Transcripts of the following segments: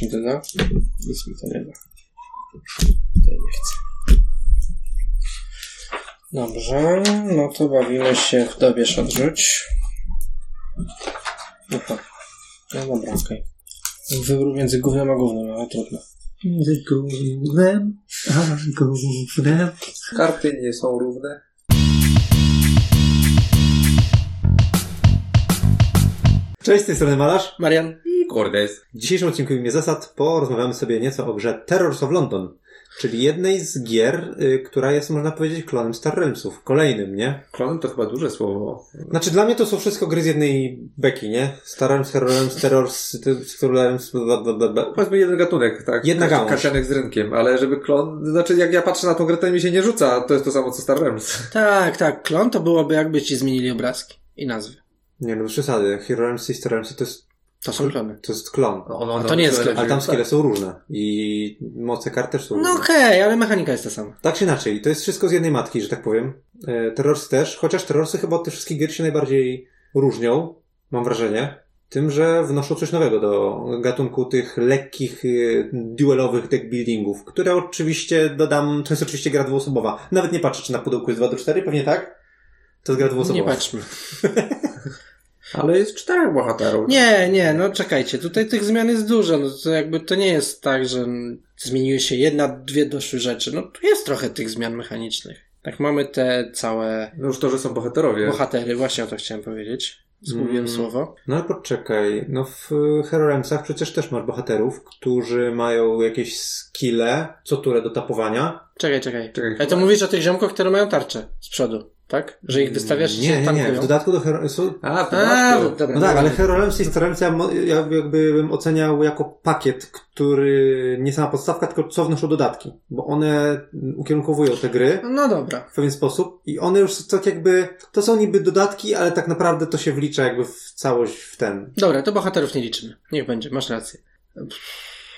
Coś mi to da? Nic mi to nie da. Tutaj nie chcę. Dobrze, no to bawimy się w dobierz odrzuć. Aha. No dobra, okej. Wybór między gównem a gównem, ale trudno. Między gównem a gównem. Karty nie są równe. Cześć, z tej strony Malarz. Marian? Cordes. W dzisiejszym odcinku Imię Zasad porozmawiamy sobie nieco o grze Terrors of London, czyli jednej z gier, y, która jest, można powiedzieć, klonem Star Realmsów. Kolejnym, nie? Klonem to chyba duże słowo. Znaczy, dla mnie to są wszystko gry z jednej beki, nie? Star Realms, Terror Realms, Terrors, ty- Star Realms, bla, bla, bla, bla. Powiedzmy jeden gatunek, tak? Jedna Kaci- gałąź. Kacianek z rynkiem, ale żeby klon... Znaczy jak ja patrzę na tą grę, to mi się nie rzuca. To jest to samo co Star Realms. Tak, tak. Klon to byłoby jakby ci zmienili obrazki i nazwy. Nie no, bez przesady. Hero Realms i Star Realms to jest, To są klony. to jest klon. On, on, to nie jest on- klon. Ale tam skille są różne. I moce kart też są No różne. okej, ale mechanika jest ta sama. Tak czy inaczej, to jest wszystko z jednej matki, że tak powiem. E, Terrorsy też, chociaż terrorsy chyba od tych wszystkich gier się najbardziej różnią, mam wrażenie, tym, że wnoszą coś nowego do gatunku tych lekkich, e, duelowych deckbuildingów, które oczywiście dodam, to jest oczywiście gra dwuosobowa. Nawet nie patrzę, czy na pudełku jest 2 do 4, pewnie tak? To jest gra Nie dwuosobowa. patrzmy. Ale jest czterech bohaterów. Nie, nie, no czekajcie, tutaj tych zmian jest dużo, no to jakby to nie jest tak, że zmieniły się jedna, dwie doszły rzeczy, no tu jest trochę tych zmian mechanicznych. Tak, mamy te całe No już to, że są bohaterowie. bohatery, właśnie o to chciałem powiedzieć. Zgubiłem Mm. słowo. No ale poczekaj, no w Hero Realmsach przecież też masz bohaterów, którzy mają jakieś skille, co turę do tapowania. Czekaj, czekaj. Czekaj, Ale to mówisz o tych ziomkach, które mają tarczę z przodu, tak? Że ich wystawiasz i nie, się nie, nie, w dodatku do Hero... Są... A, w A, dodatku. dobra. No tak, ale Hero Realms i Star Realms ja, ja jakby bym oceniał jako pakiet, który nie sama podstawka, tylko co wnoszą dodatki. Bo one ukierunkowują te gry No dobra. w pewien sposób i one już tak jakby, to są niby dodatki, ale tak naprawdę to się wlicza jakby w całość w ten. Dobra, to bohaterów nie liczymy. Niech będzie, masz rację.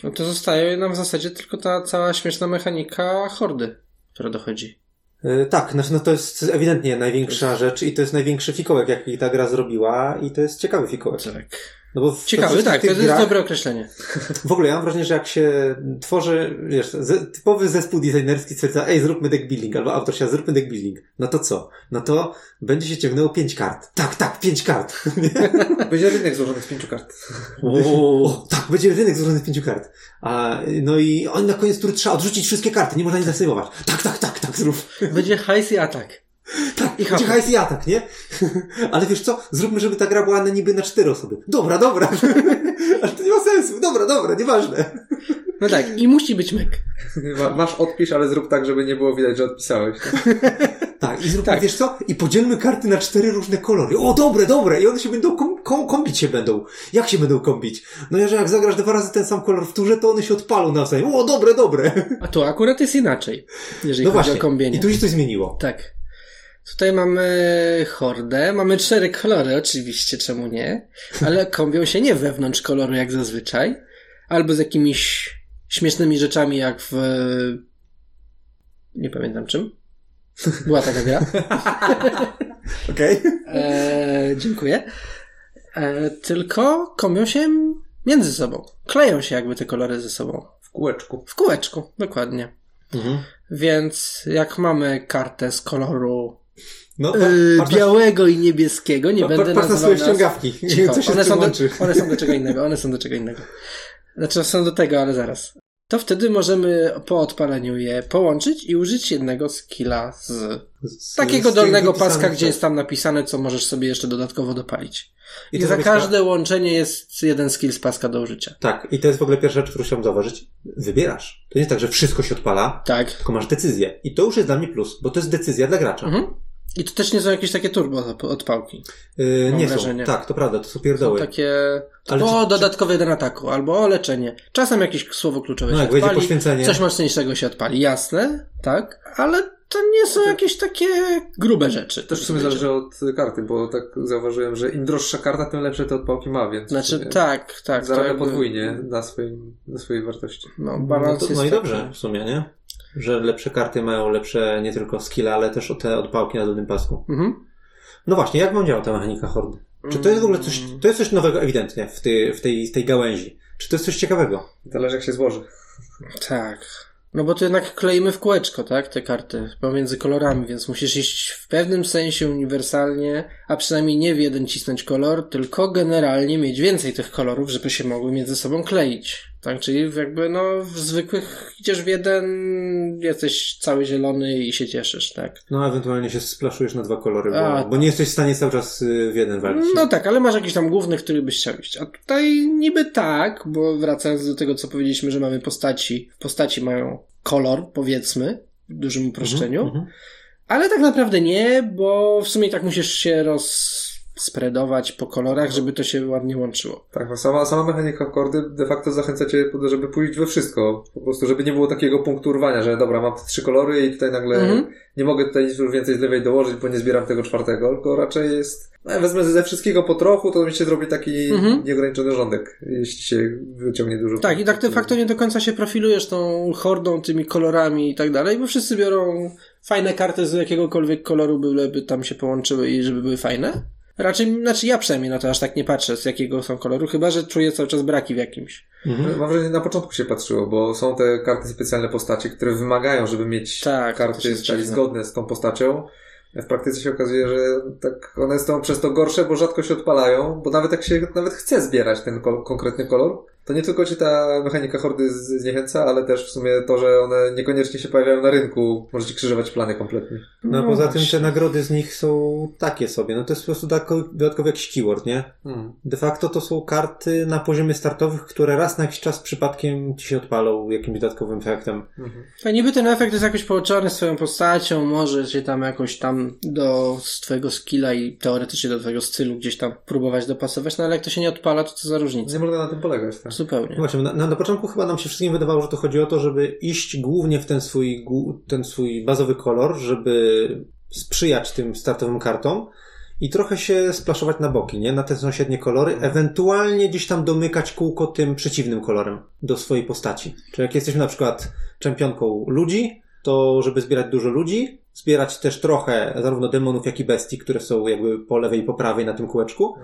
No to zostaje nam w zasadzie tylko ta cała śmieszna mechanika hordy, która dochodzi. Yy, tak, znaczy no to jest ewidentnie największa rzecz i to jest największy fikołek, jaki ta gra zrobiła i to jest ciekawy fikołek. Tak. No bo wszystkich tak, to jest grach- dobre określenie. W ogóle ja mam wrażenie, że jak się tworzy, wiesz, typowy zespół designerski stwierdza, ej, zróbmy deck building, albo autor się, zróbmy deck building. No to co? No to będzie się ciągnęło pięć kart. Tak, tak, pięć kart. Będzie rynek złożony z pięciu kart. o, tak, będzie rynek złożony z pięciu kart. A, no i on na koniec tury trzeba odrzucić wszystkie karty, nie można nic zasejmować. Tak, tak, tak, tak, zrób. Będzie hajs i atak. Tak, I hapy. hajs i atak, nie? Ale wiesz co? Zróbmy, żeby ta gra była na niby na cztery osoby. Dobra, dobra. Ale to nie ma sensu. Dobra, dobra, nieważne. No tak, i musi być myk. Ma- Masz odpisz, ale zrób tak, żeby nie było widać, że odpisałeś. Tak, i zróbmy, Tak. wiesz co? I podzielmy karty na cztery różne kolory. O, dobre, dobre! I one się będą, kom, kom, kombić się będą. Jak się będą kombić? No, że jak zagrasz dwa razy ten sam kolor w turze, to one się odpalą nawzajem. O, dobre, dobre! A tu akurat jest inaczej, jeżeli No chodzi właśnie. o kombienie. I tu się coś zmieniło. Tak. Tutaj mamy hordę, mamy cztery kolory, oczywiście, czemu nie? Ale kombią się nie wewnątrz koloru jak zazwyczaj, albo z jakimiś śmiesznymi rzeczami jak w... Nie pamiętam czym. Była taka gra. Okej? Eee, dziękuję. Eee, tylko kombią się między sobą. Kleją się jakby te kolory ze sobą. W kółeczku. W kółeczku, dokładnie. Mhm. Więc jak mamy kartę z koloru No, na- białego i niebieskiego. Nie pa- będę patrz na nazywał swoje nas- ściągawki. Cicho, Co się one, są do, one są do czego innego, one są do czego innego. Znaczy są do tego, ale zaraz. To wtedy możemy po odpaleniu je połączyć i użyć jednego skilla z Z- takiego z dolnego paska, wypisanych gdzie jest tam napisane, co możesz sobie jeszcze dodatkowo dopalić. I, to za każde łączenie jest jeden skill z paska do użycia. Tak, i to jest w ogóle pierwsza rzecz, którą chciałem zauważyć. Wybierasz. To nie jest tak, że wszystko się odpala, Tak. tylko masz decyzję. I to już jest dla mnie plus, bo to jest decyzja dla gracza. Mhm. I to też nie są jakieś takie turbo odp- odpałki. Yy, nie wrażenie. są. Tak, to prawda, to są Są pierdoły. takie Ale o czy- dodatkowy jeden ataku, albo o leczenie. Czasem jakieś słowo kluczowe No, się jak wejdzie odpali. poświęcenie. Coś mocniejszego się odpali, jasne, tak, ale to nie są jakieś takie grube rzeczy. Też w sumie zależy od karty, bo tak zauważyłem, że im droższa karta, tym lepsze te odpałki ma, więc Znaczy, tak, tak. to zarabia jakby- podwójnie na, swoim, na swojej wartości. No, No, balans to, jest no i dobrze w sumie, nie? Że lepsze karty mają lepsze nie tylko skille, ale też te odpałki na dolnym pasku. Mhm. No właśnie, jak wam działa ta mechanika hordy? Czy to jest w ogóle coś, to jest coś nowego ewidentnie w tej, w tej, w tej gałęzi? Czy to jest coś ciekawego? Zależy jak się złoży. Tak. No bo to jednak kleimy w kółeczko, tak? Te karty pomiędzy kolorami, więc musisz iść w pewnym sensie uniwersalnie, a przynajmniej nie w jeden cisnąć kolor, tylko generalnie mieć więcej tych kolorów, żeby się mogły między sobą kleić. Tak, czyli jakby no w zwykłych idziesz w jeden, jesteś cały zielony i się cieszysz, tak? No, ewentualnie się splaszujesz na dwa kolory, bo, A, bo nie jesteś w stanie cały czas y, w jeden walić. No tak, ale masz jakiś tam główny, który byś chciał iść. A tutaj niby tak, bo wracając do tego, co powiedzieliśmy, że mamy postaci, postaci mają kolor, powiedzmy, w dużym uproszczeniu, Mhm. ale tak naprawdę nie, bo w sumie tak musisz się rozspreadować po kolorach, żeby to się ładnie łączyło. Tak, no sama, sama mechanika kordy de facto zachęca cię, żeby pójść we wszystko. Po prostu, żeby nie było takiego punktu urwania, że dobra, mam te trzy kolory i tutaj nagle Mhm. nie mogę tutaj nic już więcej z lewej dołożyć, bo nie zbieram tego czwartego, tylko raczej jest, no, wezmę ze wszystkiego po trochu, to mi się zrobi taki Mhm. nieograniczony rządek, jeśli się wyciągnie dużo. Tak, i tak de facto nie do końca się profilujesz tą hordą, tymi kolorami i tak dalej, bo wszyscy biorą fajne karty z jakiegokolwiek koloru, byleby tam się połączyły i żeby były fajne. Raczej, znaczy ja przynajmniej na to aż tak nie patrzę, z jakiego są koloru, chyba że czuję cały czas braki w jakimś. Mhm. Mam wrażenie, na początku się patrzyło, bo są te karty specjalne postaci, które wymagają, żeby mieć Tak, karty zgodne z tą postacią. W praktyce się okazuje, że tak one są przez to gorsze, bo rzadko się odpalają, bo nawet jak się nawet chce zbierać ten kol- konkretny kolor, to nie tylko ci ta mechanika hordy z- zniechęca, ale też w sumie to, że one niekoniecznie się pojawiają na rynku, może ci krzyżować plany kompletnie. No, a poza tym właśnie. te nagrody z nich są takie sobie. No to jest po prostu dodatkowy, jakiś keyword, nie? De facto to są karty na poziomie startowych, które raz na jakiś czas przypadkiem ci się odpalą jakimś dodatkowym efektem. A niby ten efekt jest jakoś połączony z twoją postacią, może się tam jakoś tam do twojego skilla i teoretycznie do twojego stylu gdzieś tam próbować dopasować, no ale jak to się nie odpala, to co za różnica? Nie można na tym polegać, tak? Zupełnie. Właśnie, na, na początku chyba nam się wszystkim wydawało, że to chodzi o to, żeby iść głównie w ten swój, ten swój bazowy kolor, żeby sprzyjać tym startowym kartom i trochę się splaszować na boki, nie? Na te sąsiednie kolory, ewentualnie gdzieś tam domykać kółko tym przeciwnym kolorem do swojej postaci. Czyli jak jesteśmy na przykład czempionką ludzi, to żeby zbierać dużo ludzi, zbierać też trochę zarówno demonów, jak i bestii, które są jakby po lewej i po prawej na tym kółeczku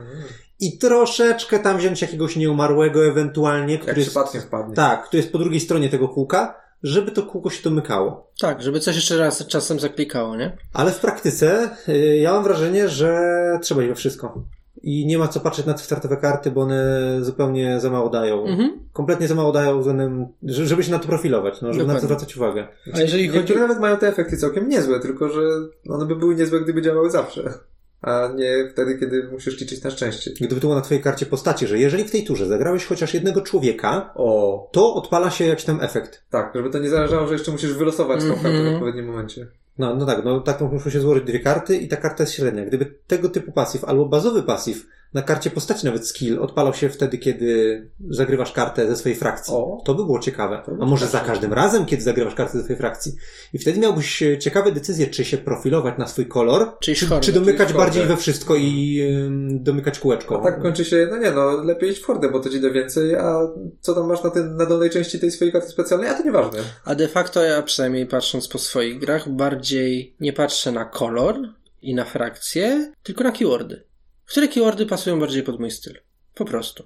i troszeczkę tam wziąć jakiegoś nieumarłego ewentualnie, Jak który jest, przypadkiem wpadnie. tak, który jest po drugiej stronie tego kółka, żeby to kółko się domykało. Tak, żeby coś jeszcze raz czasem zaklikało, nie? Ale w praktyce y, ja mam wrażenie, że trzeba iść we wszystko. I nie ma co patrzeć na te startowe karty, bo one zupełnie za mało dają. Mhm. Kompletnie za mało dają względem, że- żeby się na to profilować, no, żeby na to Dokładnie. zwracać uwagę. A jeżeli chodzi... Niektóre nawet mają te efekty całkiem niezłe, tylko że one by były niezłe, gdyby działały zawsze. A nie wtedy, kiedy musisz liczyć na szczęście. Gdyby to było na twojej karcie postaci, że jeżeli w tej turze zagrałeś chociaż jednego człowieka, O, to odpala się jakiś tam efekt. tak, żeby to nie zależało, że jeszcze musisz wylosować tą kartę Mhm. w odpowiednim momencie. No, no tak, no tak to muszą się złożyć dwie karty i ta karta jest średnia. Gdyby tego typu pasyw albo bazowy pasyw na karcie postaci nawet skill odpalał się wtedy, kiedy zagrywasz kartę ze swojej frakcji, O. to by było ciekawe. By A może ciekawe. za każdym razem, kiedy zagrywasz kartę ze swojej frakcji. I wtedy miałbyś e, ciekawe decyzje, czy się profilować na swój kolor, czy, hordę, czy domykać bardziej we wszystko i domykać kółeczko. A tak kończy się, no nie no, lepiej iść w hordę, bo to ci da więcej, a co tam masz na, tym, na dolnej części tej swojej karty specjalnej, a to nieważne. A de facto ja przynajmniej patrząc po swoich grach, bardziej nie patrzę na kolor i na frakcje, tylko na keywordy. Które keywordy pasują bardziej pod mój styl. Po prostu.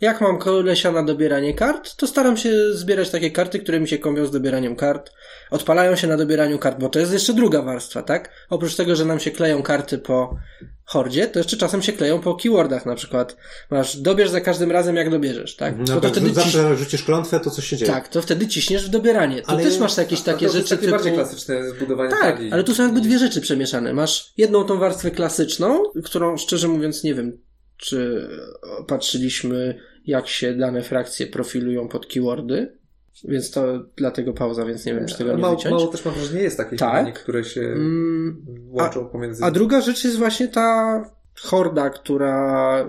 Jak mam kolesia na dobieranie kart, to staram się zbierać takie karty, które mi się kombią z dobieraniem kart. Odpalają się na dobieraniu kart, bo to jest jeszcze druga warstwa, tak? Oprócz tego, że nam się kleją karty po hordzie, to jeszcze czasem się kleją po keywordach, na przykład masz dobierz za każdym razem, jak dobierzesz, tak? No, Bo to tak, wtedy zawsze ciś... rzucisz klątwę, to coś się dzieje. Tak, to wtedy ciśniesz w dobieranie. Tu Ale- też masz jakieś takie to rzeczy jest takie typu... bardziej klasyczne zbudowanie Tak, talii. ale tu są jakby dwie rzeczy przemieszane. Masz jedną tą warstwę klasyczną, którą szczerze mówiąc nie wiem, czy patrzyliśmy, jak się dane frakcje profilują pod keywordy, więc to dlatego pauza, więc nie wiem, czy tego Ale nie mało, wyciąć. mało też mam wrażenie jest takich Tak. mechanik, które się Mm, łączą pomiędzy... a druga rzecz jest właśnie ta horda, która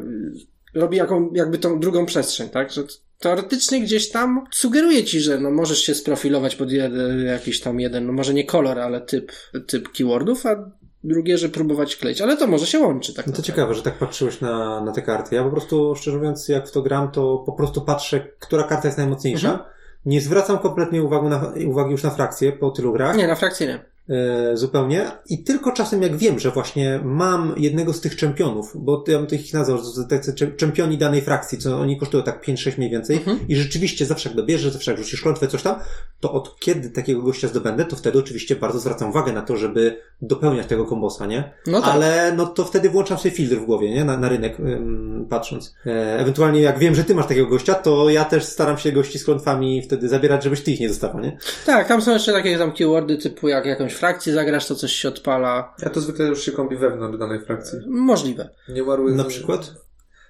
y, robi jaką, jakby tą drugą przestrzeń, tak? Że teoretycznie gdzieś tam sugeruje ci, że no możesz się sprofilować pod jeden, jakiś tam jeden, no może nie kolor, ale typ, typ keywordów, a drugie, że próbować kleić, ale to może się łączy tak No to naprawdę. ciekawe, że tak patrzyłeś na, na te karty. Ja po prostu, szczerze mówiąc, jak w to gram, to po prostu patrzę, która karta jest najmocniejsza. Mhm. Nie zwracam kompletnie uwagi, na, uwagi już na frakcję po tylu grach. Nie, na frakcję nie. E, zupełnie i tylko czasem jak wiem, że właśnie mam jednego z tych czempionów, bo ja bym to ich nazwał, tacy czempioni danej frakcji, co oni kosztują tak 5-6 mniej więcej Mhm. i rzeczywiście zawsze jak dobierzesz, zawsze jak rzucisz klątwę, coś tam, to od kiedy takiego gościa zdobędę, to wtedy oczywiście bardzo zwracam uwagę na to, żeby dopełniać tego kombosa, nie? No tak. Ale no to wtedy włączam sobie filtr w głowie, nie? Na, na rynek ym, patrząc. E, ewentualnie jak wiem, że ty masz takiego gościa, to ja też staram się gości z klątwami wtedy zabierać, żebyś ty ich nie dostawał, nie? Tak, tam są jeszcze takie tam keywordy typu jak jakąś frakcję zagrasz, to coś się odpala. A to zwykle już się kombi wewnątrz danej frakcji. Możliwe. Nie umarły... Na przykład?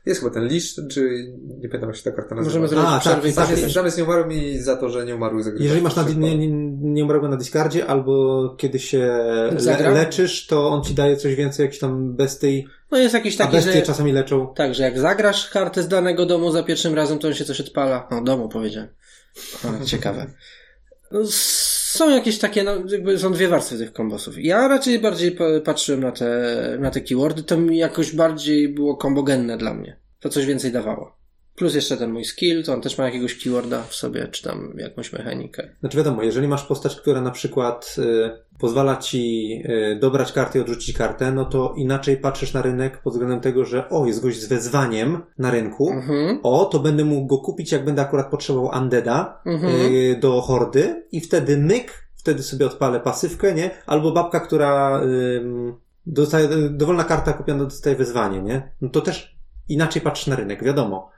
Jest chyba ten liść, czy nie pamiętam jak się ta karta nazywa. Możemy zrobić A, przerwę tak, i Tam tak, jest, tam jest za to, że nie umarły zagrywa. Jeżeli masz na, nie, nie, nie umarłego na Discardzie, albo kiedy się le, leczysz, to on ci daje coś więcej, jakiś tam bestii, No jest jakiś a taki, bestie że... czasami leczą. Tak, że jak zagrasz kartę z danego domu za pierwszym razem, to on się coś odpala. No, domu powiedziałem. Ciekawe. No, Są jakieś takie, no, jakby są dwie warstwy tych kombosów. Ja raczej bardziej pa- patrzyłem na te, na te keywordy, to mi jakoś bardziej było kombogenne dla mnie. To coś więcej dawało. Plus jeszcze ten mój skill, to on też ma jakiegoś keyworda w sobie, czy tam jakąś mechanikę. Znaczy wiadomo, jeżeli masz postać, która na przykład y, pozwala ci y, dobrać kartę i odrzucić kartę, no to inaczej patrzysz na rynek pod względem tego, że o, jest gość z wezwaniem na rynku, Mhm. o, to będę mógł go kupić, jak będę akurat potrzebował Undeada Mhm. y, do hordy i wtedy myk, wtedy sobie odpalę pasywkę, nie? Albo babka, która dostaje, dowolna karta kupiona dostaje wezwanie, nie? No to też inaczej patrzysz na rynek, wiadomo.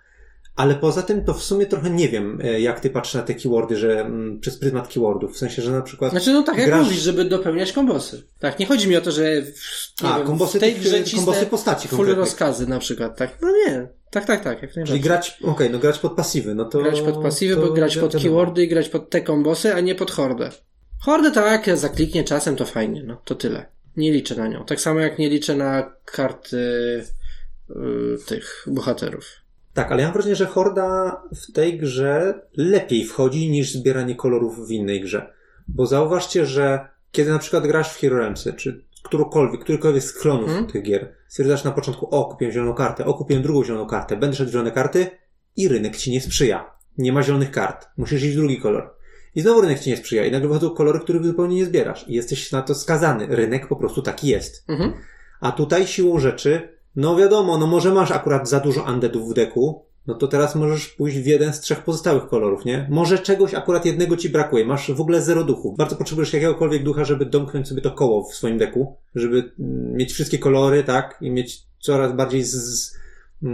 Ale poza tym to w sumie trochę nie wiem, e, jak ty patrzysz na te keywordy, że mm, przez pryzmat keywordów. W sensie, że na przykład. Znaczy, no tak jak Grasz- mówisz, żeby dopełniać kombosy. Tak, nie chodzi mi o to, że w, nie A, wiem, kombosy w tej grze kombosy postaci full konkretnych. rozkazy na przykład, tak? No nie, tak, tak, tak, jak Czyli grać, okej, no grać pod pasywy, no to. grać pod pasywy, bo grać pod keywordy i grać pod te kombosy, a nie pod hordę. Hordę tak, jak zakliknie czasem, to fajnie, no to tyle. Nie liczę na nią. Tak samo jak nie liczę na karty y, tych bohaterów. Tak, ale ja mam wrażenie, że horda w tej grze lepiej wchodzi niż zbieranie kolorów w innej grze. Bo zauważcie, że kiedy na przykład grasz w Hero Realmsy, czy którąkolwiek, którykolwiek z klonów Mhm. tych gier, stwierdzasz na początku, o, kupiłem zieloną kartę, o, kupiłem drugą zieloną kartę, będę szedł zielone karty i rynek ci nie sprzyja. Nie ma zielonych kart. Musisz iść w drugi kolor. I znowu rynek ci nie sprzyja i nagle wychodzą kolory, których zupełnie nie zbierasz. I jesteś na to skazany. Rynek po prostu taki jest. Mhm. A tutaj siłą rzeczy, no wiadomo, no może masz akurat za dużo undeadów w deku, no to teraz możesz pójść w jeden z trzech pozostałych kolorów, nie? Może czegoś akurat jednego ci brakuje, masz w ogóle zero duchów. Bardzo potrzebujesz jakiegokolwiek ducha, żeby domknąć sobie to koło w swoim deku, żeby mm, mieć wszystkie kolory, tak? I mieć coraz bardziej z, z,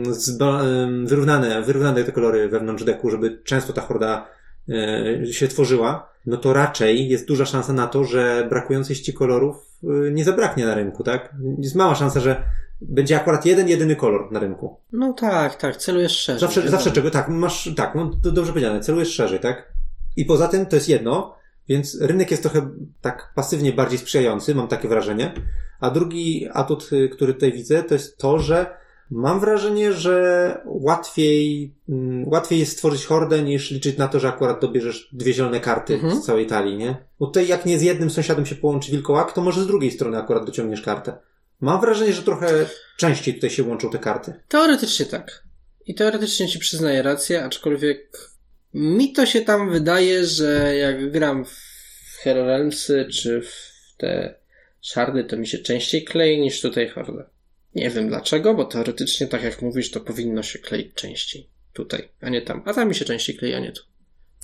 z, em, wyrównane, wyrównane te kolory wewnątrz deku, żeby często ta horda e, się tworzyła, no to raczej jest duża szansa na to, że brakujących ci kolorów e, nie zabraknie na rynku, tak? Jest mała szansa, że będzie akurat jeden, jedyny kolor na rynku. No tak, tak, celujesz szerzej. Zawsze, zawsze czego, tak, masz, tak, no to dobrze powiedziane, celujesz szerzej, tak? I poza tym to jest jedno, więc rynek jest trochę tak pasywnie bardziej sprzyjający, mam takie wrażenie. A drugi atut, y, który tutaj widzę, to jest to, że mam wrażenie, że łatwiej, mm, łatwiej jest stworzyć hordę niż liczyć na to, że akurat dobierzesz dwie zielone karty Mhm. z całej talii, nie? Bo tutaj jak nie z jednym sąsiadem się połączy wilkołak, to może z drugiej strony akurat dociągniesz kartę. Mam wrażenie, że trochę częściej tutaj się łączą te karty. Teoretycznie tak. I teoretycznie ci przyznaję rację, aczkolwiek mi to się tam wydaje, że jak gram w Hero Realmsy czy w te szardy, to mi się częściej klei niż tutaj horda. Nie wiem dlaczego, bo teoretycznie, tak jak mówisz, to powinno się kleić częściej. Tutaj, a nie tam. A tam mi się częściej klei, a nie tu.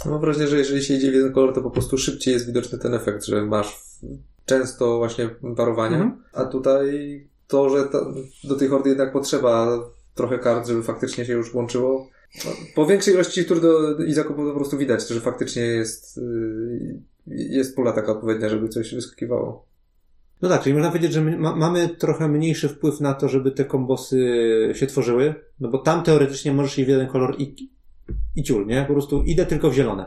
Mam wrażenie, że jeżeli się idzie w jeden kolor, to po prostu szybciej jest widoczny ten efekt, że masz często właśnie parowania, Mhm. a tutaj to, że ta, do tej hordy jednak potrzeba trochę kart, żeby faktycznie się już łączyło. No, po większej ilości tur do i zakupów po prostu widać, że faktycznie jest, yy, jest pula taka odpowiednia, żeby coś wyskakiwało. No tak, czyli można powiedzieć, że my ma, mamy trochę mniejszy wpływ na to, żeby te kombosy się tworzyły, no bo tam teoretycznie możesz iść w jeden kolor i, i ciul, nie? Po prostu idę tylko w zielone.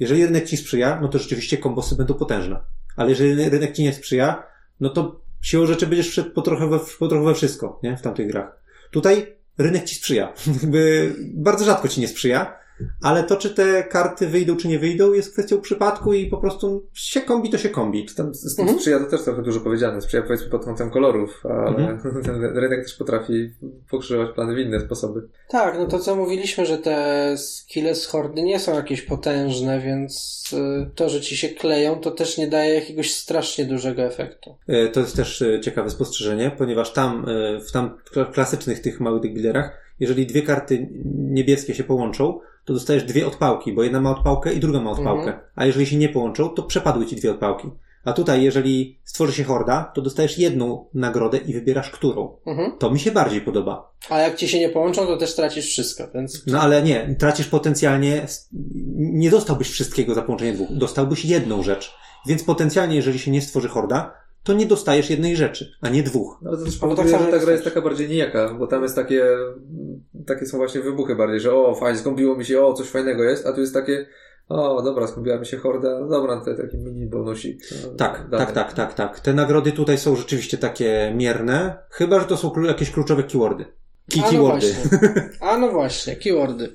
Jeżeli rynek ci sprzyja, no to rzeczywiście kombosy będą potężne. Ale jeżeli rynek ci nie sprzyja, no to siłą rzeczy będziesz wszedł po trochę we, po trochę we wszystko, nie? W tamtych grach. Tutaj rynek ci sprzyja. Jakby bardzo rzadko ci nie sprzyja, ale to, czy te karty wyjdą, czy nie wyjdą, jest kwestią przypadku i po prostu się kombi, to się kombi. Tam z tym Mhm. sprzyja to też trochę dużo powiedziane. Sprzyja powiedzmy pod kątem kolorów, ale Mhm. ten rynek też potrafi pokrzyżować plany w inne sposoby. Tak, no to co mówiliśmy, że te skille z hordy nie są jakieś potężne, więc y, to, że ci się kleją, to też nie daje jakiegoś strasznie dużego efektu. E, To jest też e, ciekawe spostrzeżenie, ponieważ tam, e, w tam kla- klasycznych tych małych deckbuilderach, jeżeli dwie karty niebieskie się połączą, to dostajesz dwie odpałki, bo jedna ma odpałkę i druga ma odpałkę. Mhm. A jeżeli się nie połączą, to przepadły ci dwie odpałki. A tutaj, jeżeli stworzy się horda, to dostajesz jedną nagrodę i wybierasz którą. Mhm. To mi się bardziej podoba. A jak ci się nie połączą, to też tracisz wszystko, więc... No ale nie, tracisz potencjalnie, nie dostałbyś wszystkiego za połączenie dwóch, dostałbyś jedną rzecz. Więc potencjalnie, jeżeli się nie stworzy horda, to nie dostajesz jednej rzeczy, a nie dwóch. No ale to też tak powoduje, samo że ta gra jest taka bardziej nijaka, bo tam jest takie, takie są właśnie wybuchy bardziej, że o, fajnie, skąpiło mi się, o, coś fajnego jest, a tu jest takie, o, dobra, skąpiła mi się horda, no dobra, to taki mini bonusik. no, Tak, dalej. tak, tak, tak, tak. Te nagrody tutaj są rzeczywiście takie mierne, chyba, że to są jakieś kluczowe keywordy. Key A no keywordy. właśnie. A no właśnie, keywordy.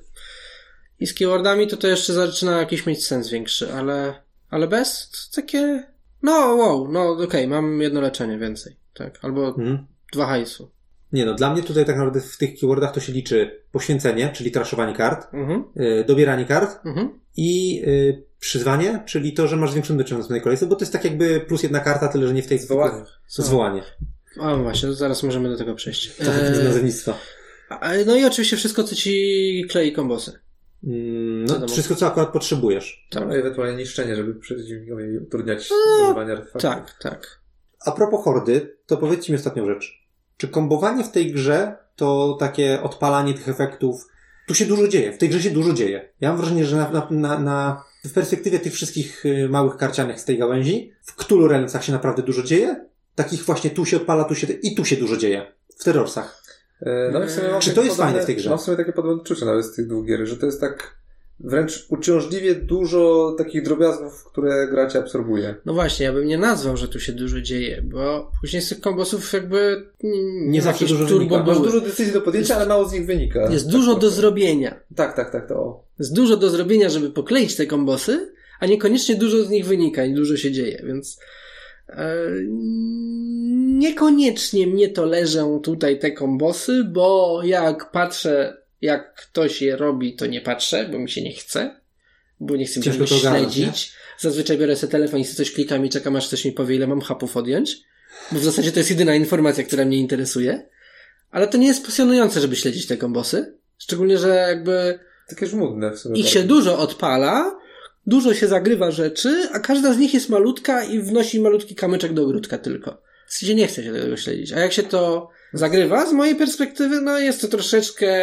I z keywordami to to jeszcze zaczyna jakiś mieć sens większy, ale, ale bez to takie, no wow, no okej, mam jedno leczenie więcej, tak, albo Mhm. dwa hajsu. Nie no, dla mnie tutaj tak naprawdę w tych keywordach to się liczy poświęcenie, czyli traszowanie kart, Mhm, y, dobieranie kart mhm. i y, przyzwanie, czyli to, że masz zwiększony wyczyn w następnej kolejce, bo to jest tak jakby plus jedna karta, tyle że nie w tej Zwołanie. Zwołanie. No właśnie, to zaraz możemy do tego przejść. Trochę z Eee, nazewnictwa. a- no i oczywiście wszystko, co ci klei kombosy. Mm, No, Wiadomo. wszystko, co akurat potrzebujesz. Tak. No i ewentualnie niszczenie, żeby przeciwnikowi utrudniać No, zużywanie artefaktów. Tak, tak. A propos hordy, to powiedzcie mi ostatnią rzecz. Czy kombowanie w tej grze to takie odpalanie tych efektów? Tu się dużo dzieje, w tej grze się dużo dzieje. Ja mam wrażenie, że na, na, na, na w perspektywie tych wszystkich y, małych karcianek z tej gałęzi, w Cthulhu Realmsach się naprawdę dużo dzieje. Takich właśnie tu się odpala, tu się i tu się dużo dzieje. W terrorsach. E, No i w sumie Czy to jest podobne- fajne w tej grze? Mam w sumie takie podobne odczucie nawet z tych dwóch gier, że to jest tak wręcz uciążliwie dużo takich drobiazgów, które gracie absorbuje. No właśnie, ja bym nie nazwał, że tu się dużo dzieje, bo później z tych kombosów jakby nie, Nie zawsze dużo turbo wynika. Masz dużo decyzji do podjęcia, ale mało z nich wynika. Jest Tak dużo do trochę. zrobienia. Tak, tak, tak, to o. Jest dużo do zrobienia, żeby pokleić te kombosy, a niekoniecznie dużo z nich wynika i dużo się dzieje, więc niekoniecznie mnie to leżą tutaj te kombosy, bo jak patrzę, jak ktoś je robi, to nie patrzę, bo mi się nie chce, bo nie chcę mi się śledzić. Zazwyczaj biorę sobie telefon i sobie coś klikam i czekam, aż ktoś mi powie, ile mam hapów odjąć, bo w zasadzie to jest jedyna informacja, która mnie interesuje. Ale to nie jest pasjonujące, żeby śledzić te kombosy. Szczególnie, że jakby Takie żmudne w sumie. ich się dużo odpala, dużo się zagrywa rzeczy, a każda z nich jest malutka i wnosi malutki kamyczek do ogródka tylko. W sensie nie chce się tego śledzić. A jak się to zagrywa, z mojej perspektywy, no jest to troszeczkę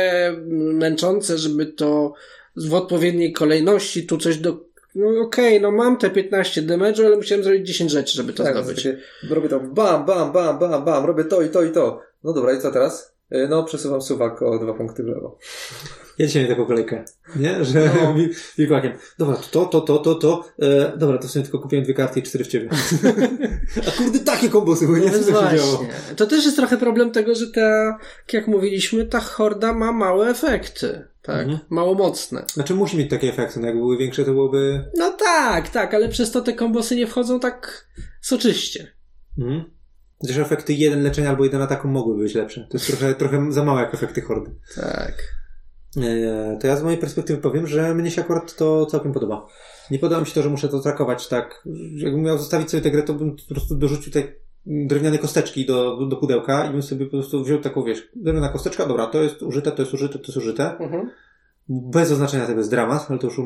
męczące, żeby to w odpowiedniej kolejności tu coś do... No okej, no mam te 15 damage'u, ale musiałem zrobić 10 rzeczy, żeby to tak, zdobyć. robię to bam, bam, bam, bam, bam, robię to i to i to. No dobra, i co teraz? E, No, przesuwam suwak o dwa punkty w lewo. Ja dzisiaj miałem taką kolejkę, nie? Że No. wilkołakiem. Dobra, to, to, to, to, to. E, dobra, to w sumie tylko kupiłem dwie karty i cztery w ciebie. A kurde, takie kombosy, bo nie No wiem, co się działo. To też jest trochę problem tego, że ta, jak mówiliśmy, ta horda ma małe efekty. Tak, Mhm. mało mocne. Znaczy musi mieć takie efekty, no jakby były większe, to byłoby... No tak, tak, ale przez to te kombosy nie wchodzą tak soczyście. Mhm. Chociaż efekty jeden leczenia albo jeden ataku mogłyby być lepsze. To jest trochę, trochę za małe jak efekty hordy. Tak. E, to ja z mojej perspektywy powiem, że mnie się akurat to całkiem podoba. Nie podoba mi się to, że muszę to trakować tak. Jakbym miał zostawić sobie tę grę, to bym po prostu dorzucił te drewniane kosteczki do, do pudełka i bym sobie po prostu wziął taką, wiesz, drewniana kosteczka, dobra, to jest użyte, to jest użyte, to jest użyte. Mhm. Bez oznaczenia tego jest dramat, ale to już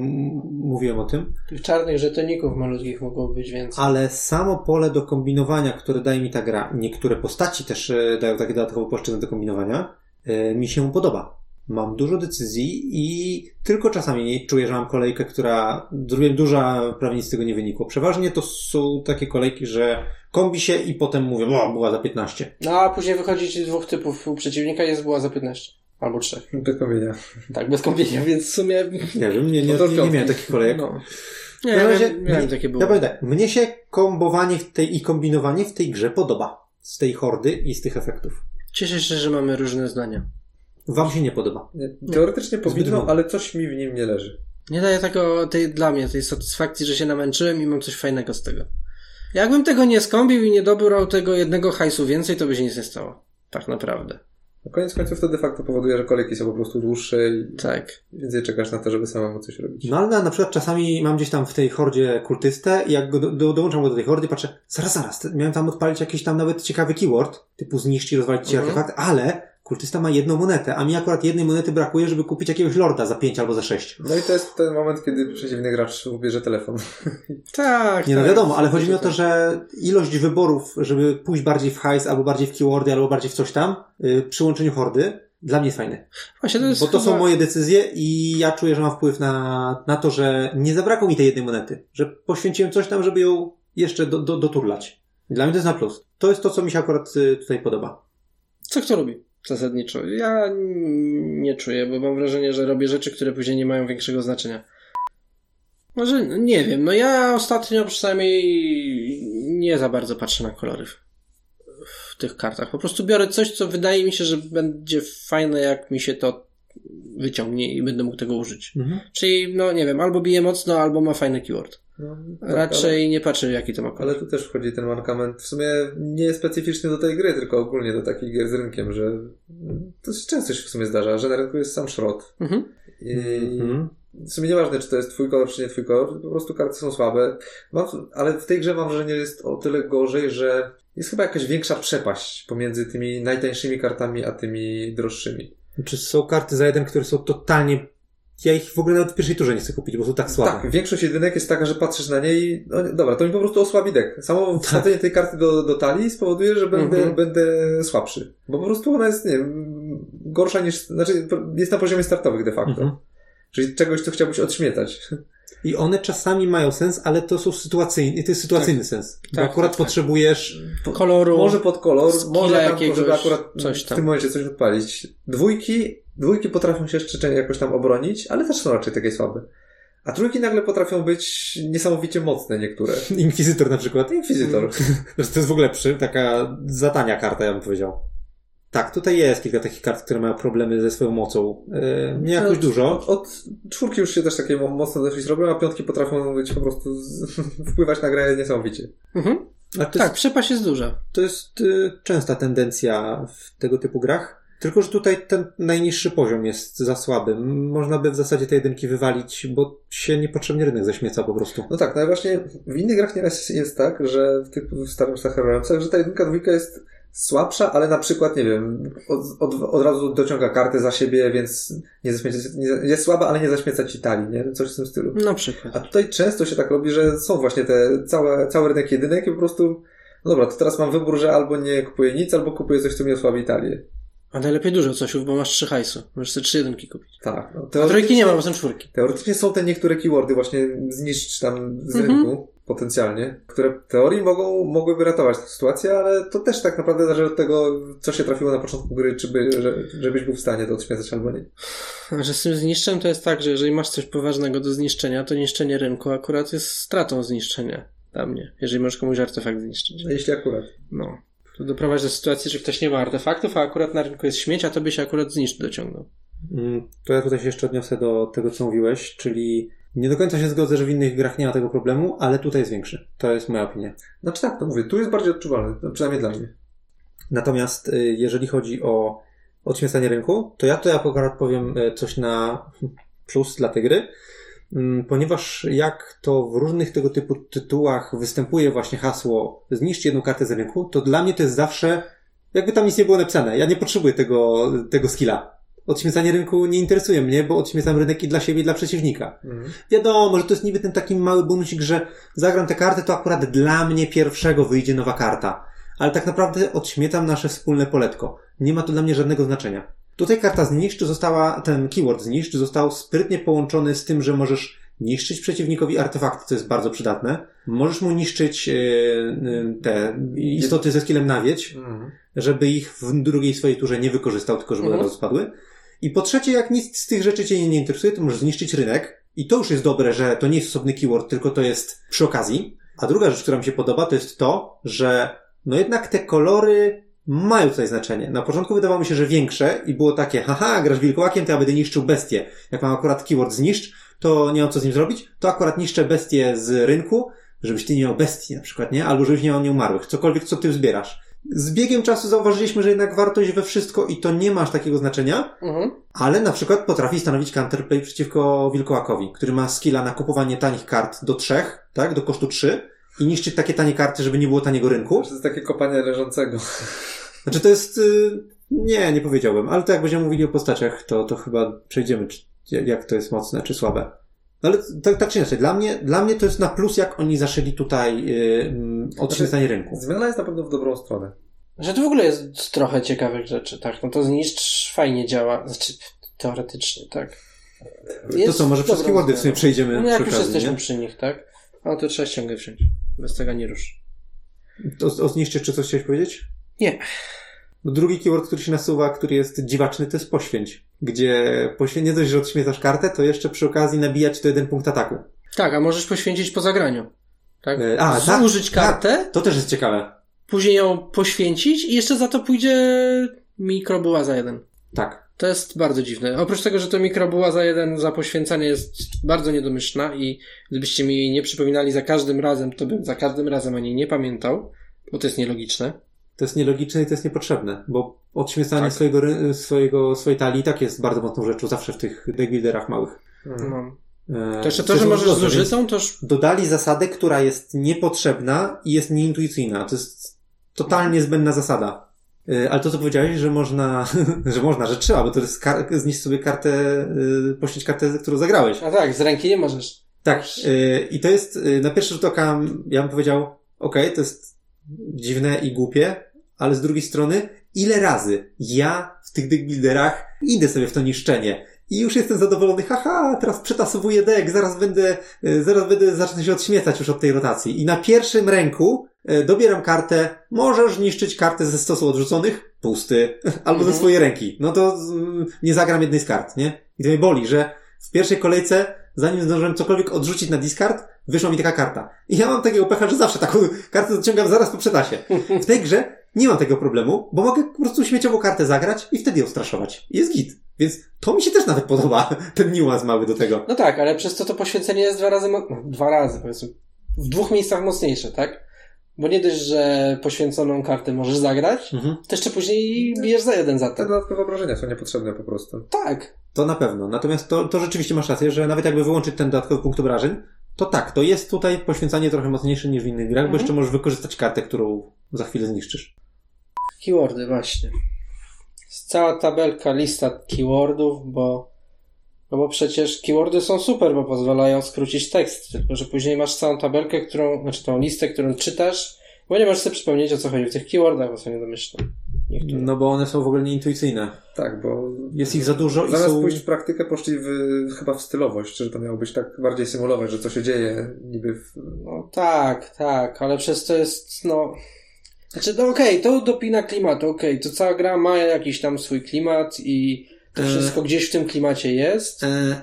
mówiłem o tym. Tych czarnych żetoników malutkich mogłoby być więcej. Ale samo pole do kombinowania, które daje mi ta gra, niektóre postaci też e, dają takie dodatkowe płaszczyzny do kombinowania, e, mi się podoba. Mam dużo decyzji i tylko czasami czuję, że mam kolejkę, która zrobiłem dużo, a prawie nic z tego nie wynikło. Przeważnie to są takie kolejki, że kombi się i potem mówię, o, była za 15. No a później wychodzi ci dwóch typów u przeciwnika jest była za 15. Albo trzech. Bez kamienia. Tak, bez kąpienia, więc w sumie... Nie wiem, nie, nie, No to nie, nie miałem takich kolejek. No. Nie, Na ja razie miałem, miałem takie było. Ja powiem tak, mnie się kombowanie w tej, i kombinowanie w tej grze podoba. Z tej hordy i z tych efektów. Cieszę się, że mamy różne zdania. Wam się nie podoba. Nie, teoretycznie powinno, mało. ale coś mi w nim nie leży. Nie daje tego tej, dla mnie tej satysfakcji, że się namęczyłem i mam coś fajnego z tego. Jakbym tego nie skąpił i nie dobrał tego jednego hajsu więcej, to by się nic nie stało. Tak naprawdę. Na koniec końców to de facto powoduje, że kolejki są po prostu dłuższe i Tak. więcej czekasz na to, żeby samemu coś robić. No ale na, na przykład czasami mam gdzieś tam w tej hordzie kultystę i jak go do, do, dołączam go do tej hordy, patrzę, zaraz, zaraz, miałem tam odpalić jakiś tam nawet ciekawy keyword, typu zniszcz i rozwalić ci Mhm. artefakt, ale kultysta ma jedną monetę, a mi akurat jednej monety brakuje, żeby kupić jakiegoś lorda za 5 albo za 6. No i to jest ten moment, kiedy przeciwny gracz ubierze telefon. Tak. Nie no tak. wiadomo, ale chodzi mi o to, że ilość wyborów, żeby pójść bardziej w hajs, albo bardziej w keywordy, albo bardziej w coś tam, yy, przy łączeniu hordy, dla mnie jest fajne. Właśnie to jest Bo to chyba... są moje decyzje i ja czuję, że mam wpływ na, na to, że nie zabrakło mi tej jednej monety. Że poświęciłem coś tam, żeby ją jeszcze do, do, doturlać. Dla mnie to jest na plus. To jest to, co mi się akurat y, tutaj podoba. Co kto robi? Zasadniczo. Ja nie czuję, bo mam wrażenie, że robię rzeczy, które później nie mają większego znaczenia. Może, no nie wiem, no ja ostatnio przynajmniej nie za bardzo patrzę na kolory w, w tych kartach. Po prostu biorę coś, co wydaje mi się, że będzie fajne, jak mi się to wyciągnie i będę mógł tego użyć. Czyli, no nie wiem, albo bije mocno, albo ma fajny keyword. No, tak, Raczej nie patrzę, jaki to ma Ale, kolor. ale tu też wchodzi ten mankament. W sumie nie jest specyficzny do tej gry, tylko ogólnie do takich gier z rynkiem, że to się często się w sumie zdarza, że na rynku jest sam szrot. Mhm. I Mhm. w sumie nieważne, czy to jest twój kolor, czy nie twój kolor, po prostu karty są słabe. Mam, ale w tej grze mam wrażenie, że jest o tyle gorzej, że jest chyba jakaś większa przepaść pomiędzy tymi najtańszymi kartami, a tymi droższymi. Czy są karty za jeden, które są totalnie... Ja ich w ogóle nawet w pierwszej turze nie chcę kupić, bo są tak słabe. Tak, większość jedynek jest taka, że patrzysz na niej i no, dobra, to mi po prostu osłabi dek. Samo wsadzenie tej karty do, do talii spowoduje, że będę, Mhm. będę słabszy. Bo po prostu ona jest, nie wiem, gorsza niż, znaczy jest na poziomie startowych de facto. Mhm. Czyli czegoś, co chciałbyś odśmietać. I one czasami mają sens, ale to są sytuacyjne, to jest sytuacyjny sens. Bo Tak, akurat tak, tak. potrzebujesz... Koloru. Może pod kolor, może tam, jakiegoś, żeby akurat coś w tam. tym momencie coś odpalić. Dwójki, dwójki potrafią się jeszcze jakoś tam obronić, ale też są raczej takie słabe. A trójki nagle potrafią być niesamowicie mocne niektóre. Inkwizytor na przykład. Inkwizytor. Zresztą to jest w ogóle przy, taka zatania karta, ja bym powiedział. Tak, tutaj jest kilka takich kart, które mają problemy ze swoją mocą. Yy, nie jakoś Od- dużo. Od, od czwórki już się też takie mo- mocno dosyć robią, a piątki potrafią być po prostu z, wpływać na grę niesamowicie. Mhm. Tak, jest, przepaść jest duża. to jest y, częsta tendencja w tego typu grach. Tylko, że tutaj ten najniższy poziom jest za słaby. Można by w zasadzie te jedynki wywalić, bo się niepotrzebnie rynek zaśmieca po prostu. No tak, no i właśnie w innych grach nieraz jest tak, że w tych w starym że ta jedynka, dwójka jest słabsza, ale na przykład, nie wiem, od, od, od razu dociąga kartę za siebie, więc nie zaśmieca, nie, jest słaba, ale nie zaśmieca ci talii, nie? Coś w tym stylu. Na przykład. A tutaj często się tak robi, że są właśnie te całe, cały rynek jedynek i po prostu, no dobra, to teraz mam wybór, że albo nie kupuję nic, albo kupuję coś, co mi osłabi talię. A najlepiej dużo cosiów, bo masz trzy hajsu. Możesz sobie trzy jedynki kupić. Tak. No, A trójki nie ma, bo są czwórki. Teoretycznie są te niektóre keywordy właśnie zniszcz tam z Mhm. rynku potencjalnie, które w teorii mogą, mogłyby ratować tę sytuację, ale to też tak naprawdę zależy od tego, co się trafiło na początku gry, czy by, że, żebyś był w stanie to odśmiecać albo nie. Że z tym zniszczem to jest tak, że jeżeli masz coś poważnego do zniszczenia, to niszczenie rynku akurat jest stratą zniszczenia dla mnie. Jeżeli możesz komuś artefakt zniszczyć. Jeśli akurat. No. To doprowadzi do sytuacji, że ktoś nie ma artefaktów, a akurat na rynku jest śmieć, a tobie się akurat zniszczy dociągnął. Mm, To ja tutaj się jeszcze odniosę do tego, co mówiłeś, czyli nie do końca się zgodzę, że w innych grach nie ma tego problemu, ale tutaj jest większy. To jest moja opinia. Znaczy tak, to mówię, tu jest bardziej odczuwalny, no, przynajmniej dla mnie. Natomiast y, jeżeli chodzi o odśmiecanie rynku, to ja tutaj akurat powiem y, coś na plus dla tej gry, ponieważ jak to w różnych tego typu tytułach występuje właśnie hasło zniszcz jedną kartę z rynku, to dla mnie to jest zawsze, jakby tam nic nie było napisane. Ja nie potrzebuję tego, tego skilla. Odśmiecanie rynku nie interesuje mnie, bo odśmiecam rynek i dla siebie, i dla przeciwnika. Mhm. Wiadomo, że to jest niby ten taki mały bonusik, że zagram tę kartę, to akurat dla mnie pierwszego wyjdzie nowa karta. Ale tak naprawdę odśmietam nasze wspólne poletko. Nie ma to dla mnie żadnego znaczenia. Tutaj karta zniszcz została, ten keyword zniszcz został sprytnie połączony z tym, że możesz niszczyć przeciwnikowi artefakty, co jest bardzo przydatne. Możesz mu niszczyć e, te istoty ze skillem nawiedź, Mhm. żeby ich w drugiej swojej turze nie wykorzystał, tylko żeby od Mhm. razu spadły. I po trzecie, jak nic z tych rzeczy cię nie interesuje, to możesz zniszczyć rynek. I to już jest dobre, że to nie jest osobny keyword, tylko to jest przy okazji. A druga rzecz, która mi się podoba, to jest to, że no jednak te kolory mają tutaj znaczenie. Na początku wydawało mi się, że większe i było takie, haha, grasz wilkołakiem, to ja będę niszczył bestię. Jak mam akurat keyword zniszcz, to nie mam co z nim zrobić, to akurat niszczę bestię z rynku, żebyś ty nie miał bestii na przykład, nie? Albo żebyś nie miał nieumarłych. Cokolwiek, co ty zbierasz. Z biegiem czasu zauważyliśmy, że jednak wartość we wszystko i to nie ma aż takiego znaczenia, Mhm. ale na przykład potrafi stanowić counterplay przeciwko wilkołakowi, który ma skilla na kupowanie tanich kart do trzech, tak? Do kosztu trzy i niszczyć takie tanie karty, żeby nie było taniego rynku. To jest takie kopanie leżącego. Znaczy to jest... y, Nie, nie powiedziałbym, ale to jak będziemy mówili o postaciach, to, to chyba przejdziemy, czy, jak to jest mocne, czy słabe. No ale tak, tak czy inaczej, dla mnie, dla mnie to jest na plus, jak oni zaszyli tutaj yy, odświetlenie rynku. Zmiana jest na pewno w dobrą stronę. Że to w ogóle jest trochę ciekawych rzeczy, tak? No to zniszcz fajnie działa. Znaczy, teoretycznie, tak. To co, może wszystkie ładny w sumie przejdziemy No jak przy już okazji, jesteśmy nie? przy nich, tak? No to trzeba ściągę wziąć. Bez tego nie rusz. To, o zniszczyć, czy coś chciałeś powiedzieć? Nie. No Drugi keyword, który się nasuwa, który jest dziwaczny, to jest poświęć. Gdzie poświęć, nie dość, że odśmiecasz kartę, to jeszcze przy okazji nabijać to jeden punkt ataku. Tak, a możesz poświęcić po zagraniu. Tak? E, a, tak, Zużyć kartę, To też jest ciekawe. później ją poświęcić i jeszcze za to pójdzie mikrobuła za jeden. Tak. To jest bardzo dziwne. Oprócz tego, że to mikrobuła za jeden za poświęcanie jest bardzo niedomyślna i gdybyście mi jej nie przypominali za każdym razem, to bym za każdym razem o niej nie pamiętał, bo to jest nielogiczne. To jest nielogiczne i to jest niepotrzebne, bo odśmiecanie Tak. swojego, swojego, swojej talii i tak jest bardzo mocną rzeczą zawsze w tych deckbuilderach małych. Hmm. No. E, To jeszcze to, że możesz z użytą, to już Dodali zasadę, która jest niepotrzebna i jest nieintuicyjna. To jest totalnie zbędna zasada. E, Ale to, co powiedziałeś, że można, że można, że trzeba, bo to jest kar- znieść sobie kartę, y, poświęcić kartę, którą zagrałeś. A tak, z ręki nie możesz. Tak, y, i to jest, y, na pierwszy rzut oka, ja bym powiedział, okej, to jest dziwne i głupie, ale z drugiej strony, ile razy ja w tych deckbuilderach idę sobie w to niszczenie i już jestem zadowolony, haha, teraz przetasowuję deck, zaraz będę, y, zaraz będę, zacznę się odśmiecać już od tej rotacji. I na pierwszym ręku y, dobieram kartę, możesz niszczyć kartę ze stosu odrzuconych, pusty, albo ze Mhm. swojej ręki. No to nie zagram jednej z kart, nie? I to mnie boli, że w pierwszej kolejce, zanim zdążyłem cokolwiek odrzucić na discard, wyszła mi taka karta. I ja mam takiego pecha, że zawsze taką kartę dociągam zaraz po przetasie. W tej grze nie mam tego problemu, bo mogę po prostu śmieciową kartę zagrać i wtedy ją straszować. Jest git. Więc to mi się też nawet podoba, ten niuans mały do tego. No tak, ale przez to to poświęcenie jest dwa razy, dwa razy powiedzmy, w dwóch miejscach mocniejsze, tak? Bo nie dość, że poświęconą kartę możesz zagrać, Mhm. to jeszcze później bijesz za jeden za Te to. dodatkowe obrażenia są niepotrzebne po prostu. Tak. To na pewno. Natomiast to, to rzeczywiście masz rację, że nawet jakby wyłączyć ten dodatkowy punkt obrażeń, to tak, to jest tutaj poświęcanie trochę mocniejsze niż w innych grach, bo Mhm. jeszcze możesz wykorzystać kartę, którą za chwilę zniszczysz. Keywordy, właśnie. Jest cała tabelka, lista keywordów, bo no bo przecież keywordy są super, bo pozwalają skrócić tekst, tylko że później masz całą tabelkę, którą, znaczy tą listę, którą czytasz, bo nie możesz sobie przypomnieć o co chodzi w tych keywordach, bo są niedomyślne. Niektóre. No bo one są w ogóle nieintuicyjne. Tak, bo Jest ich za dużo i zamiast są... pójść w praktykę, poszli w, chyba w stylowość, że to miało być tak bardziej symulować, że co się dzieje niby w... No tak, tak, ale przez to jest, no... Znaczy, no okej, to dopina klimatu, okej, to cała gra ma jakiś tam swój klimat i to E. wszystko gdzieś w tym klimacie jest. Eee,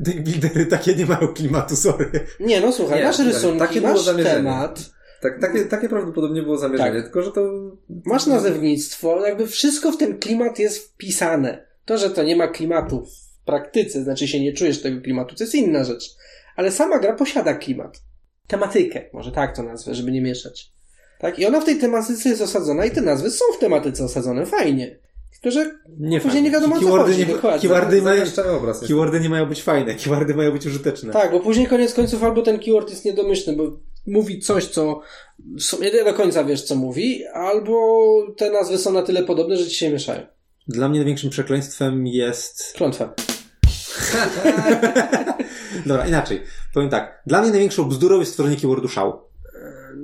Deckbuildery takie nie mają klimatu, sorry. Nie, no słuchaj, Nie, masz rysunki, takie masz temat, Tak, takie, takie prawdopodobnie było zamierzenie, Tak. tylko że to... masz nazewnictwo, jakby wszystko w ten klimat jest wpisane. To, że to nie ma klimatu w praktyce, znaczy się nie czujesz tego klimatu, to jest inna rzecz. Ale sama gra posiada klimat. Tematykę, może tak to nazwę, żeby nie mieszać. Tak? I ona w tej tematyce jest osadzona i te nazwy są w tematyce osadzone, fajnie. Tylko, że Nie Później nie wiadomo, o co chodzi, nie, dokładnie. keywordy, mają, obraz. keywordy nie mają być fajne, keywordy mają być użyteczne. Tak, bo później koniec końców albo ten keyword jest niedomyślny, bo mówi coś, co w sumie nie do końca wiesz, co mówi, albo te nazwy są na tyle podobne, że ci się mieszają. Dla mnie największym przekleństwem jest... Klątwa. Dobra, inaczej. Powiem tak. Dla mnie największą bzdurą jest stworzenie keywordu szał.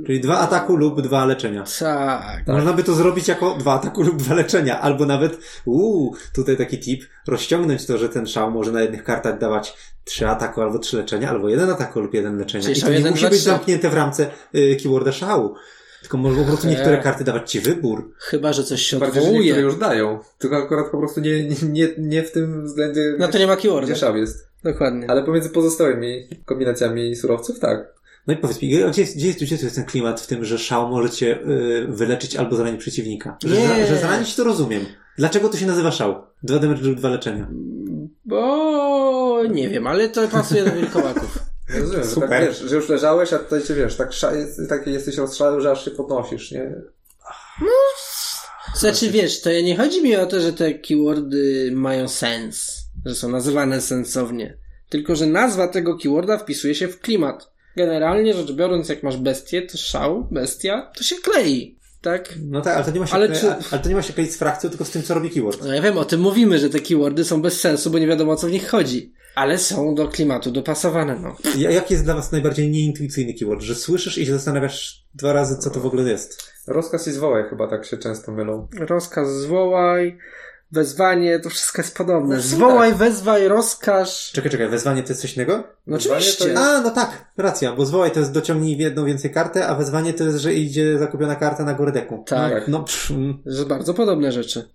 Czyli dwa ataku lub dwa leczenia. Tak. Można by to zrobić jako dwa ataku lub dwa leczenia, albo nawet, uuu, tutaj taki tip, rozciągnąć to, że ten szał może na jednych kartach dawać trzy ataku albo trzy leczenia, albo jeden ataku lub jeden leczenia. Czyli I to nie jeden, musi dwa, być trzy. zamknięte w ramce y, keyworda szału. Tylko może po prostu niektóre Nie. karty dawać ci wybór. Chyba, że coś się Bardziej, że niektóre odwołuje. już dają. Tylko akurat po prostu nie, nie, nie, nie w tym względzie, No to nie ma keyworda. gdzie szał jest. Dokładnie. Ale pomiędzy pozostałymi kombinacjami surowców, tak. No i powiedz mi, gdzie jest, gdzie jest, gdzie jest ten klimat w tym, że szał może cię y, wyleczyć albo zranić przeciwnika? Że, Nie. że zranić to rozumiem. Dlaczego to się nazywa szał? Dwa damage lub dwa leczenia. Bo nie wiem, ale to pasuje do wilkołaków. Rozumiem, że Super. tak wiesz, że już leżałeś, a tutaj cię wiesz, tak, sza, jest, tak jesteś rozszały, że aż się podnosisz, nie? Znaczy wiesz, to nie chodzi mi o to, że te keywordy mają sens, że są nazywane sensownie. Tylko, że nazwa tego keyworda wpisuje się w klimat. Generalnie rzecz biorąc, jak masz bestię, to szał, bestia, to się klei. Tak? No tak, ale to nie ma się, Ale ale, czy- ale to nie ma się kleić z frakcją, tylko z tym, co robi keyword. No ja wiem, o tym mówimy, że te keywordy są bez sensu, bo nie wiadomo o co w nich chodzi. Ale są do klimatu dopasowane, no. Ja- Jaki jest dla was najbardziej nieintuicyjny keyword? Że słyszysz i się zastanawiasz dwa razy, co to w ogóle jest. Rozkaz i zwołaj chyba tak się często mylą. Rozkaz zwołaj, wezwanie, to wszystko jest podobne. No, Zwołaj, wezwaj, rozkaż. Czekaj, czekaj, wezwanie to jest coś innego? No oczywiście. jest- A, no tak, racja, bo zwołaj to jest dociągnij w jedną więcej kartę, a wezwanie to jest, że idzie zakupiona karta na górę deku. Tak. No, pff, mm. Że bardzo podobne rzeczy.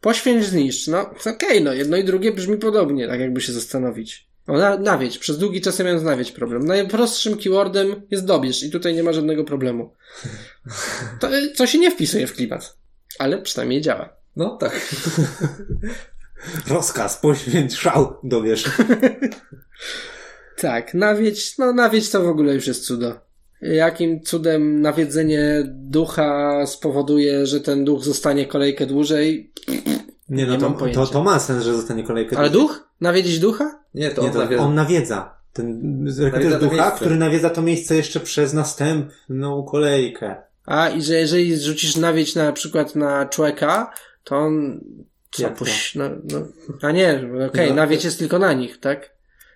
Poświęć, zniszcz. No, okej, no, jedno i drugie brzmi podobnie, tak jakby się zastanowić. No, na, nawiedź. Przez długi czas ja miałem z nawiedź problem. Najprostszym keywordem jest dobierz i tutaj nie ma żadnego problemu. To, to się nie wpisuje w klimat. Ale przynajmniej działa. No tak. rozkaz, poświęć, szał, dowiesz. Tak, nawiedź, no nawiedź to w ogóle już jest cudo. Jakim cudem nawiedzenie ducha spowoduje, że ten duch zostanie kolejkę dłużej? Nie, no Nie to, to, to ma sens, że zostanie kolejka. Ale duch? Nawiedzić ducha? Nie, to Nie, on to nawiedza. on nawiedza. Ten to ducha, miejsce. który nawiedza to miejsce jeszcze przez następną kolejkę. A, i że jeżeli zrzucisz nawiedź na przykład na człowieka, to on... Co, puś... no, no, A nie, okej, No. nawiedź jest tylko na nich, tak?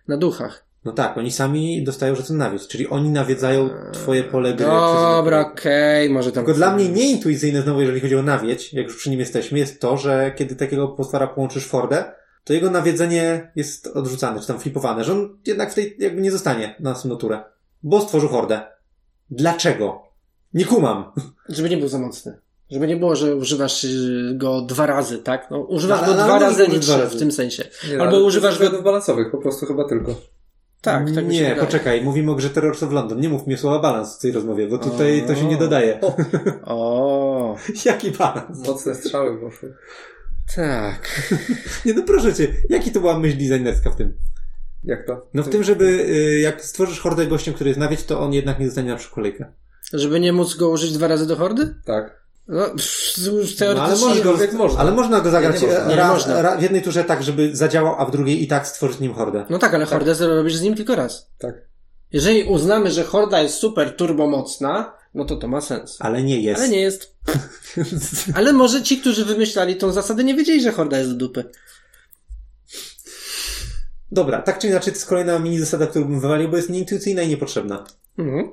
Na duchach. No tak, oni sami dostają że to nawiedź, czyli oni nawiedzają twoje pole gry. Dobra, okej, może tam... Tylko dla mnie nieintuicyjne znowu, jeżeli chodzi o nawiedź, jak już przy nim jesteśmy, jest to, że kiedy takiego potwora połączysz w hordę, to jego nawiedzenie jest odrzucane, czy tam flipowane, że on jednak w tej jakby nie zostanie na następną turę. Bo stworzył hordę. Dlaczego? Nie kumam. Żeby nie był za mocny. Żeby nie było, że używasz y, go dwa razy, tak? No, używasz No, go dwa razy, nie dwa razy. w tym sensie. Nie, Albo używasz go- względów balansowych, po prostu chyba tylko. Tak, tak mi się Nie, wydaje. poczekaj, mówimy o grze Terrors of London. Nie mów mi o słowa balans w tej rozmowie, bo tutaj to się nie dodaje. O, Jaki balans? Mocne strzały poszły. tak. Nie no proszę cię, jaki to była myśl designerska w tym? Jak to? No w tym, żeby y, jak stworzysz hordę gościem, który jest nawiedź, to on jednak nie dostanie na przykład kolejkę. Żeby nie móc go użyć dwa razy do hordy? Tak. No, już No, ale, teoretycznie... możesz go, jak można. ale można go zagrać Nie, nie można. e, Nie, raz, można. ra, w jednej turze tak, żeby zadziałał, a w drugiej i tak stworzyć nim hordę. No tak, ale hordę robisz z nim tylko raz. Tak. Jeżeli uznamy, że horda jest super turbomocna, no to to ma sens. Ale nie jest. Ale nie jest. Ale może ci, którzy wymyślali tą zasadę, nie wiedzieli, że horda jest do dupy. Dobra, tak czy inaczej to jest kolejna mini zasada, którą bym wywalił, bo jest nieintuicyjna i niepotrzebna. Mhm.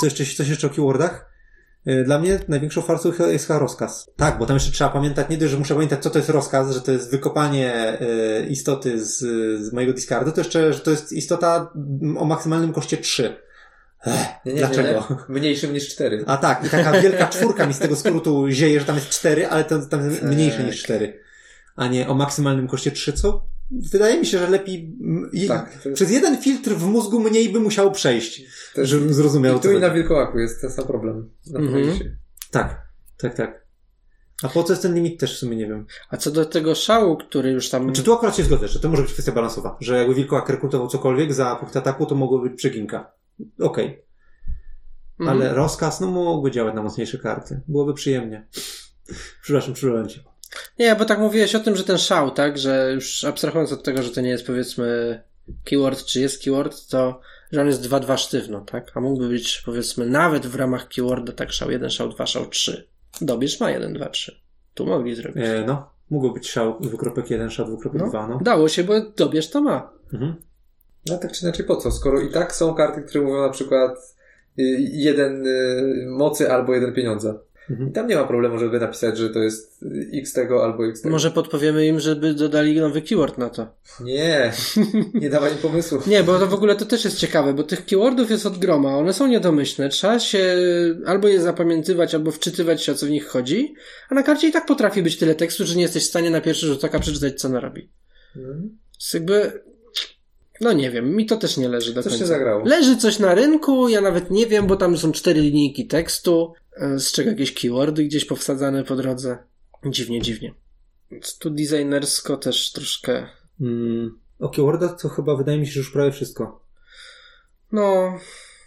Co jeszcze, coś jeszcze o keywordach? Y, Dla mnie największą farsą jest chyba rozkaz. Tak, bo tam jeszcze trzeba pamiętać, nie dość, że muszę pamiętać, co to jest rozkaz, że to jest wykopanie y, istoty z, z mojego discardu, to jeszcze, że to jest istota o maksymalnym koszcie 3. Ech, Nie, nie, dlaczego? Nie, nie. Mniejszym niż cztery. A tak, i taka wielka czwórka mi z tego skrótu zieje, że tam jest 4, ale to tam jest mniejsze niż 4. A nie o maksymalnym koszcie 3, co? Wydaje mi się, że lepiej. Tak, jest- Przez jeden filtr w mózgu mniej by musiało przejść, jest- żebym zrozumiał I co tu i na wilkołaku jest ten sam problem. Na Mhm. mhm. Tak, tak, tak. A po co jest ten limit też w sumie nie wiem. A co do tego szału, który już tam... Czy tu akurat się zgodzę, że to może być kwestia balansowa, że jakby wilkołak rekrutował cokolwiek za punkt ataku, to mogło być przeginka. Okej, Mhm. ale rozkaz, no mógłby działać na mocniejsze karty. Byłoby przyjemnie. Przepraszam, przerwałem cię. Nie, bo tak mówiłeś o tym, że ten szał, tak, że już abstrahując od tego, że to nie jest powiedzmy keyword, czy jest keyword, to że on jest 2-2 sztywno, tak? A mógłby być powiedzmy nawet w ramach keyworda tak szał 1, szał 2, szał 3. Dobierz ma 1, 2, 3. Tu mogli zrobić. E, no, mógł być szał dwukropek 1, szał dwukropek No, 2, no. Dało się, bo dobierz to ma. Mhm. No tak czy inaczej po co? Skoro i tak są karty, które mówią na przykład y, jeden y, mocy albo jeden pieniądza. Mhm. I tam nie ma problemu, żeby napisać, że to jest x tego albo x tego. Może podpowiemy im, żeby dodali nowy keyword na to. Nie, nie dawaj im pomysłów. Nie, bo to w ogóle to też jest ciekawe, bo tych keywordów jest od groma, one są niedomyślne, trzeba się albo je zapamiętywać, albo wczytywać się o co w nich chodzi, a na karcie i tak potrafi być tyle tekstu, że nie jesteś w stanie na pierwszy rzut oka przeczytać co ona robi. Mhm. Jest jakby No nie wiem, mi to też nie leży do Coś końca. się zagrało. Leży coś na rynku, ja nawet nie wiem, bo tam są cztery linijki tekstu, z czego jakieś keywordy gdzieś powsadzane po drodze. Dziwnie, dziwnie. Więc tu designersko też troszkę... Mm, o keywordach to chyba wydaje mi się, że już prawie wszystko. No,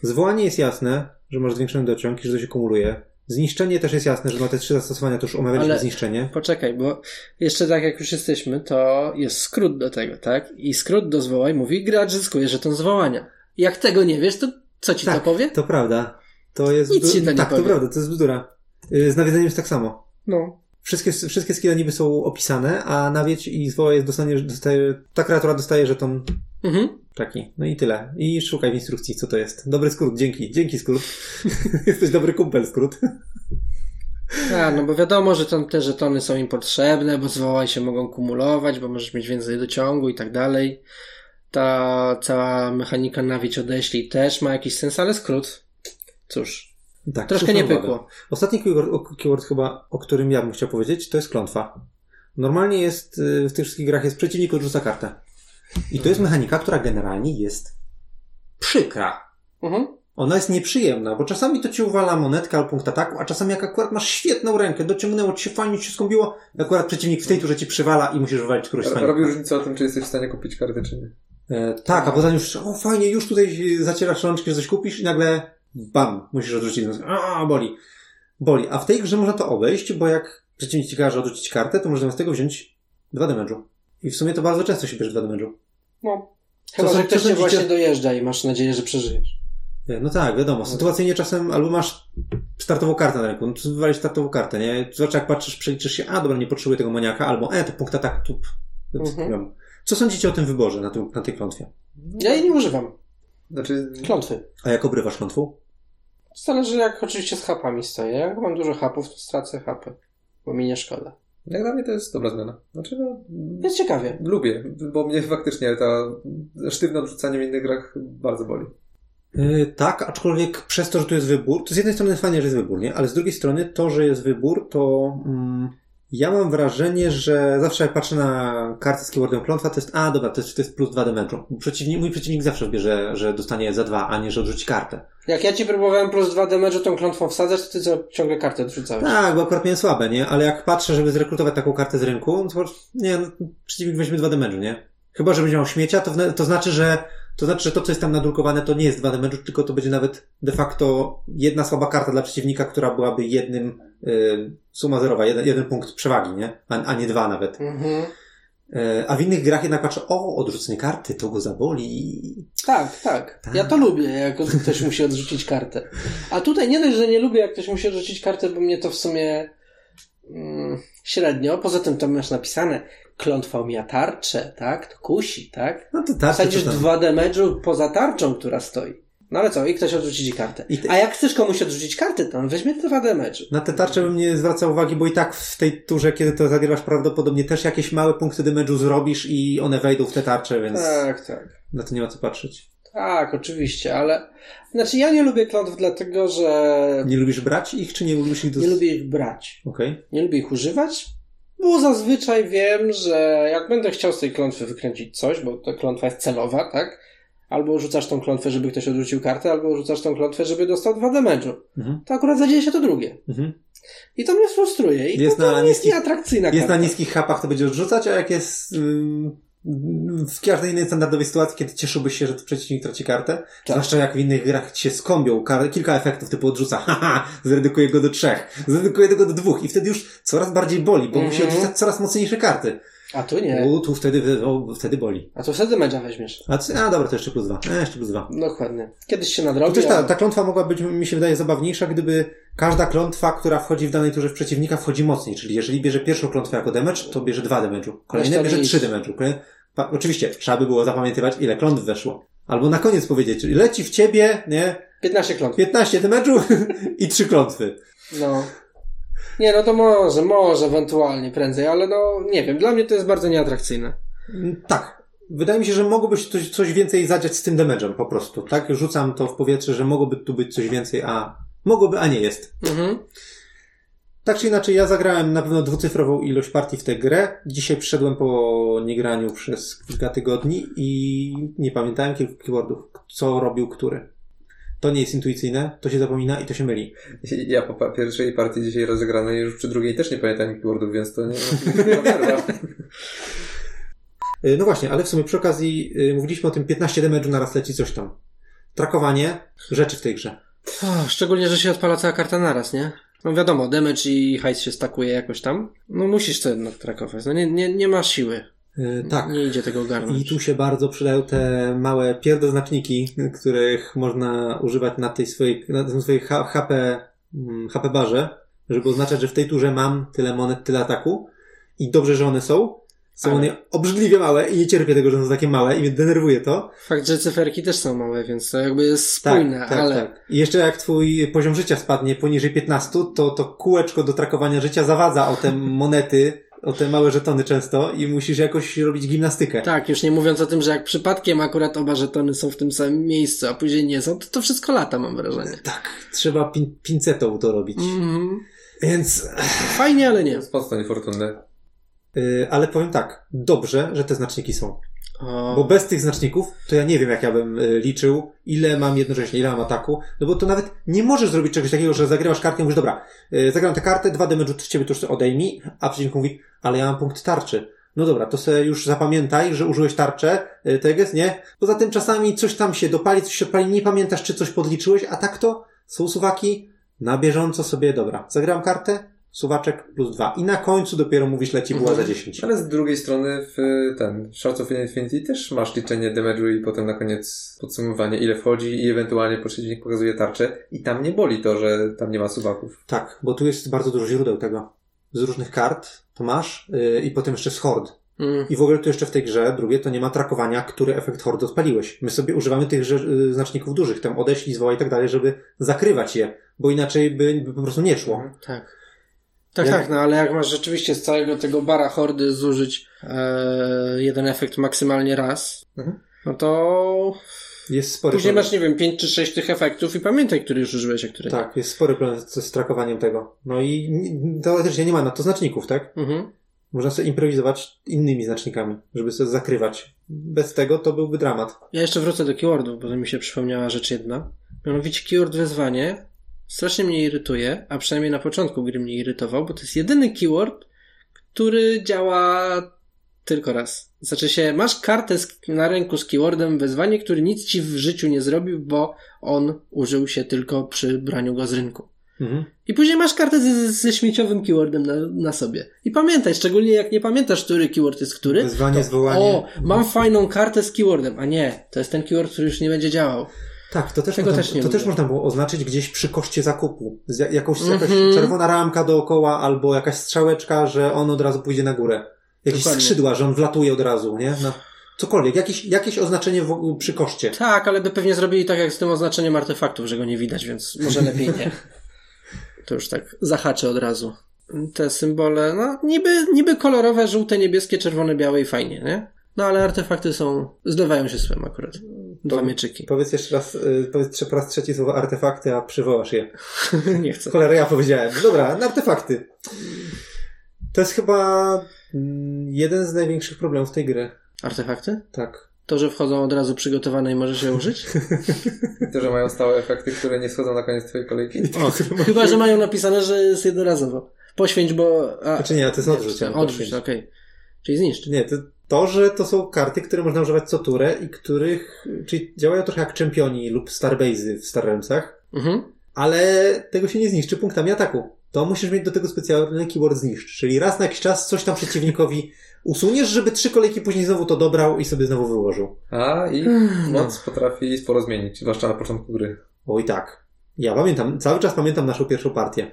Zwołanie jest jasne, że masz zwiększony dociąg i że to się kumuluje. Zniszczenie też jest jasne, że ma te trzy zastosowania, to już omawialiśmy Ale- zniszczenie. poczekaj, bo jeszcze tak jak już jesteśmy, to jest skrót do tego, tak? I skrót do zwołań mówi, gracz zyskuje żeton zwołania. Jak tego nie wiesz, to co ci Tak. to powie? To prawda. To jest... Nic ci to nie tak, to powie. prawda, to jest bzdura. Y, Z nawiedzeniem jest tak samo. No. Wszystkie, wszystkie skille niby są opisane, a nawiedź i zwołaj jest dostanie, dostaje, ta kreatura dostaje żeton Mhm. taki. No i tyle. I szukaj w instrukcji, co to jest. Dobry skrót, dzięki. Dzięki skrót. Jesteś dobry kumpel skrót. A, no bo wiadomo, że tam te żetony są im potrzebne, bo zwołań się mogą kumulować, bo możesz mieć więcej dociągu i tak dalej. Ta cała mechanika nawieć odeślij też ma jakiś sens, ale skrót. Cóż, Tak, troszkę nie pykło. Ostatni keyword, keyword chyba, o którym ja bym chciał powiedzieć, to jest klątwa. Normalnie jest, y, w tych wszystkich grach jest przeciwnik odrzuca kartę. I to jest mechanika, która generalnie jest przykra. Mhm. Ona jest nieprzyjemna, bo czasami to ci uwala monetkę albo punkt ataku, a czasami jak akurat masz świetną rękę, dociągnęło ci się, fajnie ci się skąpiło, akurat przeciwnik w tej turze ci przywala i musisz wywalić którąś z Robi różnicę o tym, czy jesteś w stanie kupić kartę, czy nie. E, tak, a potem już, o fajnie, już tutaj zacierasz rączki, że coś kupisz i nagle bam, musisz odrzucić. A, boli. Boli. A w tej grze można to obejść, bo jak przeciwnik ci każe odrzucić kartę, to można z tego wziąć dwa damage'u. I w sumie to bardzo często się bierze dwa damage'u. No. Chyba, Co że ktoś cię właśnie dojeżdża i masz nadzieję, że przeżyjesz. E, No tak, wiadomo. Sytuacyjnie czasem albo masz startową kartę na ręku, no to wywalisz startową kartę, nie? Zwłaszcza jak patrzysz, przeliczysz się, a dobra, nie potrzebuję tego maniaka, albo e, to punkt ataku, tu. Mhm. Mhm. Co sądzicie o tym wyborze na, tym, na tej klątwie? Ja jej nie używam. Znaczy, Klątwy. A jak obrywasz klątwą? Zależy jak oczywiście z hapami stoję. Jak mam dużo hapów, to stracę hapy. Bo mi nie szkoda. jak dla mnie to jest dobra zmiana. Znaczy, no, Jest ciekawie. lubię, bo mnie faktycznie ta sztywne odrzucanie w innych grach bardzo boli. Yy, tak, aczkolwiek przez to, że tu jest wybór, to z jednej strony fajnie, że jest wybór, nie? Ale z drugiej strony to, że jest wybór, to mm, ja mam wrażenie, że zawsze jak patrzę na kartę z keywordem klątwa, to jest, a dobra, to jest, to jest plus dwa damage'u. Przeciwnik, mój przeciwnik zawsze wybierze, że dostanie za dwa, a nie, że odrzuci kartę. Jak ja ci próbowałem plus dwa damage'u tą klątwą wsadzać, to ty co, ciągle kartę odrzucałeś. Tak, bo akurat miałem słabe, nie? Ale jak patrzę, żeby zrekrutować taką kartę z rynku, no to nie, no, przeciwnik weźmie dwa damage'u, nie? Chyba, że będzie miał śmiecia, to, w- to znaczy, że to znaczy, że to, co jest tam nadrukowane, to nie jest dwa damage'u, tylko to będzie nawet de facto jedna słaba karta dla przeciwnika, która byłaby jednym, y, suma zerowa, jeden, jeden punkt przewagi, nie? A, a nie dwa nawet. Mhm. Y, a w innych grach jednak patrzę, o, odrzucenie karty, to go zaboli. Tak, tak, Tak. Ja to lubię, jak ktoś musi odrzucić kartę. A tutaj nie dość, że nie lubię, jak ktoś musi odrzucić kartę, bo mnie to w sumie mm, średnio. Poza tym tam masz napisane, klątwa omija tarczę, tak? To kusi, tak? No to tak. Sadzisz to tam. dwa damage'u poza tarczą, która stoi. No ale co? I ktoś odrzuci ci kartę. Ty- A jak chcesz komuś odrzucić kartę, to on weźmie dwa damage'u. Na te tarcze bym nie zwracał uwagi, bo i tak w tej turze, kiedy to zagrywasz, prawdopodobnie też jakieś małe punkty damage'u zrobisz i one wejdą w te tarcze, więc Tak, tak. na to nie ma co patrzeć. Tak, oczywiście, ale... Znaczy ja nie lubię klątw dlatego, że Nie lubisz brać ich, czy nie lubisz ich dos... nie lubię ich brać. Okej. Nie lubię ich używać, bo zazwyczaj wiem, że jak będę chciał z tej klątwy wykręcić coś, bo ta klątwa jest celowa, tak? Albo rzucasz tą klątwę, żeby ktoś odrzucił kartę, albo rzucasz tą klątwę, żeby dostał dwa damage'u. Mhm. To akurat zadzieje się to drugie. Mhm. I to mnie frustruje. I Jest to, to na jest niskich- nieatrakcyjna Jest karta. na niskich hapach, to będzie odrzucać, a jak jest ym, w każdej innej standardowej sytuacji, kiedy cieszyłbyś się, że przeciwnik traci kartę, Tak. zwłaszcza jak w innych grach się skąbią kilka efektów typu odrzuca, haha, zredukuje go do trzech, zredukuje go do dwóch i wtedy już coraz bardziej boli, bo musi Mhm. odrzucać coraz mocniejsze karty. A tu nie. U, tu wtedy, o, wtedy boli. A to wtedy damage'a weźmiesz. A, a dobra, to jeszcze plus dwa. E, jeszcze plus dwa. Dokładnie. Kiedyś się nadrobi. też ta, ale- ta klątwa mogła być, mi się wydaje, zabawniejsza, gdyby każda klątwa, która wchodzi w danej turze w przeciwnika, wchodzi mocniej. Czyli jeżeli bierze pierwszą klątwę jako damage, to bierze dwa damage'u. Kolejne bierze trzy damage'u. Kolejne... Pa, oczywiście, trzeba by było zapamiętywać, ile klątw weszło. Albo na koniec powiedzieć, leci w ciebie, nie, 15 klątw. 15 damage'u i trzy klątwy. No. Nie, no to może, może ewentualnie prędzej, ale no nie wiem, dla mnie to jest bardzo nieatrakcyjne. Mm, Tak. Wydaje mi się, że mogłoby się coś, coś więcej zadziać z tym damage'em po prostu. Tak? Rzucam to w powietrze, że mogłoby tu być coś więcej, a mogłoby, a nie jest. Mhm. Mhm. Tak czy inaczej, ja zagrałem na pewno dwucyfrową ilość partii w tę grę. Dzisiaj przyszedłem po niegraniu przez kilka tygodni i nie pamiętałem kilku keywordów, co robił który. To nie jest intuicyjne, to się zapomina i to się myli. Ja po pierwszej partii dzisiaj rozegranej już przy drugiej też nie pamiętam keywordów, więc to nie No właśnie, ale w sumie przy okazji y, mówiliśmy o tym 15 damage'u naraz leci coś tam. Trakowanie rzeczy w tej grze. O, szczególnie, że się odpala cała karta naraz, nie? No wiadomo, damage i hajs się stakuje jakoś tam. No musisz to jednak trakować. No nie, nie, nie ma siły. Y, Tak. Nie idzie tego ogarnąć. I tu się bardzo przydają te małe pierdoznaczniki, których można używać na tej swojej, na tym swojej HP, mm, HP barze, żeby oznaczać, że w tej turze mam tyle monet, tyle ataku. I dobrze, że one są. Są Ale- one obrzydliwie małe i nie cierpię tego, że są takie małe i mnie denerwuje to. Fakt, że cyferki też są małe, więc to jakby jest spójne, tak, tak, ale... tak. I jeszcze jak twój poziom życia spadnie poniżej 15, to to kółeczko do trakowania życia zawadza o te monety, o te małe żetony często i musisz jakoś robić gimnastykę. Tak, już nie mówiąc o tym, że jak przypadkiem akurat oba żetony są w tym samym miejscu, a później nie są, to to wszystko lata, mam wrażenie. Tak, trzeba pin- pincetą to robić. Mhm. Więc Fajnie, ale nie. Mocno niefortunne. Yy, ale powiem tak, dobrze, że te znaczniki są. Bo bez tych znaczników, to ja nie wiem, jak ja bym y, liczył, ile mam jednocześnie, ile mam ataku. No bo to nawet nie możesz zrobić czegoś takiego, że zagrywasz kartę i mówisz, dobra, y, zagram tę kartę, dwa damage'u z ciebie to już odejmij, a przeciwnik mówi, ale ja mam punkt tarczy. No dobra, to sobie już zapamiętaj, że użyłeś tarczę, y, teges, nie? Poza tym czasami coś tam się dopali, coś się odpali, nie pamiętasz, czy coś podliczyłeś, a tak to są suwaki na bieżąco sobie, dobra, zagram kartę, suwaczek plus dwa. I na końcu dopiero mówisz, leci była za 10. Ale z drugiej strony w ten Shards of Infinity też masz liczenie damage'u i potem na koniec podsumowanie ile wchodzi i ewentualnie przeciwnik pokazuje tarczę i tam nie boli to, że tam nie ma suwaków. Tak, bo tu jest bardzo dużo źródeł tego. Z różnych kart to masz yy, i potem jeszcze z hord. mm, I w ogóle tu jeszcze w tej grze, drugie, to nie ma trakowania, który efekt hordy odpaliłeś. My sobie używamy tych y, znaczników dużych, tam odeślij, zwołaj i tak dalej, żeby zakrywać je, bo inaczej by, by po prostu nie szło. Mhm. tak. Tak, Jak- tak, no ale jak masz rzeczywiście z całego tego bara hordy zużyć e, jeden efekt maksymalnie raz, Mhm. no to Jest spory później problem. masz, nie wiem, pięć czy sześć tych efektów i pamiętaj, który już użyłeś, a który nie. Tak, jest spory problem z, z trakowaniem tego. No i ni- teoretycznie nie ma na to znaczników, tak? Mhm. Można sobie improwizować innymi znacznikami, żeby sobie zakrywać. Bez tego to byłby dramat. Ja jeszcze wrócę do keywordów, bo to mi się przypomniała rzecz jedna. Mianowicie keyword wezwanie strasznie mnie irytuje, a przynajmniej na początku gry mnie irytował, bo to jest jedyny keyword, który działa tylko raz. Znaczy się, masz kartę z, na ręku z keywordem wezwanie, który nic ci w życiu nie zrobił, bo on użył się tylko przy braniu go z rynku. Mhm. I później masz kartę ze, ze śmieciowym keywordem na, na sobie. I pamiętaj, szczególnie jak nie pamiętasz, który keyword jest który. Wezwanie, zwołanie. O, mam fajną kartę z keywordem, a nie, to jest ten keyword, który już nie będzie działał. Tak, to też, Tego można, też to też można było oznaczyć gdzieś przy koszcie zakupu. Z ja- jakąś, jakaś Mhm. czerwona ramka dookoła albo jakaś strzałeczka, że on od razu pójdzie na górę. Jakieś Dokładnie. skrzydła, że on wlatuje od razu, nie? No, cokolwiek, jakieś, jakieś oznaczenie w, przy koszcie. Tak, ale by pewnie zrobili tak jak z tym oznaczeniem artefaktów, że go nie widać, więc może lepiej nie. To już tak zahaczę od razu. Te symbole, no niby, niby kolorowe, żółte, niebieskie, czerwone, białe i fajnie, nie? No ale artefakty są, zlewają się z swym akurat. Dwa To- mieczyki. Powiedz jeszcze raz, y, powiedz po raz trzeci słowo artefakty, a przywołasz je. nie chcę. Cholera, ja powiedziałem. Dobra, na artefakty. To jest chyba mm, jeden z największych problemów tej gry. Artefakty? Tak. To, że wchodzą od razu przygotowane i możesz je użyć? I to, że mają stałe efekty, które nie schodzą na koniec twojej kolejki. O, chyba, że mają napisane, że jest jednorazowo. Poświęć, bo... A, Znaczy nie, to jest odrzuć. Odrzuć, okej. Czyli zniszcz. Nie, to, to, że to są karty, które można używać co turę i których, czyli działają trochę jak czempioni lub starbazy w Star Realmsach, Mhm. ale tego się nie zniszczy punktami ataku. To musisz mieć do tego specjalny keyword zniszcz, czyli raz na jakiś czas coś tam przeciwnikowi usuniesz, żeby trzy kolejki później znowu to dobrał i sobie znowu wyłożył. A i No. moc potrafi sporo zmienić, zwłaszcza na początku gry. Oj tak. Ja pamiętam, cały czas pamiętam naszą pierwszą partię.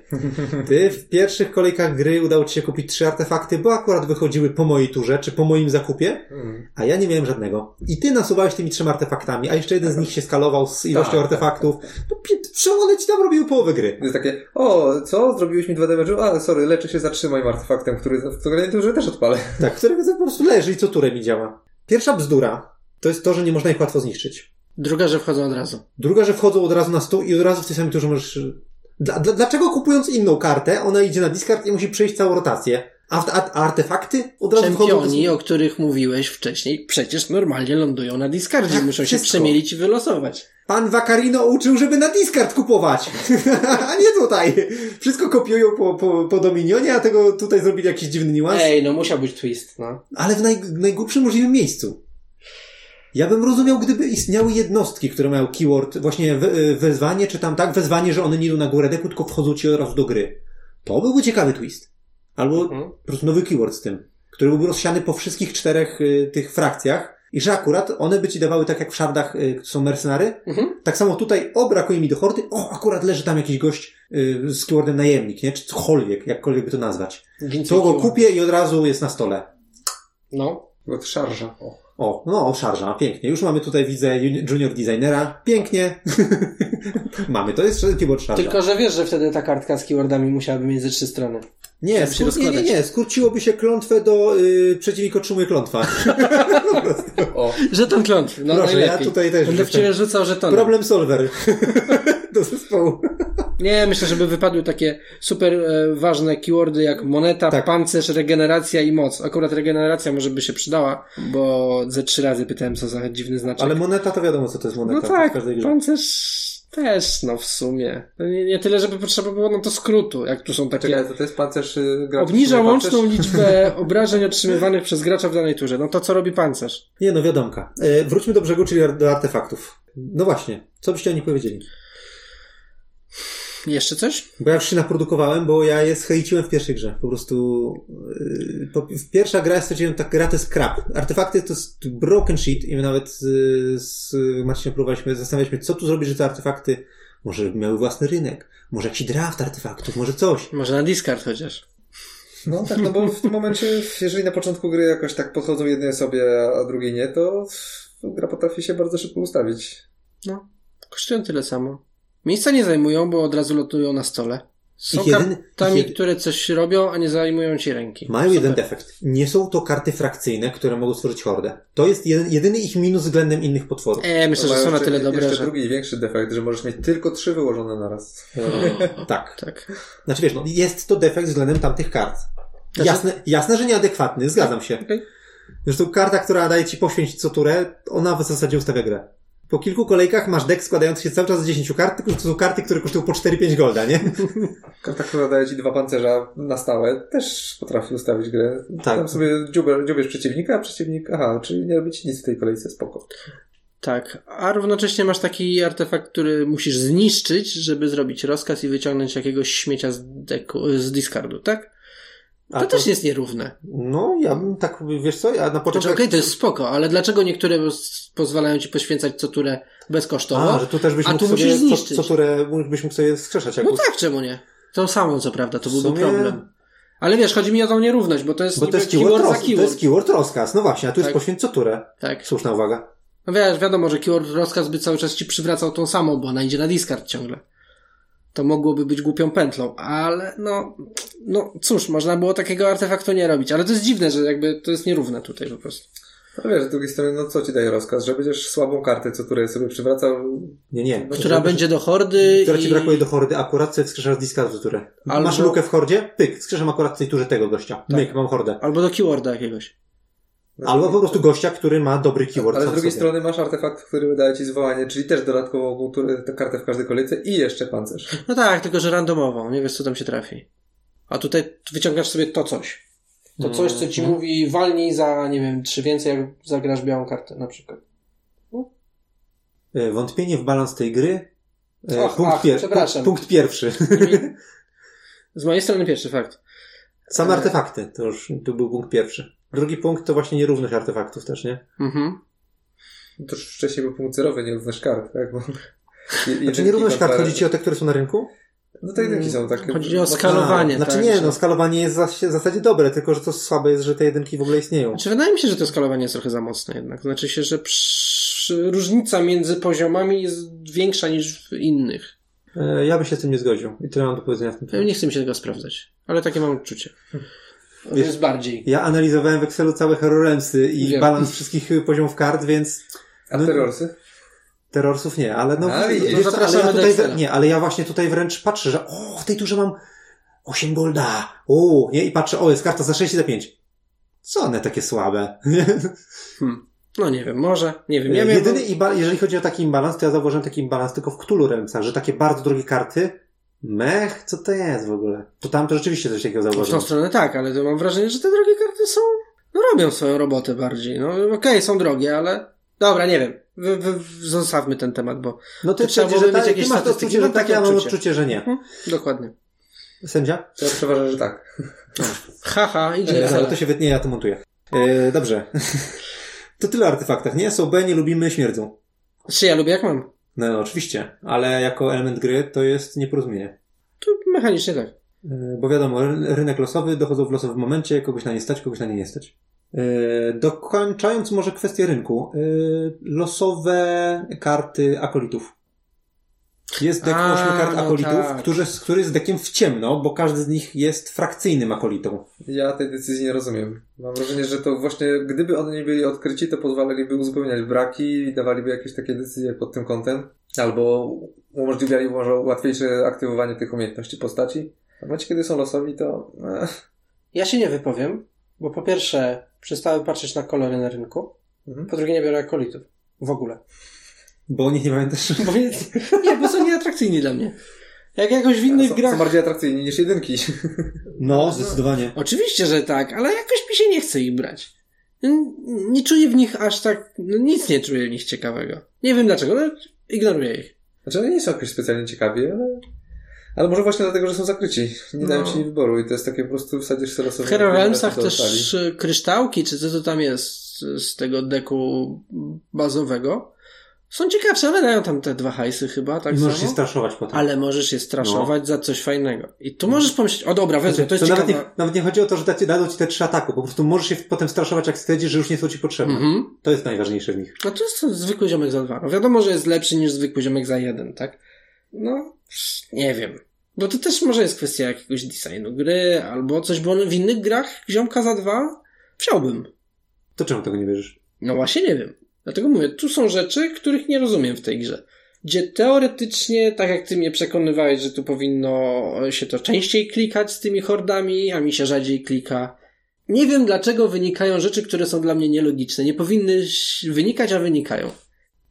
Ty w pierwszych kolejkach gry udało ci się kupić trzy artefakty, bo akurat wychodziły po mojej turze, czy po moim zakupie, Mm. a ja nie miałem żadnego. I ty nasuwałeś tymi trzema artefaktami, a jeszcze jeden z nich się skalował z ilością Tak, artefaktów. To pi- przełony ci tam robiły połowę gry. To jest takie, o, co? Zrobiłeś mi dwa damage'u? A, sorry, leczę się, zatrzymaj artefaktem, który w kolejnej turze też odpalę. Tak, którego po prostu leży i co turę mi działa. Pierwsza bzdura to jest to, że nie można ich łatwo zniszczyć. Druga, że wchodzą od razu. Druga, że wchodzą od razu na stół i od razu w tej samej turze możesz Dla, dla, dlaczego kupując inną kartę, ona idzie na discard i musi przejść całą rotację? A, a, a artefakty od razu wchodzą do... Czempioni, o których mówiłeś wcześniej, przecież normalnie lądują na discardzie. Tak, Muszą się wszystko. przemielić i wylosować. Pan Vacarino uczył, żeby na discard kupować, a nie tutaj. Wszystko kopiują po, po, po Dominionie, a tego tutaj zrobili jakiś dziwny niuans. Ej, no musiał być twist, no. Ale w naj, najgłupszym możliwym miejscu. Ja bym rozumiał, gdyby istniały jednostki, które mają keyword, właśnie we, wezwanie, czy tam tak, wezwanie, że one nie idą na górę deku, tylko wchodzą ci od razu do gry. To byłby ciekawy twist. Albo Mhm. po prostu nowy keyword z tym, który byłby rozsiany po wszystkich czterech y, tych frakcjach i że akurat one by ci dawały tak jak w szardach y, są mercenary. Mhm. Tak samo tutaj, o, brakuje mi do hordy, o, akurat leży tam jakiś gość y, z keywordem najemnik, nie? Czy cokolwiek, jakkolwiek by to nazwać. Więcej To go kupię i od razu jest na stole. No. Bo to szarża. O. O, no, szarża, pięknie. Już mamy tutaj, widzę, juni- junior designera. Pięknie. mamy, to jest keyboard szarża. Tylko, że wiesz, że wtedy ta kartka z keywordami musiałaby mieć ze trzy strony. Nie, skur- nie, nie, nie, skróciłoby się klątwę do y, przeciwnik otrzymuje klątwa. o. Żeton klątw, no Proszę, najlepiej. ja tutaj też Będę w jestem. ciebie rzucał żetony. Problem solver do zespołu. Nie, myślę, żeby wypadły takie super e, ważne keywordy jak moneta, Tak. pancerz, regeneracja i moc. Akurat regeneracja może by się przydała, bo ze trzy razy pytałem, co za dziwny znaczek. Ale moneta to wiadomo, co to jest moneta no tak, pancerz też, no w sumie. Nie, nie tyle, żeby potrzeba było no to skrótu, jak tu są takie... Czekaj, to, to jest pancerz y, graczy. Obniża łączną pancerz? liczbę obrażeń otrzymywanych przez gracza w danej turze. No to co robi pancerz? Nie no, wiadomka. E, wróćmy do brzegu, czyli do artefaktów. No właśnie, co byście o nich powiedzieli? Jeszcze coś? Bo ja już się naprodukowałem, bo ja je schejciłem w pierwszej grze. Po prostu yy, po, w pierwsza gra stwierdziłem, tak gra to jest crap. Artefakty to jest broken shit i my nawet z, z Marcinem próbowaliśmy, zastanawialiśmy, co tu zrobić, że te artefakty może miały własny rynek, może jakiś draft artefaktów, może coś. Może na discard chociaż. No tak, no bo w tym momencie, jeżeli na początku gry jakoś tak podchodzą jednej osobie, a drugiej nie, to gra potrafi się bardzo szybko ustawić. No, kosztują tyle samo. Miejsca nie zajmują, bo od razu lotują na stole. Są Ich jeden- kartami, ich które coś robią, a nie zajmują ci ręki. Mają Super. jeden defekt. Nie są to karty frakcyjne, które mogą stworzyć hordę. To jest jeden, jedyny ich minus względem innych potworów. E, myślę, że są na tyle dobre, Jeszcze że... drugi większy defekt, że możesz mieć tylko trzy wyłożone naraz. Tak. Tak. Znaczy wiesz, no, jest to defekt względem tamtych kart. Znaczy- Jasne, jasne, że nieadekwatny, zgadzam się. Okej. Zresztą karta, która daje ci poświęcić co turę, ona w zasadzie ustawia grę. Po kilku kolejkach masz deck składający się cały czas z 10 kart, tylko to są karty, które kosztują po 4-5 golda, nie? Karta, która daje ci dwa pancerza na stałe, też potrafi ustawić grę. Tak. Tam sobie dziubę- dziubiesz przeciwnika, a przeciwnik, aha, czyli nie robi ci nic w tej kolejce, spoko. Tak. A równocześnie masz taki artefakt, który musisz zniszczyć, żeby zrobić rozkaz i wyciągnąć jakiegoś śmiecia z, deku, z discardu, tak? To, A też jest nierówne. No, ja bym tak, wiesz co, ja na Znaczy, początku... okej, to jest spoko, ale dlaczego niektóre pozwalają ci poświęcać co turę bezkosztowo? A, że tu też byś a mógł tu musisz sobie, co, zniszczyć. co turę, byś mógł sobie skrzeszać. Jak No tak, czemu nie? Tą samą, co prawda, to byłby sumie- problem. Ale wiesz, chodzi mi o tą nierówność, bo to jest, Bo to jest keyword, keyword roz, to keyword. jest keyword rozkaz. No właśnie, a tu jest Tak. poświęć co turę. Tak. Słuszna uwaga. No wiesz, wiadomo, że keyword rozkaz by cały czas ci przywracał tą samą, bo ona idzie na discard ciągle. To mogłoby być głupią pętlą, ale no, no cóż, można było takiego artefaktu nie robić, ale to jest dziwne, że jakby to jest nierówne tutaj po prostu. No wiesz, z drugiej strony, no co ci daje rozkaz? Że będziesz słabą kartę, co której sobie przywracał. Nie, nie. Która Żeby- będzie do hordy Która i... ci brakuje do hordy, akurat sobie wskrzeszasz z discardu turę. Albo- Masz lukę w hordzie? Pyk, wskrzeszam akurat w tej turze tego gościa. Tak. Myk, mam hordę. Albo do keyworda jakiegoś. Albo po prostu gościa, który ma dobry keyword. Ale z drugiej sobie. strony masz artefakt, który daje ci zwołanie, czyli też dodatkową turę- tę kartę w każdej kolejce i jeszcze pancerz. No tak, tylko że randomową, nie wiesz co tam się trafi. A tutaj wyciągasz sobie to coś. To coś, co ci Mhm. mówi walnij za, nie wiem, trzy więcej, jak zagrasz białą kartę na przykład. E, Wątpienie w balans tej gry. E, Och, punkt, ach, pier- przepraszam. punkt, pierwszy. Z mojej strony pierwszy fakt. Same E. artefakty. To już tu był punkt pierwszy. Drugi punkt to właśnie nierówność artefaktów też, nie? Mhm. To już wcześniej był punkt zerowy, nierówność kart, tak? Bo... Znaczy nierówność kart chodzi ci o te, które są na rynku? No to jedynki są takie. Chodzi o no, skalowanie. A, znaczy tak, nie, że- no skalowanie jest w zasadzie dobre, tylko że to słabe jest, że te jedynki w ogóle istnieją. Znaczy, wydaje mi się, że to skalowanie jest trochę za mocne jednak. Znaczy się, że przy... różnica między poziomami jest większa niż w innych. E, Ja bym się z tym nie zgodził. I tyle mam do powiedzenia w tym temacie. nie chcę mi się tego sprawdzać, ale takie mam odczucie. To Wiesz- jest bardziej. Ja analizowałem w Excelu całe Hero Realmsy i Wiem. balans wszystkich y, poziomów kart, więc A terrorsy? Terrorsów nie, ale no, A, widzisz, wiesz co, ale ja tutaj, nie, ale ja właśnie tutaj wręcz patrzę, że o, w tej turze mam 8 golda, o, nie, i patrzę, o, jest karta za 6 i za 5. Co one takie słabe? Hmm. No nie wiem, może, nie wiem. Ja miałem... Jedyny, imba- jeżeli chodzi o taki imbalans, to ja zauważyłem taki imbalans tylko w Cthulhu Realmsach, że takie bardzo drogie karty, mech, co to jest w ogóle? To tam to rzeczywiście coś takiego W tą zauważyłem. stronę tak, ale to mam wrażenie, że te drogie karty są, no robią swoją robotę bardziej. No okej, są drogie, ale dobra, nie wiem. Wy, wy, zostawmy ten temat, bo No ty trzeba byłoby mieć tak, jakieś masz to statystyki, odczucie, że mam tak, takie ja mam odczucie. odczucie, że nie. hmm, dokładnie. Sędzia? To ja przeważam, że tak. Haha, idzie E, ale to się wytnie, ja to montuję. E, dobrze. to tyle o artefaktach, nie? Są B, nie lubimy, śmierdzą. Czy ja lubię jak mam? No oczywiście, ale jako element gry to jest nieporozumienie. To mechanicznie tak. E, Bo wiadomo, ry- rynek losowy, dochodzą w losowym momencie, kogoś na nie stać, kogoś na nie nie stać. E, Dokończając może kwestię rynku, e, losowe karty akolitów. Jest dek A, 8 kart no akolitów, tak. który, który jest dekiem w ciemno, bo każdy z nich jest frakcyjnym akolitą. Ja tej decyzji nie rozumiem. Mam wrażenie, że to właśnie, gdyby one nie byli odkryci, to pozwalaliby uzupełniać braki i dawaliby jakieś takie decyzje pod tym kątem. Albo umożliwiali może łatwiejsze aktywowanie tych umiejętności postaci. A w momencie, kiedy są losowi, to... eh, Ja się nie wypowiem, bo po pierwsze przestałem patrzeć na kolory na rynku, Mhm. po drugie nie biorę akolitów. W ogóle. Bo o nich nie pamiętasz. Bo nie, nie, bo są nieatrakcyjni dla mnie. Jak jakoś w innych są, grach... są bardziej atrakcyjni niż jedynki. No, zdecydowanie. Oczywiście, że tak, ale jakoś mi się nie chce ich brać. Nie czuję w nich aż tak, no nic nie czuję w nich ciekawego. Nie wiem dlaczego, ale ignoruję ich. Znaczy, one nie są jakoś specjalnie ciekawi, ale... Ale może właśnie dlatego, że są zakryci. Nie dają No. ci wyboru i to jest takie po prostu wsadzisz sobie W. Hero Realmsach też y, kryształki, czy co to tam jest z tego deku bazowego, są ciekawsze, ale dają tam te dwa hajsy chyba, tak I możesz się samo. straszować potem. Ale możesz je straszować za coś fajnego. I tu możesz pomyśleć, o dobra, wezmę, to jest nawet, ciekawe. nie, nawet nie chodzi o to, że da- dadzą ci te trzy ataku. Po prostu możesz się potem straszować, jak stwierdzisz, że już nie są ci potrzebne. Mhm. To jest najważniejsze w nich. No to jest zwykły ziomek za dwa. No wiadomo, że jest lepszy niż zwykły ziomek za jeden, tak? No, nie wiem. Bo to też może jest kwestia jakiegoś designu gry, albo coś, bo w innych grach ziomka za dwa wziąłbym. To czemu tego nie bierzesz? No właśnie nie wiem. Dlatego mówię, tu są rzeczy, których nie rozumiem w tej grze. Gdzie teoretycznie, tak jak ty mnie przekonywałeś, że tu powinno się to częściej klikać z tymi hordami, a mi się rzadziej klika. Nie wiem dlaczego wynikają rzeczy, które są dla mnie nielogiczne. Nie powinny wynikać, a wynikają.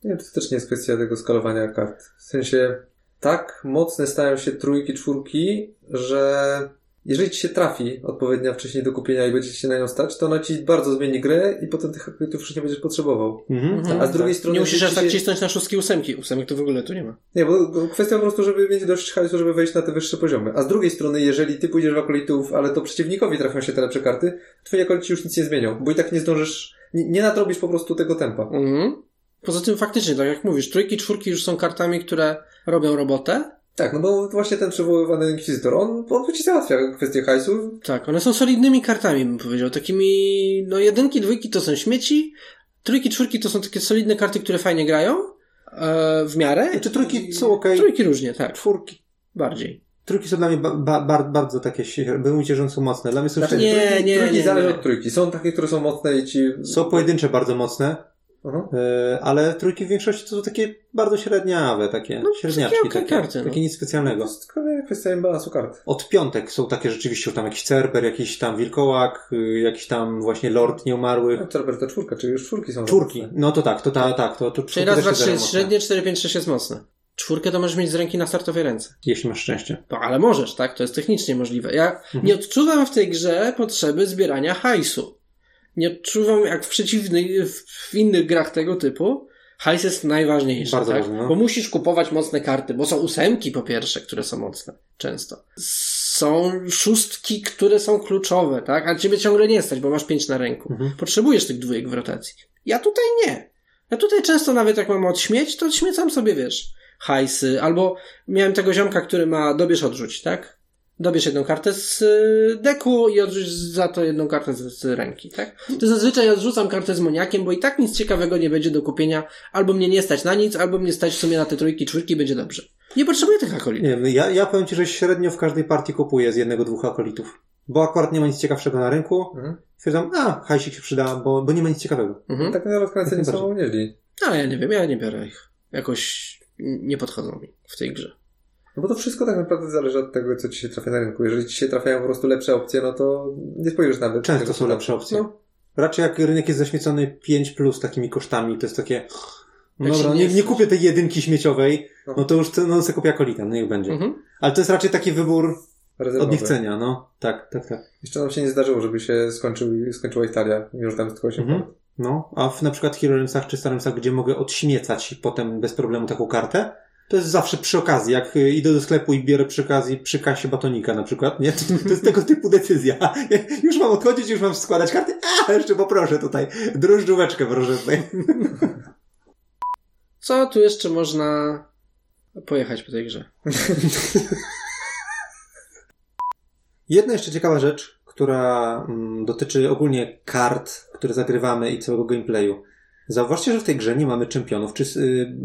Nie, to też nie jest kwestia tego skalowania kart. W sensie, tak mocne stają się trójki, czwórki, że jeżeli ci się trafi odpowiednia wcześniej do kupienia i będzie się na nią stać, to ona ci bardzo zmieni grę i potem tych akrytów już nie będziesz potrzebował. Mhm. Mhm. A z drugiej strony... Nie musisz aż tak się- cisnąć na szóstki ósemki. Ósemek to w ogóle tu nie ma. Nie, bo bo kwestia po prostu, żeby mieć dość hajsu, żeby wejść na te wyższe poziomy. A z drugiej strony, jeżeli ty pójdziesz w akolitów, ale to przeciwnikowi trafią się te lepsze karty, twoje akolici już nic nie zmienią, bo i tak nie zdążysz, nie, nie nadrobisz po prostu tego tempa. Mhm. Poza tym faktycznie, tak jak mówisz, trójki, czwórki już są kartami, które robią robotę. Tak, no bo właśnie ten przywoływany Inkwizytor, on, on ci załatwia kwestię hajsu, Tak, one są solidnymi kartami, bym powiedział. Takimi, no jedynki, dwójki to są śmieci, trójki, czwórki to są takie solidne karty, które fajnie grają. E, w miarę. Czy trójki są okej? Trójki różnie, tak. Czwórki. Bardziej. Trójki są dla mnie ba, ba, bar- bardzo takie, bym mówić, że są mocne. Dla mnie są, Znaczy, Nie, trójki, nie, trójki nie, zależy nie. od trójki. Są takie, które są mocne i ci... są pojedyncze bardzo mocne, Aha. e, ale trójki w większości to są takie bardzo średniawe, takie No, średniaczki, takie takie, karty, no. takie nic To specjalnego. jest tylko kwestia imbalansu kart. Od piątek są takie rzeczywiście, tam jakiś Cerber, jakiś tam Wilkołak, y, jakiś tam właśnie Lord Nieumarłych. No, Cerber to czwórka, czyli już czwórki są. Czwórki. mocne. No to tak, to ta, tak, to, to Czyli raz, dwa, trzy jest mocne. średnie, cztery, pięć, sześć jest mocne. Czwórkę to możesz mieć z ręki na startowej ręce. Jeśli masz szczęście. No, ale możesz, tak? To jest technicznie możliwe. Ja Mhm. nie odczuwam w tej grze potrzeby zbierania hajsu. Nie odczuwam, jak w przeciwnych, w innych grach tego typu, hajs jest najważniejszy, Bardzo tak? ważny, no. Bo musisz kupować mocne karty, bo są ósemki po pierwsze, które są mocne. Często. Są szóstki, które są kluczowe, tak? A ciebie ciągle nie stać, bo masz pięć na ręku. Mhm. Potrzebujesz tych dwójek w rotacji. Ja tutaj nie. Ja tutaj często nawet jak mam odśmieć, to odśmiecam sobie, wiesz, hajsy, albo miałem tego ziomka, który ma dobierz odrzuć, tak? Dobierz jedną kartę z y, deku i odrzuć za to jedną kartę z, z ręki, tak? To zazwyczaj odrzucam kartę z moniakiem, bo i tak nic ciekawego nie będzie do kupienia. Albo mnie nie stać na nic, albo mnie stać w sumie na te trójki, czwórki będzie dobrze. Nie potrzebuję tych akolitów. Nie wiem, ja, ja powiem Ci, że średnio w każdej partii kupuję z jednego, dwóch akolitów. Bo akurat nie ma nic ciekawszego na rynku. Mhm. Stwierdzam, a, hajsik się przyda, bo, bo nie ma nic ciekawego. Mhm. Tak na rozkręcenie Jak są. Ale ja nie wiem, ja nie biorę ich. jakoś nie podchodzą mi w tej grze. No bo to wszystko tak naprawdę zależy od tego, co ci się trafia na rynku. Jeżeli ci się trafiają po prostu lepsze opcje, no to nie spojrzysz nawet. Często tego, są lepsze opcje. No. Raczej jak rynek jest zaśmiecony 5 plus takimi kosztami, to jest takie. No Jak się dobra, nie nie, kupię tej jedynki śmieciowej, No. no to już no, se kupię akolita, no niech będzie. Mhm. Ale to jest raczej taki wybór Rezerwowe. od niechcenia, no. Tak, tak, tak. Jeszcze nam się nie zdarzyło, żeby się skończył, skończyła Italia, że tam tylko 8 Mhm. No, a w na przykład Hero Ramsach czy Staremsach, gdzie mogę odśmiecać potem bez problemu taką kartę, to jest zawsze przy okazji. Jak y, idę do sklepu i biorę przy okazji przy kasie batonika na przykład, nie? To, to jest tego typu decyzja. Już mam odchodzić, już mam składać karty. A, jeszcze poproszę tutaj. Drożdżóweczkę proszę tutaj. Co tu jeszcze można pojechać po tej grze? Jedna jeszcze ciekawa rzecz, która mm, dotyczy ogólnie kart, które zagrywamy i całego gameplayu. Zauważcie, że w tej grze nie mamy czempionów, czy y,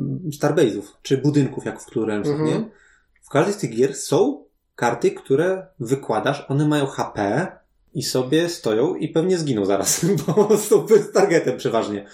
starbase'ów, czy budynków, jak w którymś, Mhm. nie? W każdej z tych gier są karty, które wykładasz, one mają HP i sobie stoją i pewnie zginą zaraz, bo są z targetem przeważnie.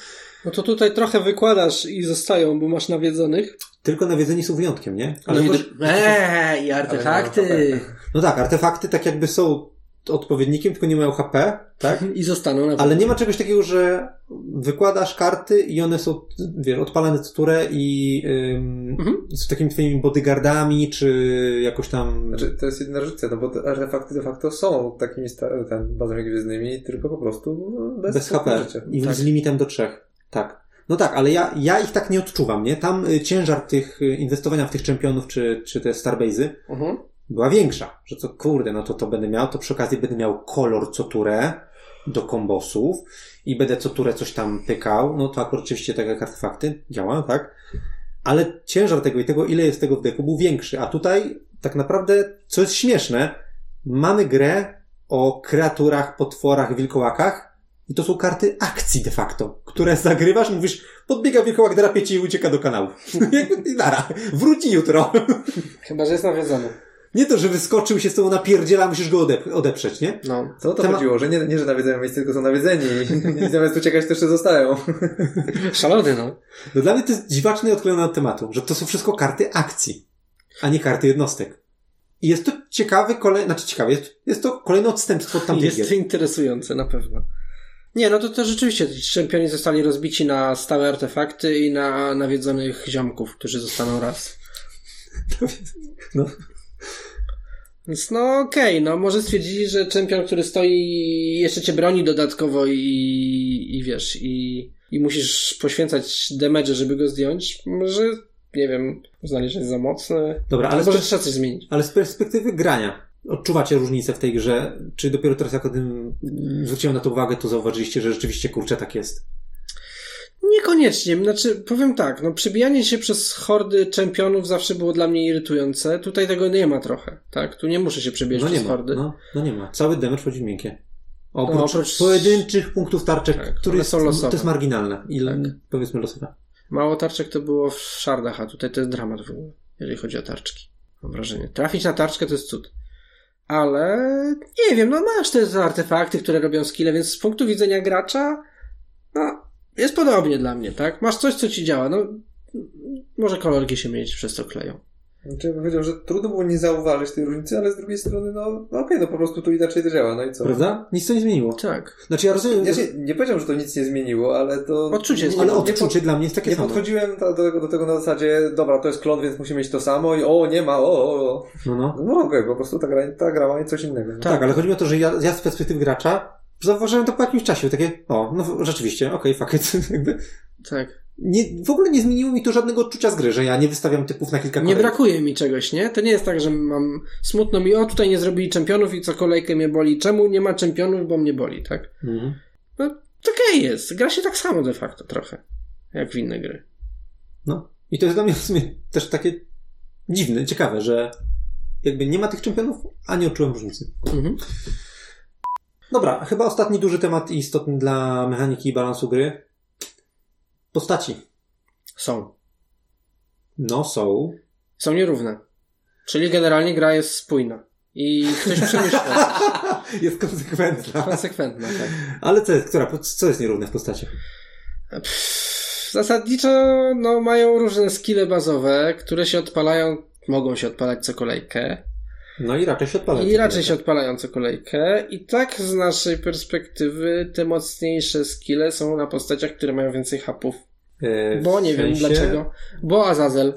No to tutaj trochę wykładasz i zostają, bo masz nawiedzonych. Tylko nawiedzeni są wyjątkiem, nie? Ale Ale nie też, Eee, i artefakty. no tak, artefakty tak jakby są odpowiednikiem, tylko nie mają HP, tak? I zostaną na Ale nie ma czegoś takiego, że wykładasz karty i one są, wiesz, odpalane co turę i ym, Mhm. są takimi twoimi bodyguardami, czy jakoś tam... Znaczy, to jest jedna różnica, no bo te artefakty de facto są takimi ten, bazami gwiezdnymi, tylko po prostu bez, bez HP życia. i Tak. z limitem do trzech. Tak. No tak, ale ja, ja ich tak nie odczuwam, nie? Tam y, ciężar tych y, inwestowania w tych czempionów, czy, czy te starbase'y Mhm. Była większa. Że co, kurde, no to to będę miał, to przy okazji będę miał kolor co turę do kombosów i będę co turę coś tam pykał. No to akurat oczywiście tak jak artefakty działa, tak? Ale ciężar tego i tego, ile jest tego w deku, był większy. A tutaj tak naprawdę, co jest śmieszne, mamy grę o kreaturach, potworach, wilkołakach i to są karty akcji de facto, które zagrywasz, mówisz, podbiega wilkołak, drapie ci i ucieka do kanału. Nara, wróci jutro. Chyba, że jest nawiedzony. Nie to, że wyskoczył się z tobą napierdziela, musisz go odep- odeprzeć, nie? No. Co o to Tema- chodziło? Że nie, nie że nawiedzają miejsce, tylko są nawiedzeni i zamiast uciekać, to jeszcze zostają. Szalony, no. No dla mnie to jest dziwaczne odklejone od tematu, że to są wszystko karty akcji, a nie karty jednostek. I jest to ciekawy kolej, znaczy ciekawe, jest, jest to kolejne odstępstwo od tamtych Jest gier. to interesujące, na pewno. Nie, no to, to rzeczywiście ci czempioni zostali rozbici na stałe artefakty i na nawiedzonych ziomków, którzy zostaną raz. No. Więc no okej, no może stwierdzili, że czempion, który stoi jeszcze cię broni dodatkowo i, i wiesz, i, i musisz poświęcać damage, żeby go zdjąć, może, nie wiem, uznali, że jest za mocny. Dobra, ale może trzeba coś zmienić. ale z perspektywy grania, odczuwacie różnicę w tej grze? Czy dopiero teraz jak o tym zwróciłem na to uwagę, to zauważyliście, że rzeczywiście kurczę tak jest? Niekoniecznie, znaczy powiem tak, no przebijanie się przez hordy czempionów zawsze było dla mnie irytujące. Tutaj tego nie ma trochę, tak? Tu nie muszę się przebijać No nie przez ma, hordy. no, no nie ma. Cały damage wchodzi w miękkie. Oprócz, No, oprócz- pojedynczych punktów tarczek, Tak, jest, są losowe. to jest marginalne. I Tak. powiedzmy losowe. Mało tarczek to było w szardach, a tutaj to jest dramat w ogóle, jeżeli chodzi o tarczki. Mam wrażenie. Trafić na tarczkę to jest cud. Ale nie wiem, no masz te artefakty, które robią skille, więc z punktu widzenia gracza, no, jest podobnie dla mnie, tak? Masz coś, co ci działa, no, może kolorki się mieć przez to kleją. Znaczy, ja bym powiedział, że trudno było nie zauważyć tej różnicy, ale z drugiej strony, no, no okej, no po prostu tu inaczej to działa, no i co? Prawda? Nic to nie zmieniło. Tak. Znaczy ja rozumiem, Ja się, nie powiedziałem, że to nic nie zmieniło, ale to... Odczucie nie, ale nie, odczucie dla mnie jest takie Nie samo. podchodziłem ta- do, tego- do tego na zasadzie, dobra, to jest klon, więc musimy mieć to samo i o, nie ma, o, o, o. No, no. No okej, po prostu ta gra, ta gra ma coś innego. Tak, ale chodzi mi o to, że ja, ja z perspektywy gracza zauważyłem to po jakimś czasie. Takie, o, no rzeczywiście, okej, fuck it. Jakby Tak. nie, w ogóle nie zmieniło mi to żadnego odczucia z gry, że ja nie wystawiam typów na kilka Nie kolejek. brakuje mi czegoś, nie? To nie jest tak, że mam smutno mi, o tutaj nie zrobili czempionów i co kolejkę mnie boli. Czemu nie ma czempionów, bo mnie boli, tak? Mhm. No, to okej jest. Gra się tak samo de facto trochę, jak w inne gry. No. I to jest dla mnie w sumie też takie dziwne, ciekawe, że jakby nie ma tych czempionów, a nie odczułem różnicy. Mhm. Dobra, chyba ostatni duży temat i istotny dla mechaniki i balansu gry. Postaci. Są. No, są. Są nierówne. Czyli generalnie gra jest spójna. I ktoś przemyślał. jest konsekwentna. Konsekwentna, tak. Ale co jest, która, co jest nierówne w postaciach? Pff, zasadniczo no, mają różne skille bazowe, które się odpalają, mogą się odpalać co kolejkę. No i raczej się odpalają. I raczej się odpalają co kolejkę. I tak z naszej perspektywy te mocniejsze skille są na postaciach, które mają więcej hapów. E, Bo nie wiem sensie- dlaczego. Bo Azazel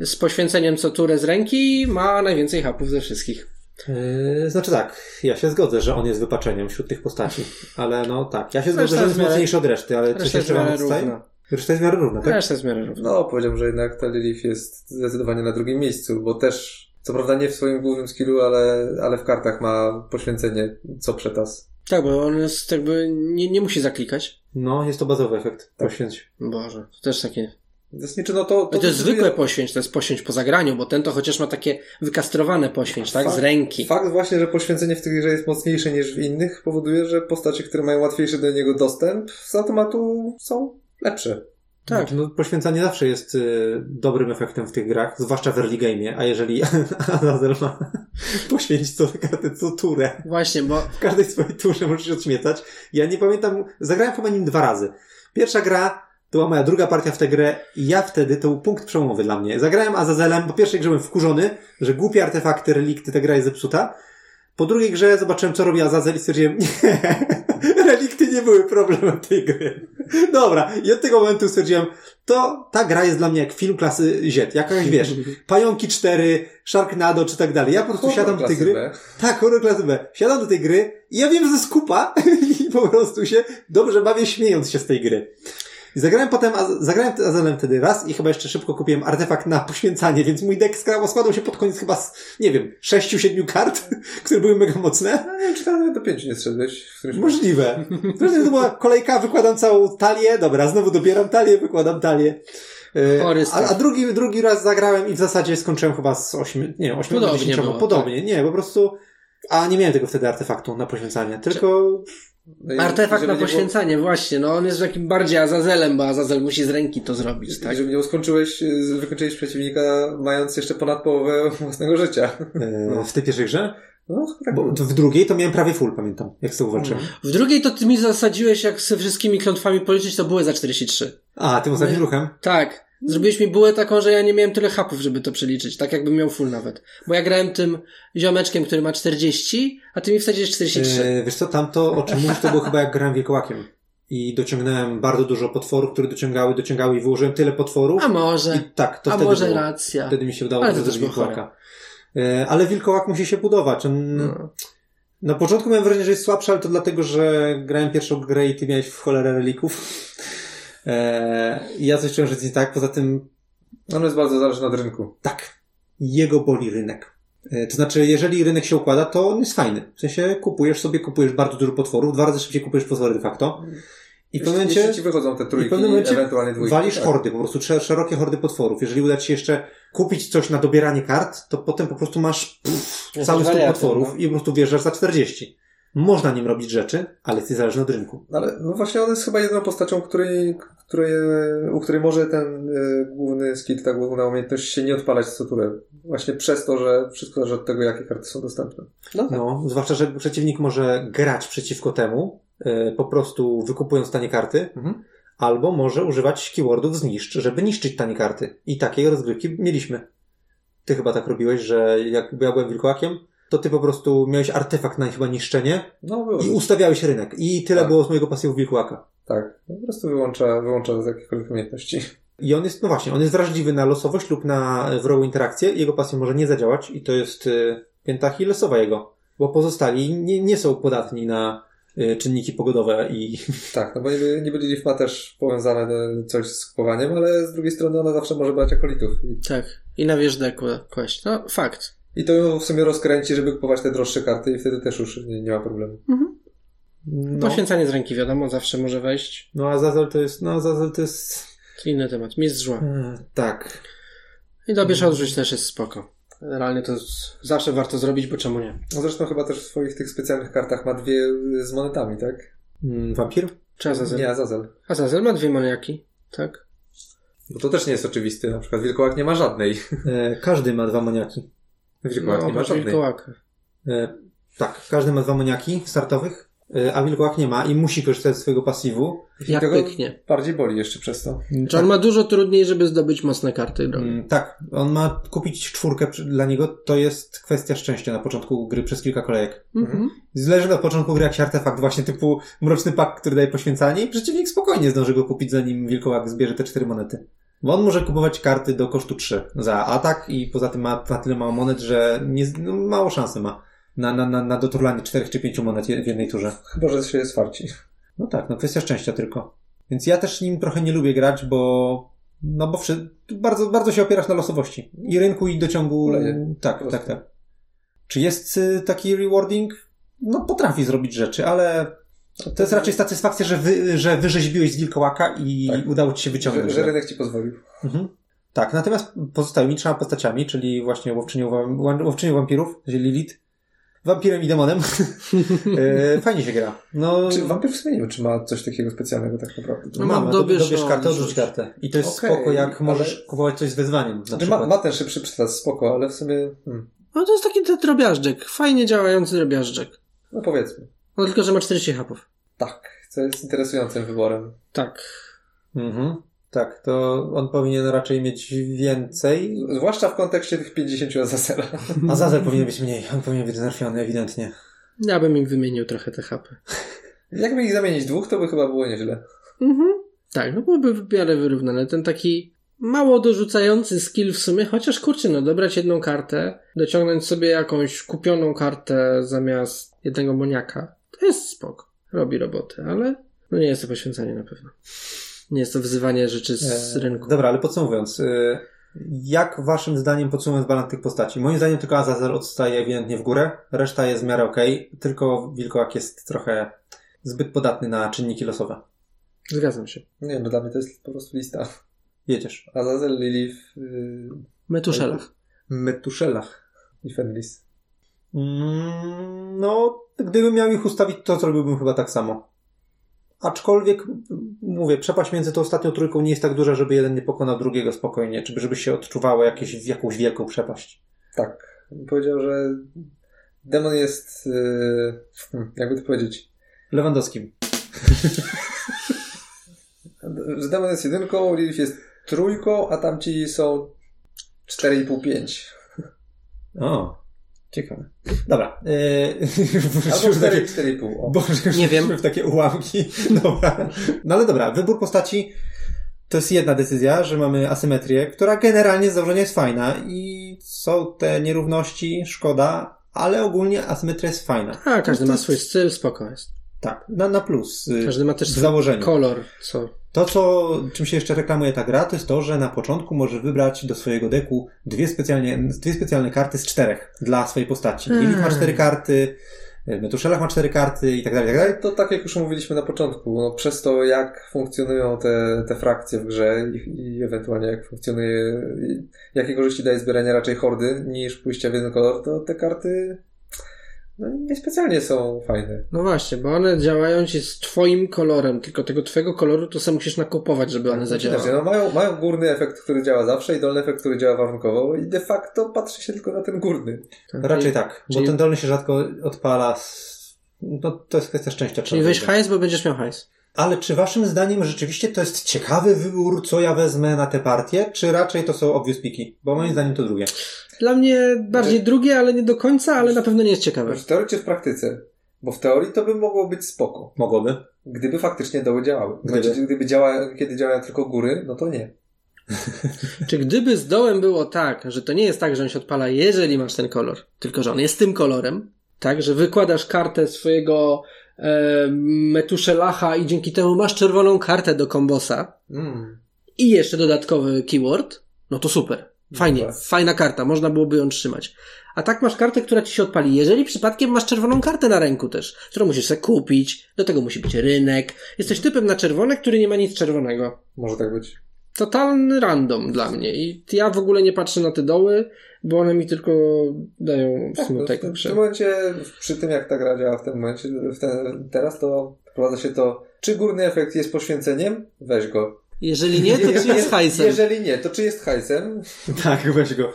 z poświęceniem co turę z ręki ma najwięcej hapów ze wszystkich. E, Znaczy tak, ja się zgodzę, że on jest wypaczeniem wśród tych postaci. Ale no tak, ja się zgodzę, że jest mocniejszy od reszty, ale coś jeszcze wam odstaje? Reszta jest w miarę równa, tak? Reszta jest w miarę równa. No, powiedziałbym, że jednak ta Lilith jest zdecydowanie na drugim miejscu, bo też, co prawda nie w swoim głównym skillu, ale, ale w kartach ma poświęcenie co przetas. Tak, bo on jest jakby, nie, nie musi zaklikać. No, jest to bazowy efekt. Tak. Poświęć. Boże, to też takie Zasadniczo, no to... To, to jest zwykłe poświęć, to jest poświęć po zagraniu, bo ten to chociaż ma takie wykastrowane poświęć, tak? Z Fakt- ręki. Fakt właśnie, że poświęcenie w tej grze jest mocniejsze niż w innych powoduje, że postacie, które mają łatwiejszy do niego dostęp z automatu są lepsze. Tak. Znaczy, no, poświęcanie zawsze jest y, dobrym efektem w tych grach, zwłaszcza w early game'ie, a jeżeli Azazel ma poświęcić co kartę co turę, Właśnie, bo w każdej swojej turze możesz się odśmiecać. Ja nie pamiętam, zagrałem chyba nim dwa razy. Pierwsza gra to była moja druga partia w tę grę i ja wtedy, to był punkt przełomowy dla mnie. Zagrałem Azazelem, po pierwszej grze byłem wkurzony, że głupie artefakty, relikty, ta gra jest zepsuta. Po drugiej grze zobaczyłem, co robi Azazel i stwierdziłem, nie, relikty nie były problemem tej gry. Dobra, i od tego momentu stwierdziłem, to ta gra jest dla mnie jak film klasy Z, jakaś, wiesz, Pająki 4, Sharknado czy tak dalej. Ja po prostu Horror siadam do tej gry, B. tak, horror klasy B. Siadam do tej gry i ja wiem, że skupa i po prostu się dobrze bawię śmiejąc się z tej gry. I zagrałem potem, zagrałem Azelem wtedy raz i chyba jeszcze szybko kupiłem artefakt na poświęcanie, więc mój deck składał się pod koniec chyba z, nie wiem, sześciu, siedmiu kart, które były mega mocne. No, nie wiem, czy tam nawet do pięciu nie momencie. Możliwe. To była kolejka, wykładam całą talię, dobra, znowu dobieram talię, wykładam talię. E, A, a drugi, drugi raz zagrałem i w zasadzie skończyłem chyba z 8, nie, 8 Podobnie do 10. było, Podobnie, nie, po prostu. A nie miałem tego wtedy artefaktu na poświęcanie, tylko. No artefakt na nie było- poświęcanie, właśnie, no on jest takim bardziej Azazelem, bo Azazel musi z ręki to zrobić, Tak. Żeby nie skończyłeś, y, wykończyłeś przeciwnika mając jeszcze ponad połowę własnego życia. E, w tej pierwszej grze. No, tak Bo w drugiej to miałem prawie full, pamiętam, jak to uwalczyłem. W drugiej to ty mi zasadziłeś, jak ze wszystkimi klątwami policzyć, to były za 43. A, tym ostatnim ruchem. Tak. Zrobiłeś mi bułę taką, że ja nie miałem tyle hapów, żeby to przeliczyć. Tak jakbym miał full nawet. Bo ja grałem tym ziomeczkiem, który ma 40, a ty mi wsadziłeś 43. E, wiesz co, tamto, o czym mówisz, to było chyba jak grałem Wielkołakiem. I dociągnąłem bardzo dużo potworów, które dociągały, dociągały i wyłożyłem tyle potworów. A może. I tak, to a wtedy może było. racja. Wtedy mi się udało Ale to też wilkołaka. E, Ale wilkołak musi się budować. On... No. Na początku miałem wrażenie, że jest słabszy, ale to dlatego, że grałem pierwszą grę i ty miałeś w cholerę relików. E, I ja coś czułem, że jest nie tak. Poza tym, On jest bardzo zależny od rynku. tak, jego boli rynek. E, To znaczy, jeżeli rynek się układa, to on jest fajny. W sensie kupujesz sobie, kupujesz bardzo dużo potworów, dwa razy szybciej kupujesz potwory de facto. I w pewnym momencie... Ci wychodzą te I w trójki, pewnym momencie ewentualnie dwójki. walisz tak. hordy, po prostu sze- szerokie hordy potworów. Jeżeli uda ci się jeszcze kupić coś na dobieranie kart, to potem po prostu masz pff, cały stół potworów no. i po prostu wjeżdżasz za 40. Można nim robić rzeczy, ale jesteś zależny od rynku. No Ale no właśnie on jest chyba jedyną postacią, której, której, u której może ten y, główny skill, ta główna umiejętność się nie odpalać co turę. Właśnie przez to, że wszystko zależy od tego, jakie karty są dostępne. No, tak. No, zwłaszcza, że przeciwnik może grać przeciwko temu, e, po prostu wykupując tanie karty, Mhm. albo może używać keywordów zniszcz, żeby niszczyć tanie karty. I takie rozgrywki mieliśmy. Ty chyba tak robiłeś, że jak ja byłem wilkołakiem, to ty po prostu miałeś artefakt na chyba niszczenie No, i ustawiałeś rynek. I tyle Tak. było z mojego pasywu wilkołaka. Tak. Po prostu wyłącza, wyłącza z jakichkolwiek umiejętności. I on jest, no właśnie, on jest wrażliwy na losowość lub na e, wrogą interakcję. Jego pasja może nie zadziałać i to jest y, pięta Achillesowa jego. Bo pozostali nie, nie są podatni na y, czynniki pogodowe i Tak, no bo niby, niby Lilith ma też powiązane e, coś z kupowaniem, ale z drugiej strony ona zawsze może brać akolitów. I, Tak. I na wieżdeku kłaść. No, fakt. I to ją w sumie rozkręci, żeby kupować te droższe karty i wtedy też już nie, nie ma problemu. no, Poświęcanie z ręki, wiadomo, zawsze może wejść. no a Zazel to jest, no Zazel to jest To inny temat. Mistrz zła. e, tak. I dobierz odrzuć też jest spoko. Realnie to zawsze warto zrobić, bo czemu nie? No zresztą chyba też w swoich tych specjalnych kartach ma dwie y, z monetami, tak? Mm, Wampir? Czy Azazel? Nie, Azazel. Azazel ma dwie maniaki. Tak. Bo to też nie jest oczywiste. Na przykład Wilkołak nie ma żadnej. E, każdy ma dwa maniaki. Wilkołak No, nie ma żadnej. wilkołaka. E, tak, każdy ma dwa maniaki startowych. y, a wilkołak nie ma i musi korzystać ze swojego pasywu. Jak pyknie. bardziej boli jeszcze przez to. Czy on ma dużo trudniej, żeby zdobyć mocne karty? Mm, tak, on ma kupić czwórkę dla niego, to jest kwestia szczęścia na początku gry przez kilka kolejek. Mhm. Zależy na początku gry jakiś artefakt właśnie typu mroczny pak, który daje poświęcanie i przeciwnik spokojnie zdąży go kupić zanim wilkołak zbierze te cztery monety. Bo on może kupować karty do kosztu 3 za atak i poza tym ma, ma tyle mało monet, że nie, no, mało szansy ma na, na, na, na doturlanie 4 czy 5 monet w jednej turze. Chyba, że się swarci. No tak, no kwestia szczęścia tylko. Więc ja też nim trochę nie lubię grać, bo no bo wszy... bardzo, bardzo się opierasz na losowości. I rynku, i dociągu. Kuleje. Tak, tak, tak. Czy jest y, taki rewarding? No potrafi zrobić rzeczy, ale to jest raczej satysfakcja, że, wy, że wyrzeźbiłeś z wilkołaka i Tak. udało ci się Że, wyciągnąć. że go. rynek ci pozwolił. Mhm. Tak, natomiast pozostałymi trzema postaciami, czyli właśnie łowczynią, łowczynią wampirów, czyli Lilith, wampirem i demonem, e, fajnie się gra. No, Czy wampir w sumie nie wiem, czy ma coś takiego specjalnego tak naprawdę? No, Mamy, dobierz, dobierz, dobierz o, kartę, odrzuć rzuć. kartę. I to jest Okej, spoko, jak ale- możesz kupować coś z wezwaniem. Na Znaczy, ma, przykład. ma ten szybszy przytas, spoko, ale w sumie, hmm, No to jest taki ten drobiażdżek. Fajnie działający drobiażdżek. no powiedzmy. No tylko, że ma 40 hapów. Tak, co jest interesującym wyborem. Tak. Mhm. Tak, to on powinien raczej mieć więcej. Zwłaszcza w kontekście tych 50 Azazela. A Zazel powinien być mniej. On powinien być znerfiony, ewidentnie. Ja bym im wymienił trochę te hapy. Jakby ich zamienić dwóch, to by chyba było nieźle. Mhm. Tak, no byłoby w miarę wyrównane. Ten taki mało dorzucający skill w sumie, chociaż kurczę, no dobrać jedną kartę, dociągnąć sobie jakąś kupioną kartę zamiast jednego moniaka, jest spoko. Robi robotę, ale no nie jest to poświęcenie na pewno. Nie jest to wzywanie rzeczy z E, rynku. Dobra, ale podsumowując, y, jak waszym zdaniem podsumowując balans tych postaci? Moim zdaniem tylko Azazel odstaje ewidentnie w górę, reszta jest w miarę okej, tylko Wilkołak jest trochę zbyt podatny na czynniki losowe. Zgadzam się. Nie, no dla mnie to jest po prostu lista. Jedziesz. Azazel, Lilith, yy, Metuszelach. Metuszelach i Fenris. Mm, no, gdybym miał ich ustawić, to zrobiłbym chyba tak samo. Aczkolwiek, mówię, przepaść między tą ostatnią trójką nie jest tak duża, żeby jeden nie pokonał drugiego spokojnie, czy żeby się odczuwało jakieś, jakąś wielką przepaść. Tak. Powiedział, że demon jest, yy, hmm, jakby to powiedzieć, Lewandowskim. że demon jest jedynką, Lilith jest trójką, a tamci są 4,5-5. O, ciekawe. Dobra. Yy, Albo 4, 4,5. o. Boże, już Nie wiem. w takie ułamki. Dobra. No ale dobra, wybór postaci to jest jedna decyzja, że mamy asymetrię, która generalnie z założenia jest fajna i są te nierówności, szkoda, ale ogólnie asymetria jest fajna. A, każdy ma swój styl, spoko jest. Tak, na, na plus. y, Każdy ma też swój założeniu. kolor, co To, co, czym się jeszcze reklamuje ta gra, to jest to, że na początku możesz wybrać do swojego deku dwie, specjalnie, dwie specjalne karty z czterech dla swojej postaci. Hmm. Lilith ma cztery karty, y, Metuszelach ma cztery karty i tak dalej, i tak dalej. To tak jak już mówiliśmy na początku, no, przez to jak funkcjonują te, te frakcje w grze i, i ewentualnie jak funkcjonuje, jakie korzyści daje zbieranie raczej hordy niż pójście w jeden kolor, to te karty no, niespecjalnie są fajne. No właśnie, bo one działają ci z twoim kolorem, tylko tego twojego koloru to sam musisz nakupować, żeby one Znaczy, zadziałały. no, mają, mają górny efekt, który działa zawsze i dolny efekt, który działa warunkowo i de facto patrzy się tylko na ten górny. Tak. Raczej tak, bo czyli- ten dolny się rzadko odpala. Z... No, to jest kwestia szczęścia. Czyli weź hajs, bo będziesz miał hajs. Ale czy waszym zdaniem rzeczywiście to jest ciekawy wybór, co ja wezmę na tę partię, czy raczej to są obvious piki? Bo moim zdaniem to drugie. Dla mnie bardziej drugie, ale nie do końca, ale na pewno nie jest ciekawe. W teorii czy w praktyce? Bo w teorii to by mogło być spoko. Mogłoby. Gdyby faktycznie doły działały. Gdyby. Znaczy, gdyby działa, kiedy działają tylko góry, no to nie. Czy gdyby z dołem było tak, że to nie jest tak, że on się odpala, jeżeli masz ten kolor, tylko że on jest tym kolorem, tak, że wykładasz kartę swojego e, metuszelacha i dzięki temu masz czerwoną kartę do kombosa Mm. i jeszcze dodatkowy keyword, no to super. Fajnie, Dobra. fajna karta, można byłoby ją trzymać. A tak masz kartę, która ci się odpali. Jeżeli przypadkiem masz czerwoną kartę na ręku też, którą musisz sobie kupić, do tego musi być rynek. Jesteś typem na czerwone, który nie ma nic czerwonego. Może tak być. Totalny random dla mnie. I ja w ogóle nie patrzę na te doły, bo one mi tylko dają Tak, no, w, smutek. w prze- tym momencie, przy tym jak ta gra działa w tym momencie, w ten, teraz to wprowadza się to, czy górny efekt jest poświęceniem? Weź go. Jeżeli nie, to czy jest hajsem? Jeżeli nie, to czy jest hajsem? Tak, weź go.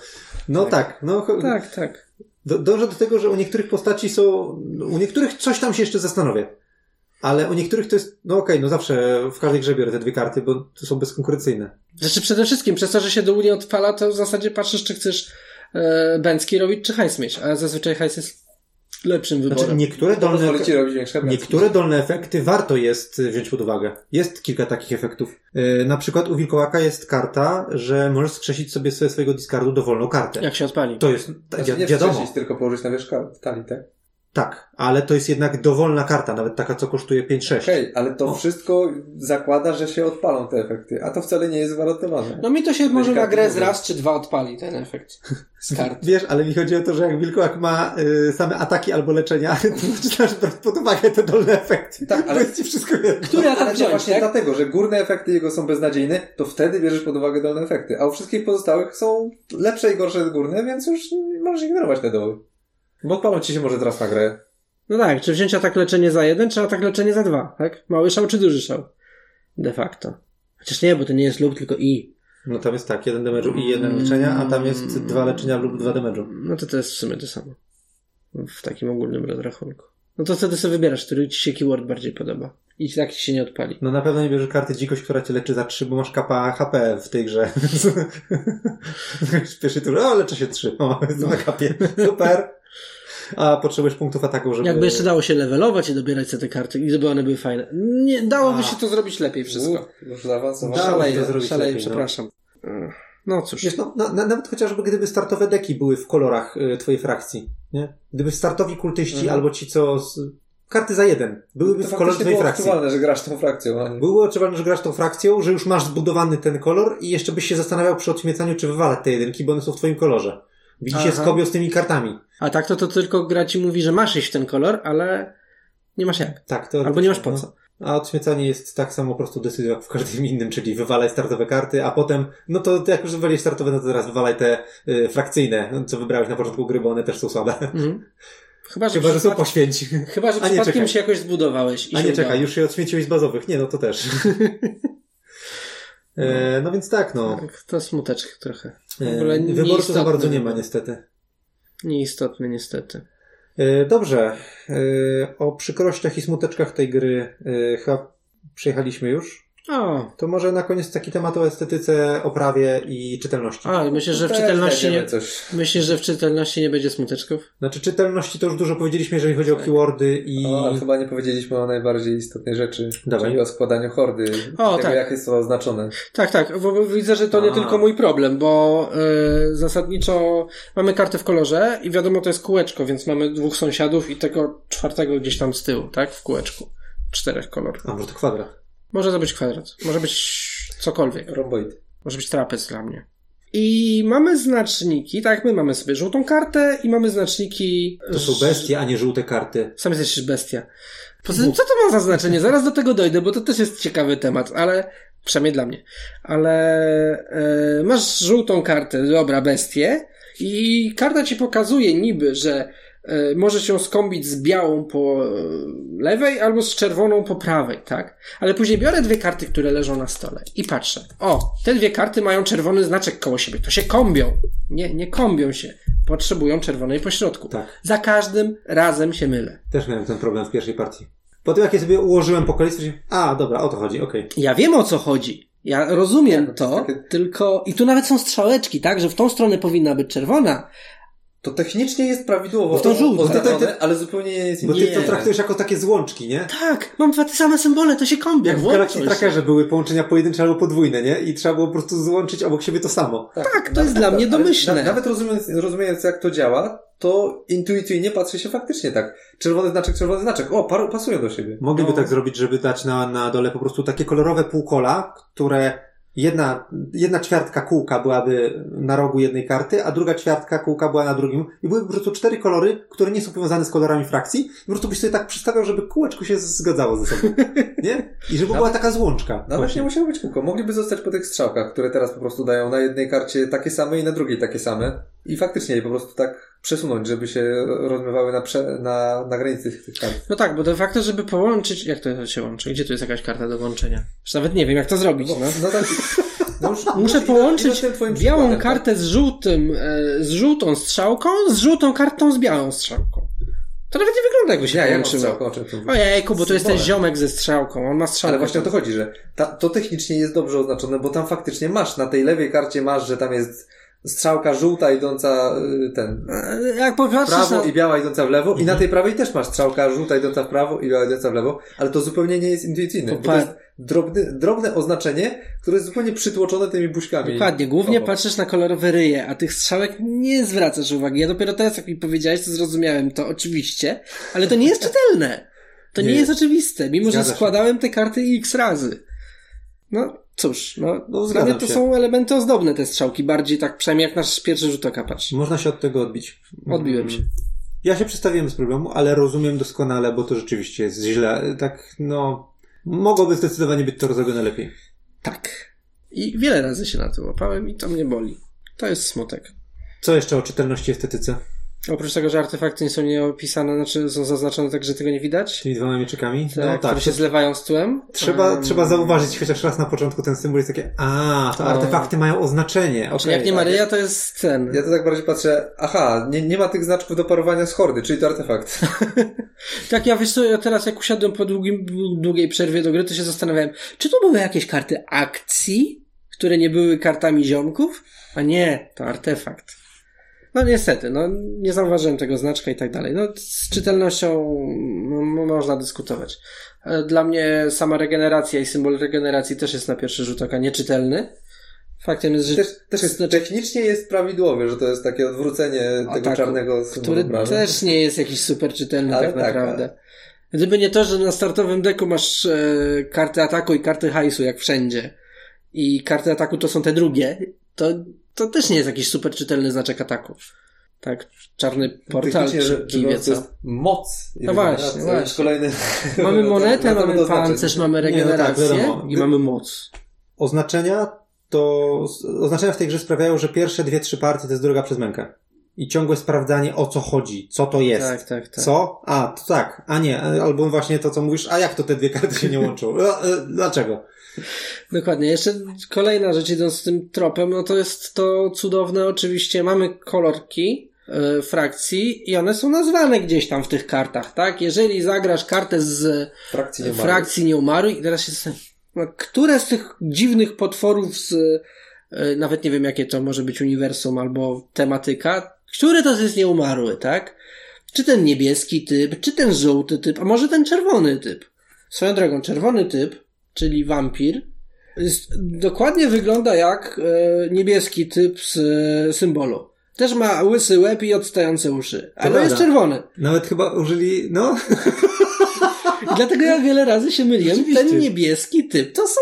No tak, no ch- Tak, tak. do, dążę do tego, że u niektórych postaci są, u niektórych coś tam się jeszcze zastanowię. Ale u niektórych to jest, no okej, no zawsze w każdej grze biorę te dwie karty, bo to są bezkonkurencyjne. Znaczy przede wszystkim, przez to, że się dół nie odpala, to w zasadzie patrzysz, czy chcesz e, bęcki robić, czy hajs mieć, a zazwyczaj hajs jest lepszym wyborem. Znaczy niektóre dolne, niektóre dolne efekty warto jest y, wziąć pod uwagę. Jest kilka takich efektów. Yy, na przykład u Wilkołaka jest karta, że możesz skrzesić sobie ze swojego discardu dowolną kartę. Jak się odpali. To jest, Znaczy, wi- nie wiadomo. tylko położyć na wierzch talii, tak? Tak, ale to jest jednak dowolna karta, nawet taka, co kosztuje 5-6. Okej, ale to wszystko zakłada, że się odpalą te efekty, a to wcale nie jest gwarantowane. No mi to się może na grę z raz czy dwa odpali ten efekt z kart. Wiesz, ale mi chodzi o to, że jak Wilkołak ma y, same ataki albo leczenia, to zaczynasz brać pod uwagę te dolne efekty. Tak, ale- To jest ci wszystko jedno. Który atak wziąć, właśnie tak? dlatego, że górne efekty jego są beznadziejne, to wtedy bierzesz pod uwagę dolne efekty, a u wszystkich pozostałych są lepsze i gorsze górne, więc już możesz ignorować te doły. Bo odpalą ci się może teraz na grę. No tak, czy wziąć atak leczenie za jeden, czy atak leczenie za dwa, tak? Mały szał czy duży szał? De facto. Chociaż nie, bo to nie jest lub, tylko i. No tam jest tak, jeden damage'u i jeden leczenia, a tam jest dwa leczenia lub dwa damage'u. No to to jest w sumie to samo. W takim ogólnym rozrachunku. No to wtedy sobie wybierasz, który ci się keyword bardziej podoba. I tak ci się nie odpali. No na pewno nie bierzesz karty dzikość, która cię leczy za 3, bo masz kapa HP w tej grze. Pierwszy tur, o leczy się 3, o jest na kapie, super. A potrzebujesz punktów ataku, żeby... Jakby jeszcze dało się levelować i dobierać sobie te karty i żeby one były fajne. Nie, dałoby A. się to zrobić lepiej wszystko. Już zaawansowane. To zrobić lepiej, no. przepraszam. Ech, No cóż. Wiesz, no, na, na, nawet chociażby gdyby startowe deki były w kolorach y, twojej frakcji, nie? Gdyby startowi kultyści Mhm. albo ci co... Z, karty za jeden byłyby To w kolorze faktycznie twojej było frakcji. aktualne, że grasz tą frakcją. a nie- Byłoby odczuwalne, że grasz tą frakcją, że już masz zbudowany ten kolor i jeszcze byś się zastanawiał przy odśmiecaniu, czy wywalać te jedynki, bo one są w twoim kolorze. Widzi się Aha. skobio z tymi kartami. A tak to, to tylko gra ci mówi, że masz iść w ten kolor, ale nie masz jak. Tak, to Albo nie masz po co. A odśmiecanie jest tak samo po prostu decyzją jak w każdym innym, czyli wywalaj startowe karty, a potem, no to jak już wywaliłeś startowe, no to teraz wywalaj te y, frakcyjne, co wybrałeś na początku gry, bo one też są słabe. Mhm. Chyba, że, Chyba, że są poświęci. Chyba, że A przypadkiem czekaj. się jakoś zbudowałeś. I A nie, udało. czekaj, już się odświęciłeś z bazowych. Nie, no to też. e, no więc tak, no. Tak, to smuteczek trochę. E, to za bardzo nie ma, niestety. Nieistotny, niestety. E, Dobrze. E, O przykrościach i smuteczkach tej gry chyba przejechaliśmy już. O, To może na koniec taki temat o estetyce, oprawie i czytelności. a myślę, że w Też czytelności nie... coś. Myślisz, że w czytelności nie będzie smuteczków? Znaczy czytelności to już dużo powiedzieliśmy, jeżeli chodzi o keywordy i... O, ale chyba nie powiedzieliśmy o najbardziej istotnej rzeczy, Dawaj. czyli o składaniu hordy. O, tego, tak. jak jest to oznaczone. Tak, tak, bo, widzę, że to nie A. tylko mój problem, bo y, zasadniczo mamy kartę w kolorze i wiadomo, to jest kółeczko, więc mamy dwóch sąsiadów i tego czwartego gdzieś tam z tyłu, tak? W kółeczku. Czterech kolorów. A może to kwadrat. Może to być kwadrat, może być cokolwiek. Romboid. Może być trapez dla mnie. I mamy znaczniki, tak, my mamy sobie żółtą kartę i mamy znaczniki... To są bestie, a nie żółte karty. Sam jesteś bestia. Poza tym, co to ma za znaczenie? Zaraz do tego dojdę, bo to też jest ciekawy temat, ale przynajmniej dla mnie. Ale e, masz żółtą kartę, dobra, bestię, i karta ci pokazuje niby, że e, możesz ją skąbić z białą po e, lewej albo z czerwoną po prawej, tak? Ale później biorę dwie karty, które leżą na stole i patrzę. O, te dwie karty mają czerwony znaczek koło siebie. To się kombią. Nie, nie kombią się. Potrzebują czerwonej pośrodku. Tak. Za każdym razem się mylę. Też miałem ten problem w pierwszej partii. Po tym jak je sobie ułożyłem po kolei, stwierdziłem, a dobra, o to chodzi, okej. Ja wiem o co chodzi. Ja rozumiem Tak, to tylko i tu nawet są strzałeczki, tak, że w tą stronę powinna być czerwona. To technicznie jest prawidłowo Bo to żółte. oznaczone, ale zupełnie nie jest Bo ty Nie. to traktujesz jako takie złączki, nie? Tak, mam dwa te same symbole, to się kombią. Jak w Galaxy. Trackerze były połączenia pojedyncze albo podwójne, nie? I trzeba było po prostu złączyć obok siebie to samo. Tak, to jest dla mnie domyślne. na- Nawet rozumiejąc, rozumiejąc, jak to działa, to intuicyjnie patrzy się faktycznie tak. Czerwony znaczek, czerwony znaczek. O, par, pasują do siebie. Mogliby No. tak zrobić, żeby dać na, na dole po prostu takie kolorowe półkola, które jedna, jedna ćwiartka kółka byłaby na rogu jednej karty, a druga ćwiartka kółka była na drugim. I były po prostu cztery kolory, które nie są powiązane z kolorami frakcji. I po prostu byś sobie tak przedstawiał, żeby kółeczko się zgadzało ze sobą. Nie? I żeby była taka złączka. Nawet Właśnie. nie musiało być kółko. Mogliby zostać po tych strzałkach, które teraz po prostu dają na jednej karcie takie same i na drugiej takie same. I faktycznie je po prostu tak przesunąć, żeby się rozmywały na, prze, na, na granicy tych, tych kart. No tak, bo de facto, żeby połączyć, jak to się łączy? Gdzie tu jest jakaś karta do łączenia? Już nawet nie wiem, jak to zrobić, no. No tak. No już, Muszę połączyć białą kartę z żółtym, e, z żółtą strzałką, z żółtą kartą z białą strzałką. To nawet nie wygląda jakby się Ja, ja połączyło. strzałkę, o czym tu mówię. Ojejku, bo to jest ten ziomek ze strzałką, on ma strzałkę. Ale właśnie o to chodzi, że ta, to technicznie jest dobrze oznaczone, bo tam faktycznie masz, na tej lewej karcie masz, że tam jest strzałka żółta idąca y, ten Jak w popatrzysz prawo na... i biała idąca w lewo i na tej prawej też masz strzałka żółta idąca w prawo i biała idąca w lewo, ale to zupełnie nie jest intuicyjne, bo to jest drobny, drobne oznaczenie, które jest zupełnie przytłoczone tymi buźkami. Dokładnie, głównie obok. patrzysz na kolorowe ryje, a tych strzałek nie zwracasz uwagi. Ja dopiero teraz, jak mi powiedziałeś, to zrozumiałem to oczywiście, ale to nie jest czytelne. To nie, Nie. jest oczywiste, mimo że Zgadza się. składałem te karty x razy. No cóż, no, No, dla mnie to się. są elementy ozdobne te strzałki, bardziej tak przynajmniej jak nasz pierwszy rzut oka patrzy. Można się od tego odbić. Odbiłem się. Ja się przestawiłem bez problemu, ale rozumiem doskonale, bo to rzeczywiście jest źle. Tak, no. Mogłoby zdecydowanie być to zrobione lepiej. Tak. I wiele razy się na to łapałem i to mnie boli. To jest smutek. Co jeszcze o czytelności estetyce? Oprócz tego, że artefakty nie są nieopisane, znaczy są zaznaczone tak, że tego nie widać. Czyli dwoma mieczykami? Tak, no tak. które się zlewają z tyłem. Trzeba, Em, trzeba zauważyć chociaż raz na początku ten symbol jest takie, a, to artefakty mają oznaczenie. Czyli Okej, jak nie tak. Maryja, to jest ten. Ja to tak bardziej patrzę, aha, nie, nie ma tych znaczków do parowania z hordy, czyli to artefakt. Tak, ja wiesz co, ja teraz jak usiadłem po długim, długiej przerwie do gry, to się zastanawiałem, czy to były jakieś karty akcji, które nie były kartami ziomków? A nie, to artefakt. No niestety, no nie zauważyłem tego znaczka i tak dalej. No z czytelnością no, można dyskutować. E, Dla mnie sama regeneracja i symbol regeneracji też jest na pierwszy rzut oka nieczytelny. Faktem jest, że Też, też jest, technicznie jest prawidłowy, że to jest takie odwrócenie tego tak, czarnego symbolu który też nie jest jakiś super czytelny Ale tak tak, naprawdę. Gdyby nie to, że na startowym deku masz e, karty ataku i karty hajsu, jak wszędzie, i karty ataku to są te drugie, to, to też nie jest jakiś super czytelny znaczek ataku. Tak, czarny portal, czy że kiwie, to co. jest moc. No właśnie, To jest właśnie. Kolejny... Mamy monetę, mamy doznaczyć. pancerz, mamy Nie, no tak, regenerację i mamy moc. Oznaczenia to, oznaczenia w tej grze sprawiają, że pierwsze dwie, trzy partie to jest droga przez mękę. I ciągłe sprawdzanie o co chodzi, co to jest. Tak, tak, tak. Co? A, to tak. A nie, albo właśnie to, co mówisz, a jak to te dwie karty się nie łączą? E, e, Dlaczego? Dokładnie. Jeszcze kolejna rzecz, idąc z tym tropem, no to jest to cudowne, oczywiście mamy kolorki e, frakcji i one są nazwane gdzieś tam w tych kartach, tak? Jeżeli zagrasz kartę z Frakcji nie ma. frakcji nieumarłych i teraz się zastanawiam, no, które z tych dziwnych potworów z, e, nawet nie wiem jakie to może być uniwersum albo tematyka, który to jest nieumarły, tak? Czy ten niebieski typ, czy ten żółty typ, a może ten czerwony typ? Swoją drogą, czerwony typ, czyli wampir, jest, dokładnie wygląda jak e, niebieski typ z e, symbolu. Też ma łysy łeb i odstające uszy, ale jest czerwony. Nawet chyba użyli, no, I dlatego ja wiele razy się myliłem. Ten niebieski typ to są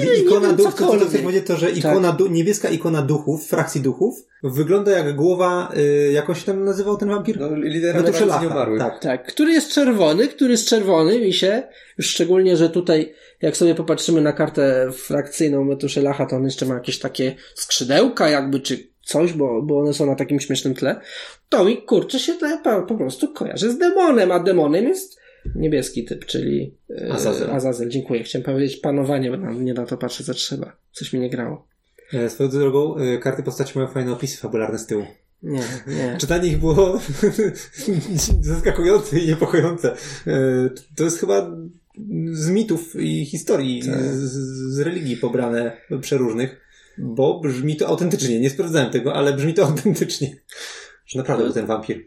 czyli ikona nie wiem, duchów, to, to, powiedzieć to, że ikona, du, niebieska ikona duchów, frakcji duchów, wygląda jak głowa, y, jak on się tam nazywał ten wampir? No, lidera No to nieumarłych. tak. Tak, który jest czerwony, który z czerwonym i się, już szczególnie, że tutaj, jak sobie popatrzymy na kartę frakcyjną Metuszelacha, to on jeszcze ma jakieś takie skrzydełka jakby, czy coś, bo, bo one są na takim śmiesznym tle, to mi kurczę się to po, po prostu kojarzy z demonem, a demonem jest niebieski typ, czyli e, Azazel. Azazel. Dziękuję. Chciałem powiedzieć panowanie, bo nam nie na to patrzę za trzeba. Coś mi nie grało. E, Swoją drogą, y, karty postaci mają fajne opisy fabularne z tyłu. Nie, nie. Czytanie ich było zaskakujące i niepokojące. E, To jest chyba z mitów i historii, Tak. z, z religii pobrane przeróżnych, bo brzmi to autentycznie. Nie sprawdzałem tego, ale brzmi to autentycznie. Że naprawdę był ten wampir.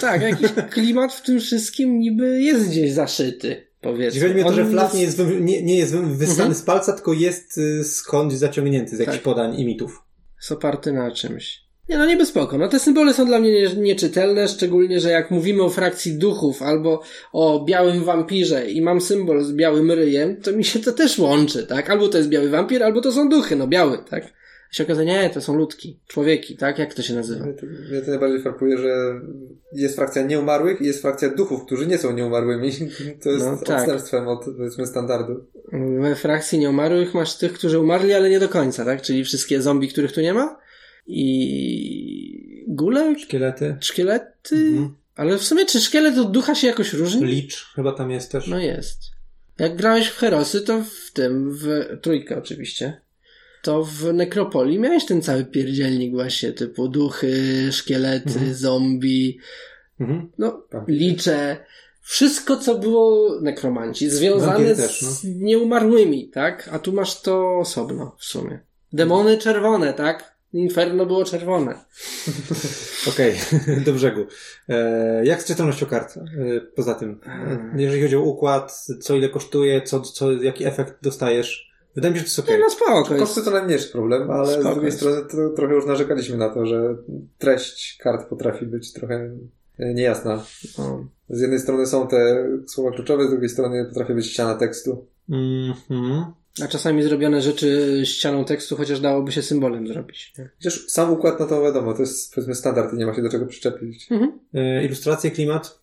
Tak, jakiś klimat w tym wszystkim niby jest gdzieś zaszyty, powiedzmy. Mi o to, że flaw nie jest, wy- nie, nie jest wy- wystany Mhm. z palca, tylko jest y, skądś zaciągnięty z jakichś Tak. podań i mitów. jest oparty na czymś. Nie no, niby spoko. No te symbole są dla mnie nie, nieczytelne, szczególnie, że jak mówimy o frakcji duchów albo o białym wampirze i mam symbol z białym ryjem, to mi się to też łączy, tak? Albo to jest biały wampir, albo to są duchy, no biały, tak? A się okazuje, nie, to są ludki, człowieki, tak? Jak to się nazywa? Mnie to, mnie to najbardziej frapuje, że jest frakcja nieumarłych i jest frakcja duchów, którzy nie są nieumarłymi. To jest No tak. odstępstwem od, powiedzmy, standardu. We frakcji nieumarłych masz tych, którzy umarli, ale nie do końca, tak? Czyli wszystkie zombie, których tu nie ma i gule, Szkielety. szkielety, Mhm. ale w sumie czy szkielet od ducha się jakoś różni? Licz chyba tam jest też. No jest. Jak grałeś w Herosy, to w tym, w trójkę oczywiście, to w Nekropolii miałeś ten cały pierdzielnik właśnie, typu duchy, szkielety, Mhm. zombie, Mhm. No, Tak. liczę. Wszystko, co było nekromanci, związane z też, no. nieumarłymi, tak? A tu masz to osobno w sumie. Demony czerwone, tak? Inferno było czerwone. Okej, do brzegu. E, jak z czytelnością kart? E, poza tym, e, jeżeli chodzi o układ, co ile kosztuje, co, co, jaki efekt dostajesz. Wydaje mi się, że to jest Nie, okej. no spoko. Jest. Koszty to najmniejszy problem, ale Spoko z drugiej jest. strony to trochę już narzekaliśmy na to, że treść kart potrafi być trochę e, niejasna. No. Z jednej strony są te słowa kluczowe, z drugiej strony potrafi być ściana tekstu. Mhm. A czasami zrobione rzeczy ścianą tekstu, chociaż dałoby się symbolem zrobić. nie? Chociaż sam układ, no to wiadomo, to jest powiedzmy standard i nie ma się do czego przyczepić. Mhm. E, ilustracje, klimat,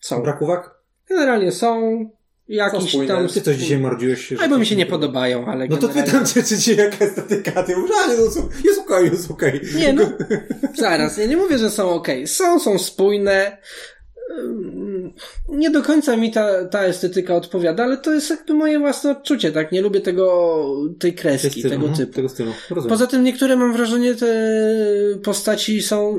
Są. brak uwag? Generalnie są. Jakiś spójne. tam. Ty coś dzisiaj mordziłeś? że- Albo mi się nie podobają, ale. No to generalnie- pytam cię, czy ci jaka estetyka, ty mówisz, no, są- jest okej, jest okej. Nie, no. Zaraz, ja nie mówię, że są ok. Są, są spójne. Nie do końca mi ta, ta estetyka odpowiada, ale to jest jakby moje własne odczucie, tak? Nie lubię tego, tej kreski, stylu, tego mhm, typu. Tego stylu, rozumiem. Poza tym niektóre mam wrażenie, te postaci są,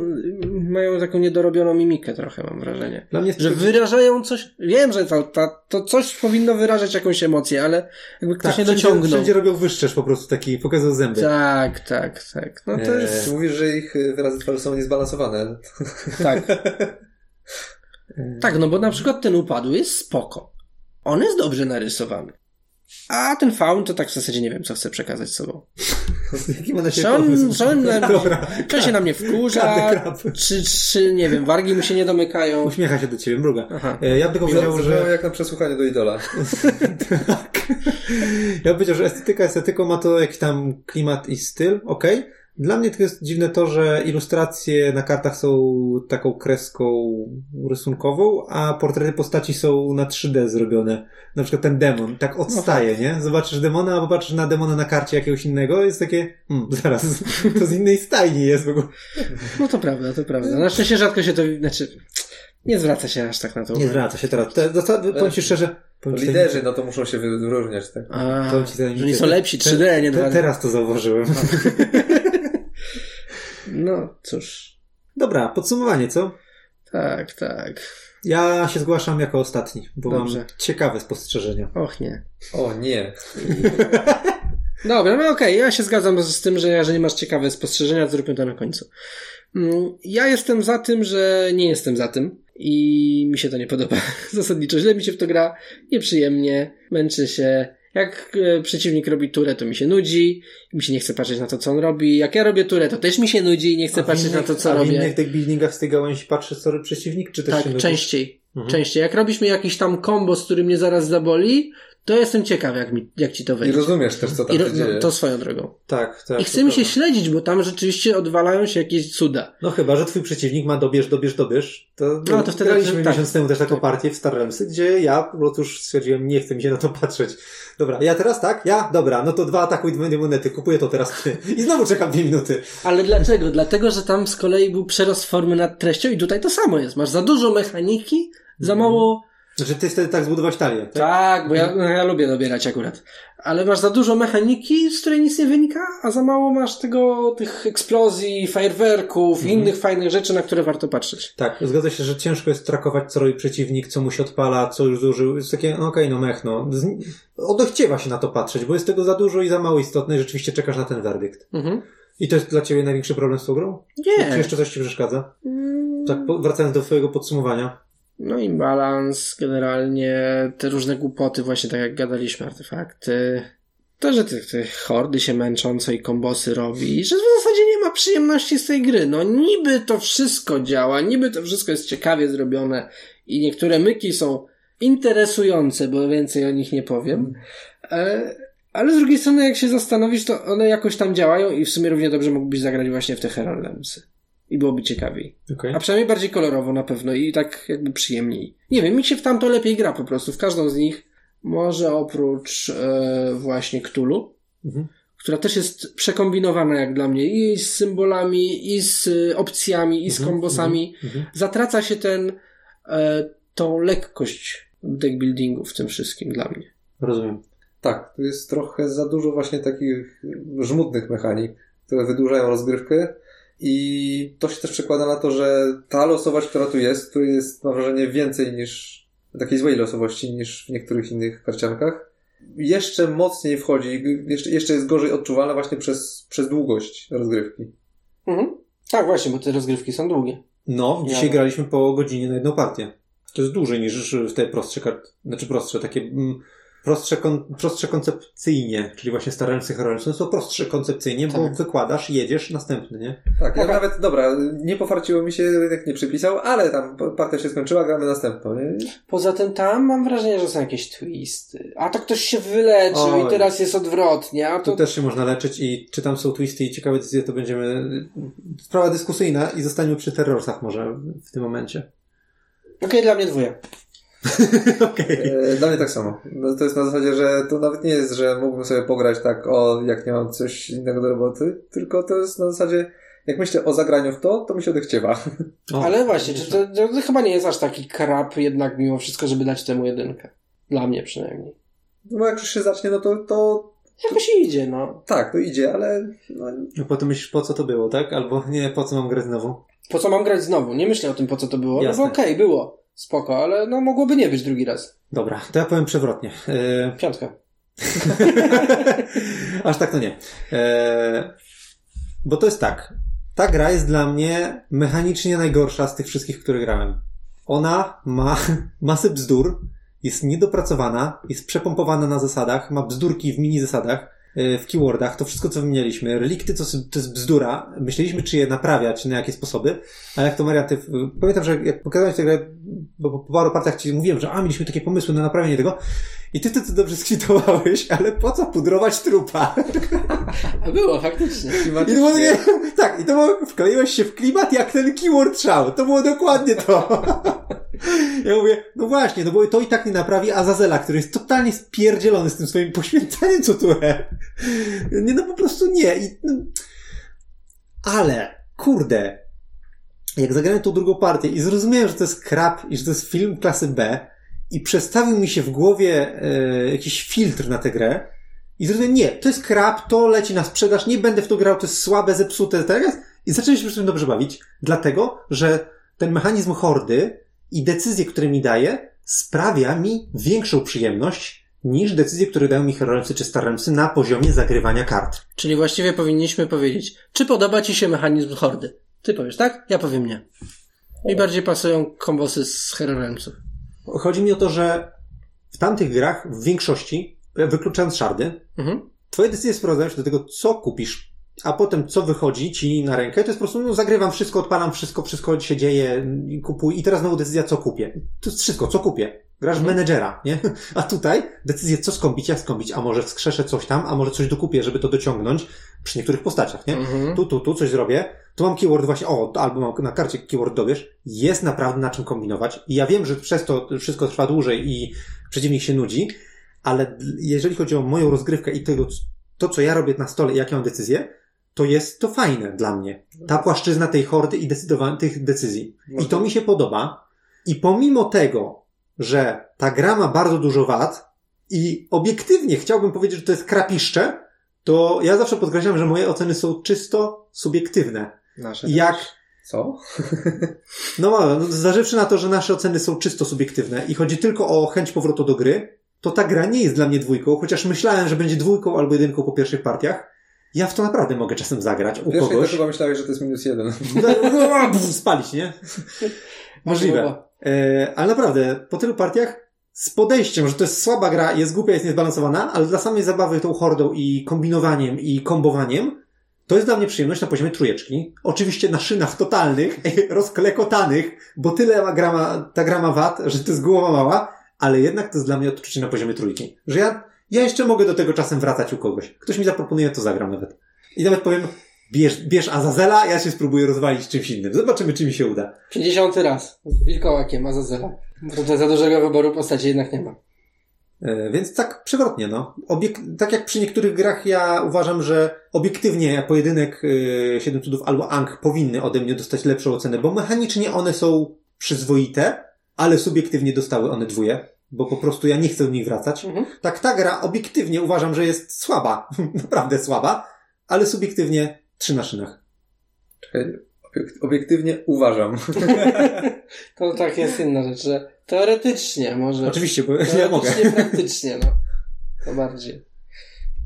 mają taką niedorobioną mimikę trochę, mam wrażenie. Dla mnie Że wyrażają coś, wiem, że to, to, to coś powinno wyrażać jakąś emocję, ale jakby ktoś nie wszędzie, dociągnął. wszędzie robią wyszczesz po prostu taki, pokazał zęby. Tak, tak, tak. No to Eee. jest, mówisz, że ich wyrazy twarzy są niezbalansowane. tak. Tak, no bo na przykład ten upadły jest spoko. On jest dobrze narysowany. A ten faun to tak w zasadzie nie wiem, co chce przekazać sobą. Jaki ma na siebie Czy on, czy on, na, Dobra. czy on się na mnie wkurza, czy, czy, nie wiem, wargi mu się nie domykają. Uśmiecha się do ciebie, mruga. Aha. E, Ja bym powiedział, Zabrzmiało że... jak na przesłuchaniu do idola. tak. Ja bym powiedział, że estetyka estetyką ma to jakiś tam klimat i styl, okej. Dla mnie to jest dziwne to, że ilustracje na kartach są taką kreską rysunkową, a portrety postaci są na 3D zrobione. Na przykład ten demon tak odstaje, nie? Zobaczysz demona, a popatrzysz na demona na karcie jakiegoś innego, jest takie, hmm, zaraz, to z innej stajni jest w ogóle. No to prawda, to prawda. Na szczęście rzadko się to, znaczy, nie zwraca się aż tak na to. Nie zwraca się teraz. Te, zasady, powiem ci szczerze, Liderzy, no to muszą się wyróżniać, tak? A, Powiem ci oni są lepsi, te- 3D, nie te, 2D. Teraz to zauważyłem. No, cóż. Dobra, podsumowanie, co? Tak, tak. Ja się zgłaszam jako ostatni, bo Dobrze. mam ciekawe spostrzeżenia. Och nie. O nie. Dobra, no okej, ja się zgadzam z tym, że jeżeli masz ciekawe spostrzeżenia, to zróbmy to na końcu. Mm, Ja jestem za tym, że nie jestem za tym i mi się to nie podoba. Zasadniczo źle mi się w to gra, nieprzyjemnie, męczy się. Jak e, przeciwnik robi turę, to mi się nudzi, mi się nie chce patrzeć na to, co on robi. Jak ja robię turę, to też mi się nudzi i nie chcę A w patrzeć innych- na to, co a w robię. innych deck buildingach z tej gałęzi patrzy, co robi przeciwnik, czy też Tak, częściej. Mhm. Częściej. Jak robisz mi jakiś tam kombo, z którym mnie zaraz zaboli, to jestem ciekaw, jak, mi, jak ci to I wejdzie. rozumiesz też, co tam I ro- się dzieje. no, to swoją drogą. Tak, tak. I chce mi się prawda. śledzić, bo tam rzeczywiście odwalają się jakieś cuda. No chyba, że twój przeciwnik ma dobierz, dobierz, dobierz. To, No, to wtedy- graliśmy tak. miesiąc temu też taką Tak. partię w Star Realmsy, gdzie ja po prostu już stwierdziłem, nie chcę mi się na to patrzeć. Dobra, ja teraz tak? Ja? Dobra, no to dwa atakuj, dwie monety, kupuję to teraz ty. I znowu czekam dwie minuty. Ale dlaczego? Dlatego, że tam z kolei był przerost formy nad treścią i tutaj to samo jest. Masz za dużo mechaniki, za Mhm. mało... Znaczy ty wtedy tak zbudowałeś talię, tak? Tak, bo ja, no, ja lubię dobierać akurat. Ale masz za dużo mechaniki, z której nic nie wynika, a za mało masz tego, tych eksplozji, fajerwerków Mhm. innych fajnych rzeczy, na które warto patrzeć. Tak, zgadza się, że ciężko jest trakować, co robi przeciwnik, co mu się odpala, co już zużył. Jest takie, no okej, no mech, no. Odechciewa się na to patrzeć, bo jest tego za dużo i za mało istotne i rzeczywiście czekasz na ten werdykt. Mhm. I to jest dla ciebie największy problem z tą grą? Czy Nie. jeszcze coś ci przeszkadza? Mm, Tak, wracając do twojego podsumowania. No i balans, generalnie te różne głupoty, właśnie tak jak gadaliśmy, artefakty. To, że te, te hordy się męcząco i kombosy robi, że w zasadzie nie ma przyjemności z tej gry. No niby to wszystko działa, niby to wszystko jest ciekawie zrobione i niektóre myki są interesujące, bo więcej o nich nie powiem. E, ale z drugiej strony, jak się zastanowisz, to one jakoś tam działają i w sumie równie dobrze mógłbyś zagrać właśnie w te Herald Lemsy. I byłoby ciekawiej. Okej. A przynajmniej bardziej kolorowo na pewno i tak jakby przyjemniej. Nie wiem, mi się w tamto lepiej gra po prostu. W każdą z nich, może oprócz e, właśnie Cthulhu, Mhm. która też jest przekombinowana jak dla mnie i z symbolami, i z e, opcjami, i z Mhm, kombosami. Mhm. Zatraca się ten, e, tą lekkość deck buildingu w tym wszystkim dla mnie. Rozumiem. Tak, tu jest trochę za dużo właśnie takich żmudnych mechanik, które wydłużają rozgrywkę I to się też przekłada na to, że ta losowość, która tu jest, tu jest, mam wrażenie, więcej niż takiej złej losowości niż w niektórych innych karciankach. Jeszcze mocniej wchodzi, jeszcze, jeszcze jest gorzej odczuwalna właśnie przez, przez długość rozgrywki. Mhm. Tak, właśnie, bo te rozgrywki są długie. No, dzisiaj Ja- graliśmy po godzinie na jedną partię. To jest dłużej niż w te prostsze kart, znaczy prostsze, takie mm, prostsze, kon, prostsze koncepcyjnie, czyli właśnie starające Heroes są prostsze koncepcyjnie, bo Tak. wykładasz, jedziesz, następny, nie? Tak, ja nawet, dobra, nie pofarciło mi się, rynek nie przypisał, ale tam partia się skończyła, gramy następną, nie? Poza tym tam mam wrażenie, że są jakieś twisty. A to ktoś się wyleczył Oj. i teraz jest odwrotnie, a Tu to... też się można leczyć i czy tam są twisty i ciekawe decyzje, to będziemy... Sprawa dyskusyjna i zostańmy przy terrorsach może w tym momencie. Okej, dla mnie dwóje. Okej. E, Dla mnie tak samo. No, to jest na zasadzie, że to nawet nie jest, że mógłbym sobie pograć tak, o, jak nie mam coś innego do roboty, tylko to jest na zasadzie, jak myślę o zagraniu w to, to mi się odechciewa. O, Ale właśnie, czy to, to, to chyba nie jest aż taki krap jednak mimo wszystko, żeby dać temu jedynkę. Dla mnie przynajmniej. No jak już się zacznie, no to, to Jakoś idzie, no. tak, to idzie, ale no, A potem myślisz, po co to było, tak? Albo nie, po co mam grać znowu? Po co mam grać znowu? Nie myślę o tym, po co to było. Jasne. No bo okej, było. Spoko, ale no mogłoby nie być drugi raz. Dobra, to ja powiem przewrotnie. E, Piątka. Aż tak to nie. E, bo to jest tak. Ta gra jest dla mnie mechanicznie najgorsza z tych wszystkich, które grałem. Ona ma masę bzdur, jest niedopracowana, jest przepompowana na zasadach, ma bzdurki w mini zasadach, w keywordach, to wszystko co wymienialiśmy. Relikty to, to jest bzdura. Myśleliśmy, czy je naprawiać, na jakie sposoby, ale jak to Marian, ty, pamiętam, że jak pokazałeś tę grę, bo po paru partiach ci mówiłem, że a, mieliśmy takie pomysły na naprawienie tego i ty wtedy dobrze skwitowałeś, ale po co pudrować trupa? A było, faktycznie. I to było tak, i to było, wkleiłeś się w klimat jak ten keyword szał. To było dokładnie to. Ja mówię, no właśnie, no bo to i tak nie naprawi Azazela, który jest totalnie spierdzielony z tym swoim poświęcaniem co tu. Nie, no po prostu nie. I, no. Ale, kurde, jak zagrałem tą drugą partię i zrozumiałem, że to jest krap i że to jest film klasy B i przestawił mi się w głowie e, jakiś filtr na tę grę, i zrozumiałem, nie, to jest krap, to leci na sprzedaż, nie będę w to grał, to jest słabe, zepsute, teraz. I zacząłem się dobrze bawić, dlatego, że ten mechanizm hordy i decyzje, które mi daje, sprawia mi większą przyjemność niż decyzje, które dają mi Herolemsy czy Starremsy na poziomie zagrywania kart. Czyli właściwie powinniśmy powiedzieć, czy podoba ci się mechanizm hordy? Ty powiesz, tak? Ja powiem nie. Mi bardziej pasują kombosy z Heroremców. Chodzi mi o to, że w tamtych grach, w większości, wykluczając szardy, Mhm. Twoje decyzje sprowadzają się do tego, co kupisz, a potem co wychodzi ci na rękę, to jest po prostu, no, zagrywam wszystko, odpalam wszystko, wszystko się dzieje, i kupuj, i teraz znowu decyzja, co kupię. To jest wszystko, co kupię. Grasz w Mhm. menedżera, nie? A tutaj decyzję, co skąpić, jak skąpić, a może wskrzeszę coś tam, a może coś dokupię, żeby to dociągnąć przy niektórych postaciach, nie? Mhm. Tu, tu, tu coś zrobię. Tu mam keyword właśnie, o, albo mam na karcie keyword dobierz. Jest naprawdę na czym kombinować. I ja wiem, że przez to wszystko trwa dłużej i przeciwnik się nudzi, ale jeżeli chodzi o moją rozgrywkę i tego, to, co ja robię na stole i jakie mam decyzje, to jest to fajne dla mnie. Ta płaszczyzna tej hordy i decydowa- tych decyzji. I to mi się podoba. I pomimo tego, że ta gra ma bardzo dużo wad i obiektywnie chciałbym powiedzieć, że to jest krapiszcze, to ja zawsze podkreślam, że moje oceny są czysto subiektywne. Nasze I jak, Co? no, no zważywszy na to, że nasze oceny są czysto subiektywne i chodzi tylko o chęć powrotu do gry, to ta gra nie jest dla mnie dwójką, chociaż myślałem, że będzie dwójką albo jedynką po pierwszych partiach. Ja w to naprawdę mogę czasem zagrać u Wiesz, kogoś. chyba myślałeś, że to jest minus jeden. No, Spalić, nie? Możliwe. E, ale naprawdę, po tylu partiach z podejściem, że to jest słaba gra, jest głupia, jest niezbalansowana, ale dla samej zabawy tą hordą i kombinowaniem i kombowaniem, to jest dla mnie przyjemność na poziomie trójeczki. Oczywiście na szynach totalnych, rozklekotanych, bo tyle ma gra ma, ta gra ma wad, że to jest głowa mała, ale jednak to jest dla mnie odczucie na poziomie trójki. Że ja, ja jeszcze mogę do tego czasem wracać u kogoś. Ktoś mi zaproponuje, to zagram nawet. I nawet powiem, bierz, bierz Azazela, ja się spróbuję rozwalić czymś innym. Zobaczymy, czy mi się uda. 50 raz. Z wilkołakiem, Azazela. Tutaj za dużego wyboru postaci jednak nie ma. E, Więc tak przewrotnie, no. Obiek- tak jak przy niektórych grach ja uważam, że obiektywnie pojedynek y, Siedem Cudów albo Ang powinny ode mnie dostać lepszą ocenę, bo mechanicznie one są przyzwoite, ale subiektywnie dostały one dwóje, bo po prostu ja nie chcę do nich wracać. Mhm. Tak ta gra obiektywnie uważam, że jest słaba, naprawdę słaba, ale subiektywnie trzy na szynach. Czekaj, obiek- obiektywnie uważam. To tak jest inna rzecz, że teoretycznie może. Oczywiście, bo ja mogę. Teoretycznie, praktycznie, no. To bardziej.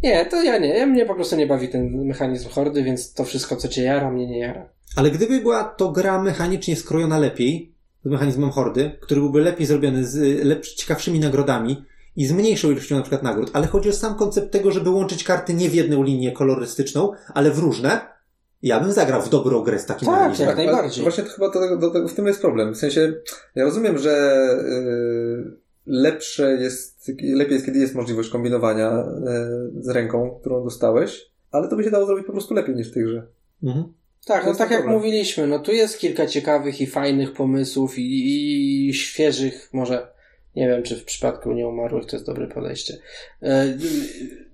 Nie, to ja nie. Ja mnie po prostu nie bawi ten mechanizm hordy, więc to wszystko, co cię jara, mnie nie jara. Ale gdyby była to gra mechanicznie skrojona lepiej, z mechanizmem hordy, który byłby lepiej zrobiony, z lepsz, ciekawszymi nagrodami i z mniejszą ilością na przykład nagród, ale chodzi o sam koncept tego, żeby łączyć karty nie w jedną linię kolorystyczną, ale w różne, ja bym zagrał w dobrą grę z takim Tak, jak najbardziej. Właśnie to chyba do, w tym jest problem. W sensie, ja rozumiem, że yy, lepsze jest, lepiej jest, kiedy jest możliwość kombinowania yy, z ręką, którą dostałeś, ale to by się dało zrobić po prostu lepiej niż w tej grze. Mhm. Tak, no tak jak problem. mówiliśmy, no tu jest kilka ciekawych i fajnych pomysłów i, i świeżych, może nie wiem, czy w przypadku nieumarłych to jest dobre podejście, e,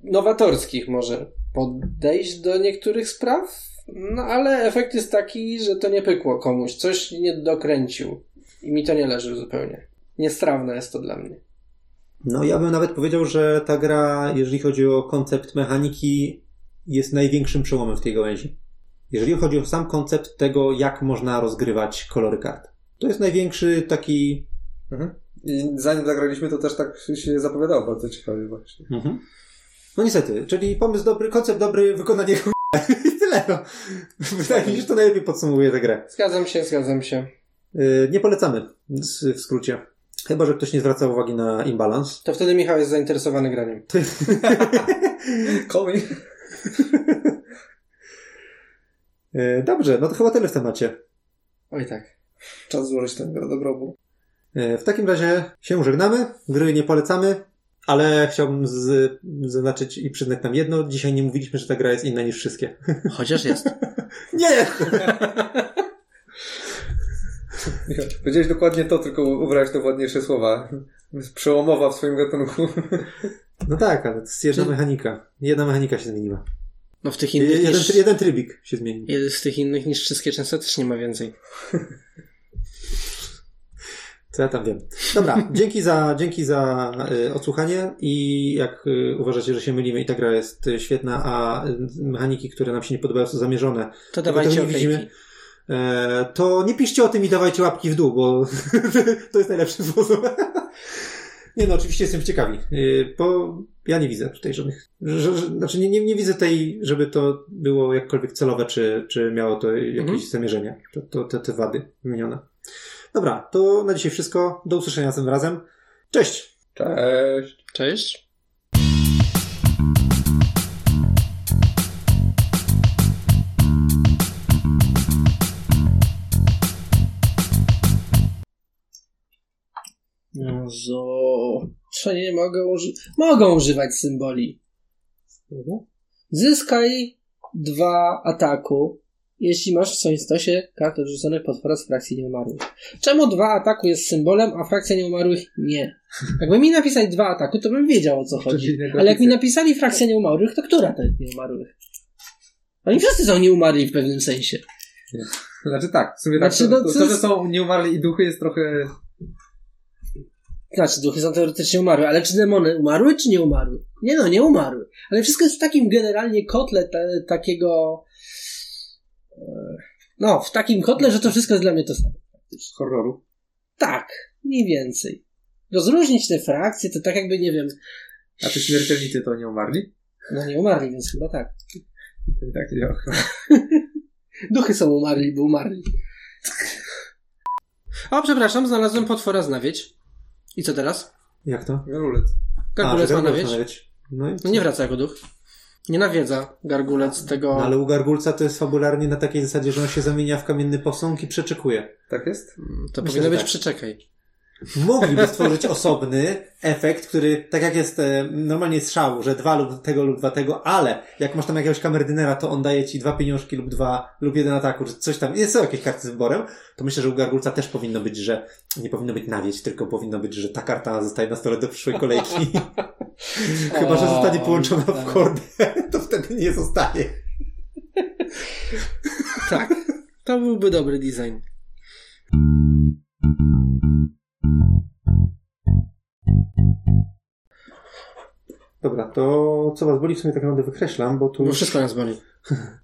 nowatorskich może podejść do niektórych spraw, no ale efekt jest taki, że to nie pykło komuś, coś nie dokręcił i mi to nie leży zupełnie. Niestrawne jest to dla mnie. No ja bym nawet powiedział, że ta gra, jeżeli chodzi o koncept mechaniki, jest największym przełomem w tej gałęzi. Jeżeli chodzi o sam koncept tego, jak można rozgrywać kolory kart. To jest największy taki... Mhm. I zanim zagraliśmy, to też tak się zapowiadało bardzo ciekawie właśnie. Mhm. No niestety, czyli pomysł dobry, koncept dobry, wykonanie chuj. I tyle. No. Wydaje mi się, że to najlepiej podsumowuje tę grę. Zgadzam się, zgadzam się. Yy, nie polecamy, w skrócie. Chyba, że ktoś nie zwraca uwagi na imbalans. To wtedy Michał jest zainteresowany graniem. Me. Yy, Dobrze, no to chyba tyle w temacie. Oj tak. Czas złożyć tę grę do grobu. E, W takim razie się żegnamy, gry nie polecamy, ale chciałbym z, zaznaczyć i przyznać nam jedno. Dzisiaj nie mówiliśmy, że ta gra jest inna niż wszystkie. Chociaż jest. Nie! Powiedziałeś dokładnie to, tylko ubrałeś to w ładniejsze słowa. Jest przełomowa w swoim gatunku. No tak, ale to jest jedna Czy- mechanika. Jedna mechanika się zmieniła. No w tych innych Jeden, niż... jeden trybik się zmienił. Z tych innych niż wszystkie często też nie ma więcej. Co ja tam wiem. Dobra, dzięki za, dzięki za y, odsłuchanie i jak y, uważacie, że się mylimy i ta gra jest y, świetna, a mechaniki, które nam się nie podobają są zamierzone, To dawajcie nie widzimy. E, to nie piszcie o tym i dawajcie łapki w dół, bo to jest najlepszy sposób. nie no, oczywiście jestem ciekawi, bo ja nie widzę tutaj żadnych, że, że, znaczy nie, nie, nie widzę tej, żeby to było jakkolwiek celowe, czy, czy miało to jakieś Mhm. zamierzenie, to, to, te, te wady wymienione. Dobra, to na dzisiaj wszystko. Do usłyszenia następnym razem. Cześć! Cześć. Cześć. Jezu. Co nie mogą używać? Mogą używać symboli. Zyskaj dwa ataku, jeśli masz w swoim stosie kart odrzuconych potwora z frakcji nieumarłych. Czemu dwa ataku jest symbolem, a frakcja nieumarłych nie? Jakby mi napisali dwa ataku, to bym wiedział o co chodzi. Ale jak mi napisali frakcja nieumarłych, to która to jest nieumarłych? Oni wszyscy są nieumarli w pewnym sensie. Znaczy tak, w sumie Znaczy, tak, to, to, to że są nieumarli i duchy jest trochę... Znaczy, duchy są teoretycznie umarłe, ale czy demony umarły, czy nie umarły? Nie no, nie umarły. Ale wszystko jest w takim generalnie kotle te, takiego... No, w takim kotle, że to wszystko jest dla mnie to samo. z horroru. Tak, mniej więcej. Rozróżnić te frakcje, to tak jakby, nie wiem... A czy śmiertelnicy to nie umarli? No nie umarli, więc chyba tak. To i tak działa. Duchy są umarli, bo umarli. O, przepraszam, znalazłem potwora z nawieć. I co teraz? Jak to? Garulec. Gargulec że ma nawieć. No, i No nie wraca jako duch. Nie nawiedza gargulec tego... no ale u Gargulca to jest fabularnie na takiej zasadzie, że on się zamienia w kamienny posąg i przeczekuje. Tak jest? To Myślę, powinno być tak. przeczekaj. Mogliby stworzyć osobny efekt, który, tak jak jest e, normalnie strzał, że dwa lub tego lub dwa tego, ale jak masz tam jakiegoś kamerdynera, to on daje ci dwa pieniążki lub dwa, lub jeden ataku, czy coś tam, jest są jakieś karty z wyborem, to myślę, że u Gargulca też powinno być, że nie powinno być nawieć, tylko powinno być, że ta karta zostaje na stole do przyszłej kolejki. Chyba, że zostanie połączona w tak. kordę, to wtedy nie zostaje. Tak. To byłby dobry design. Dobra, to co was boli, w sumie tak naprawdę wykreślam, bo tu... Bo wszystko nas boli.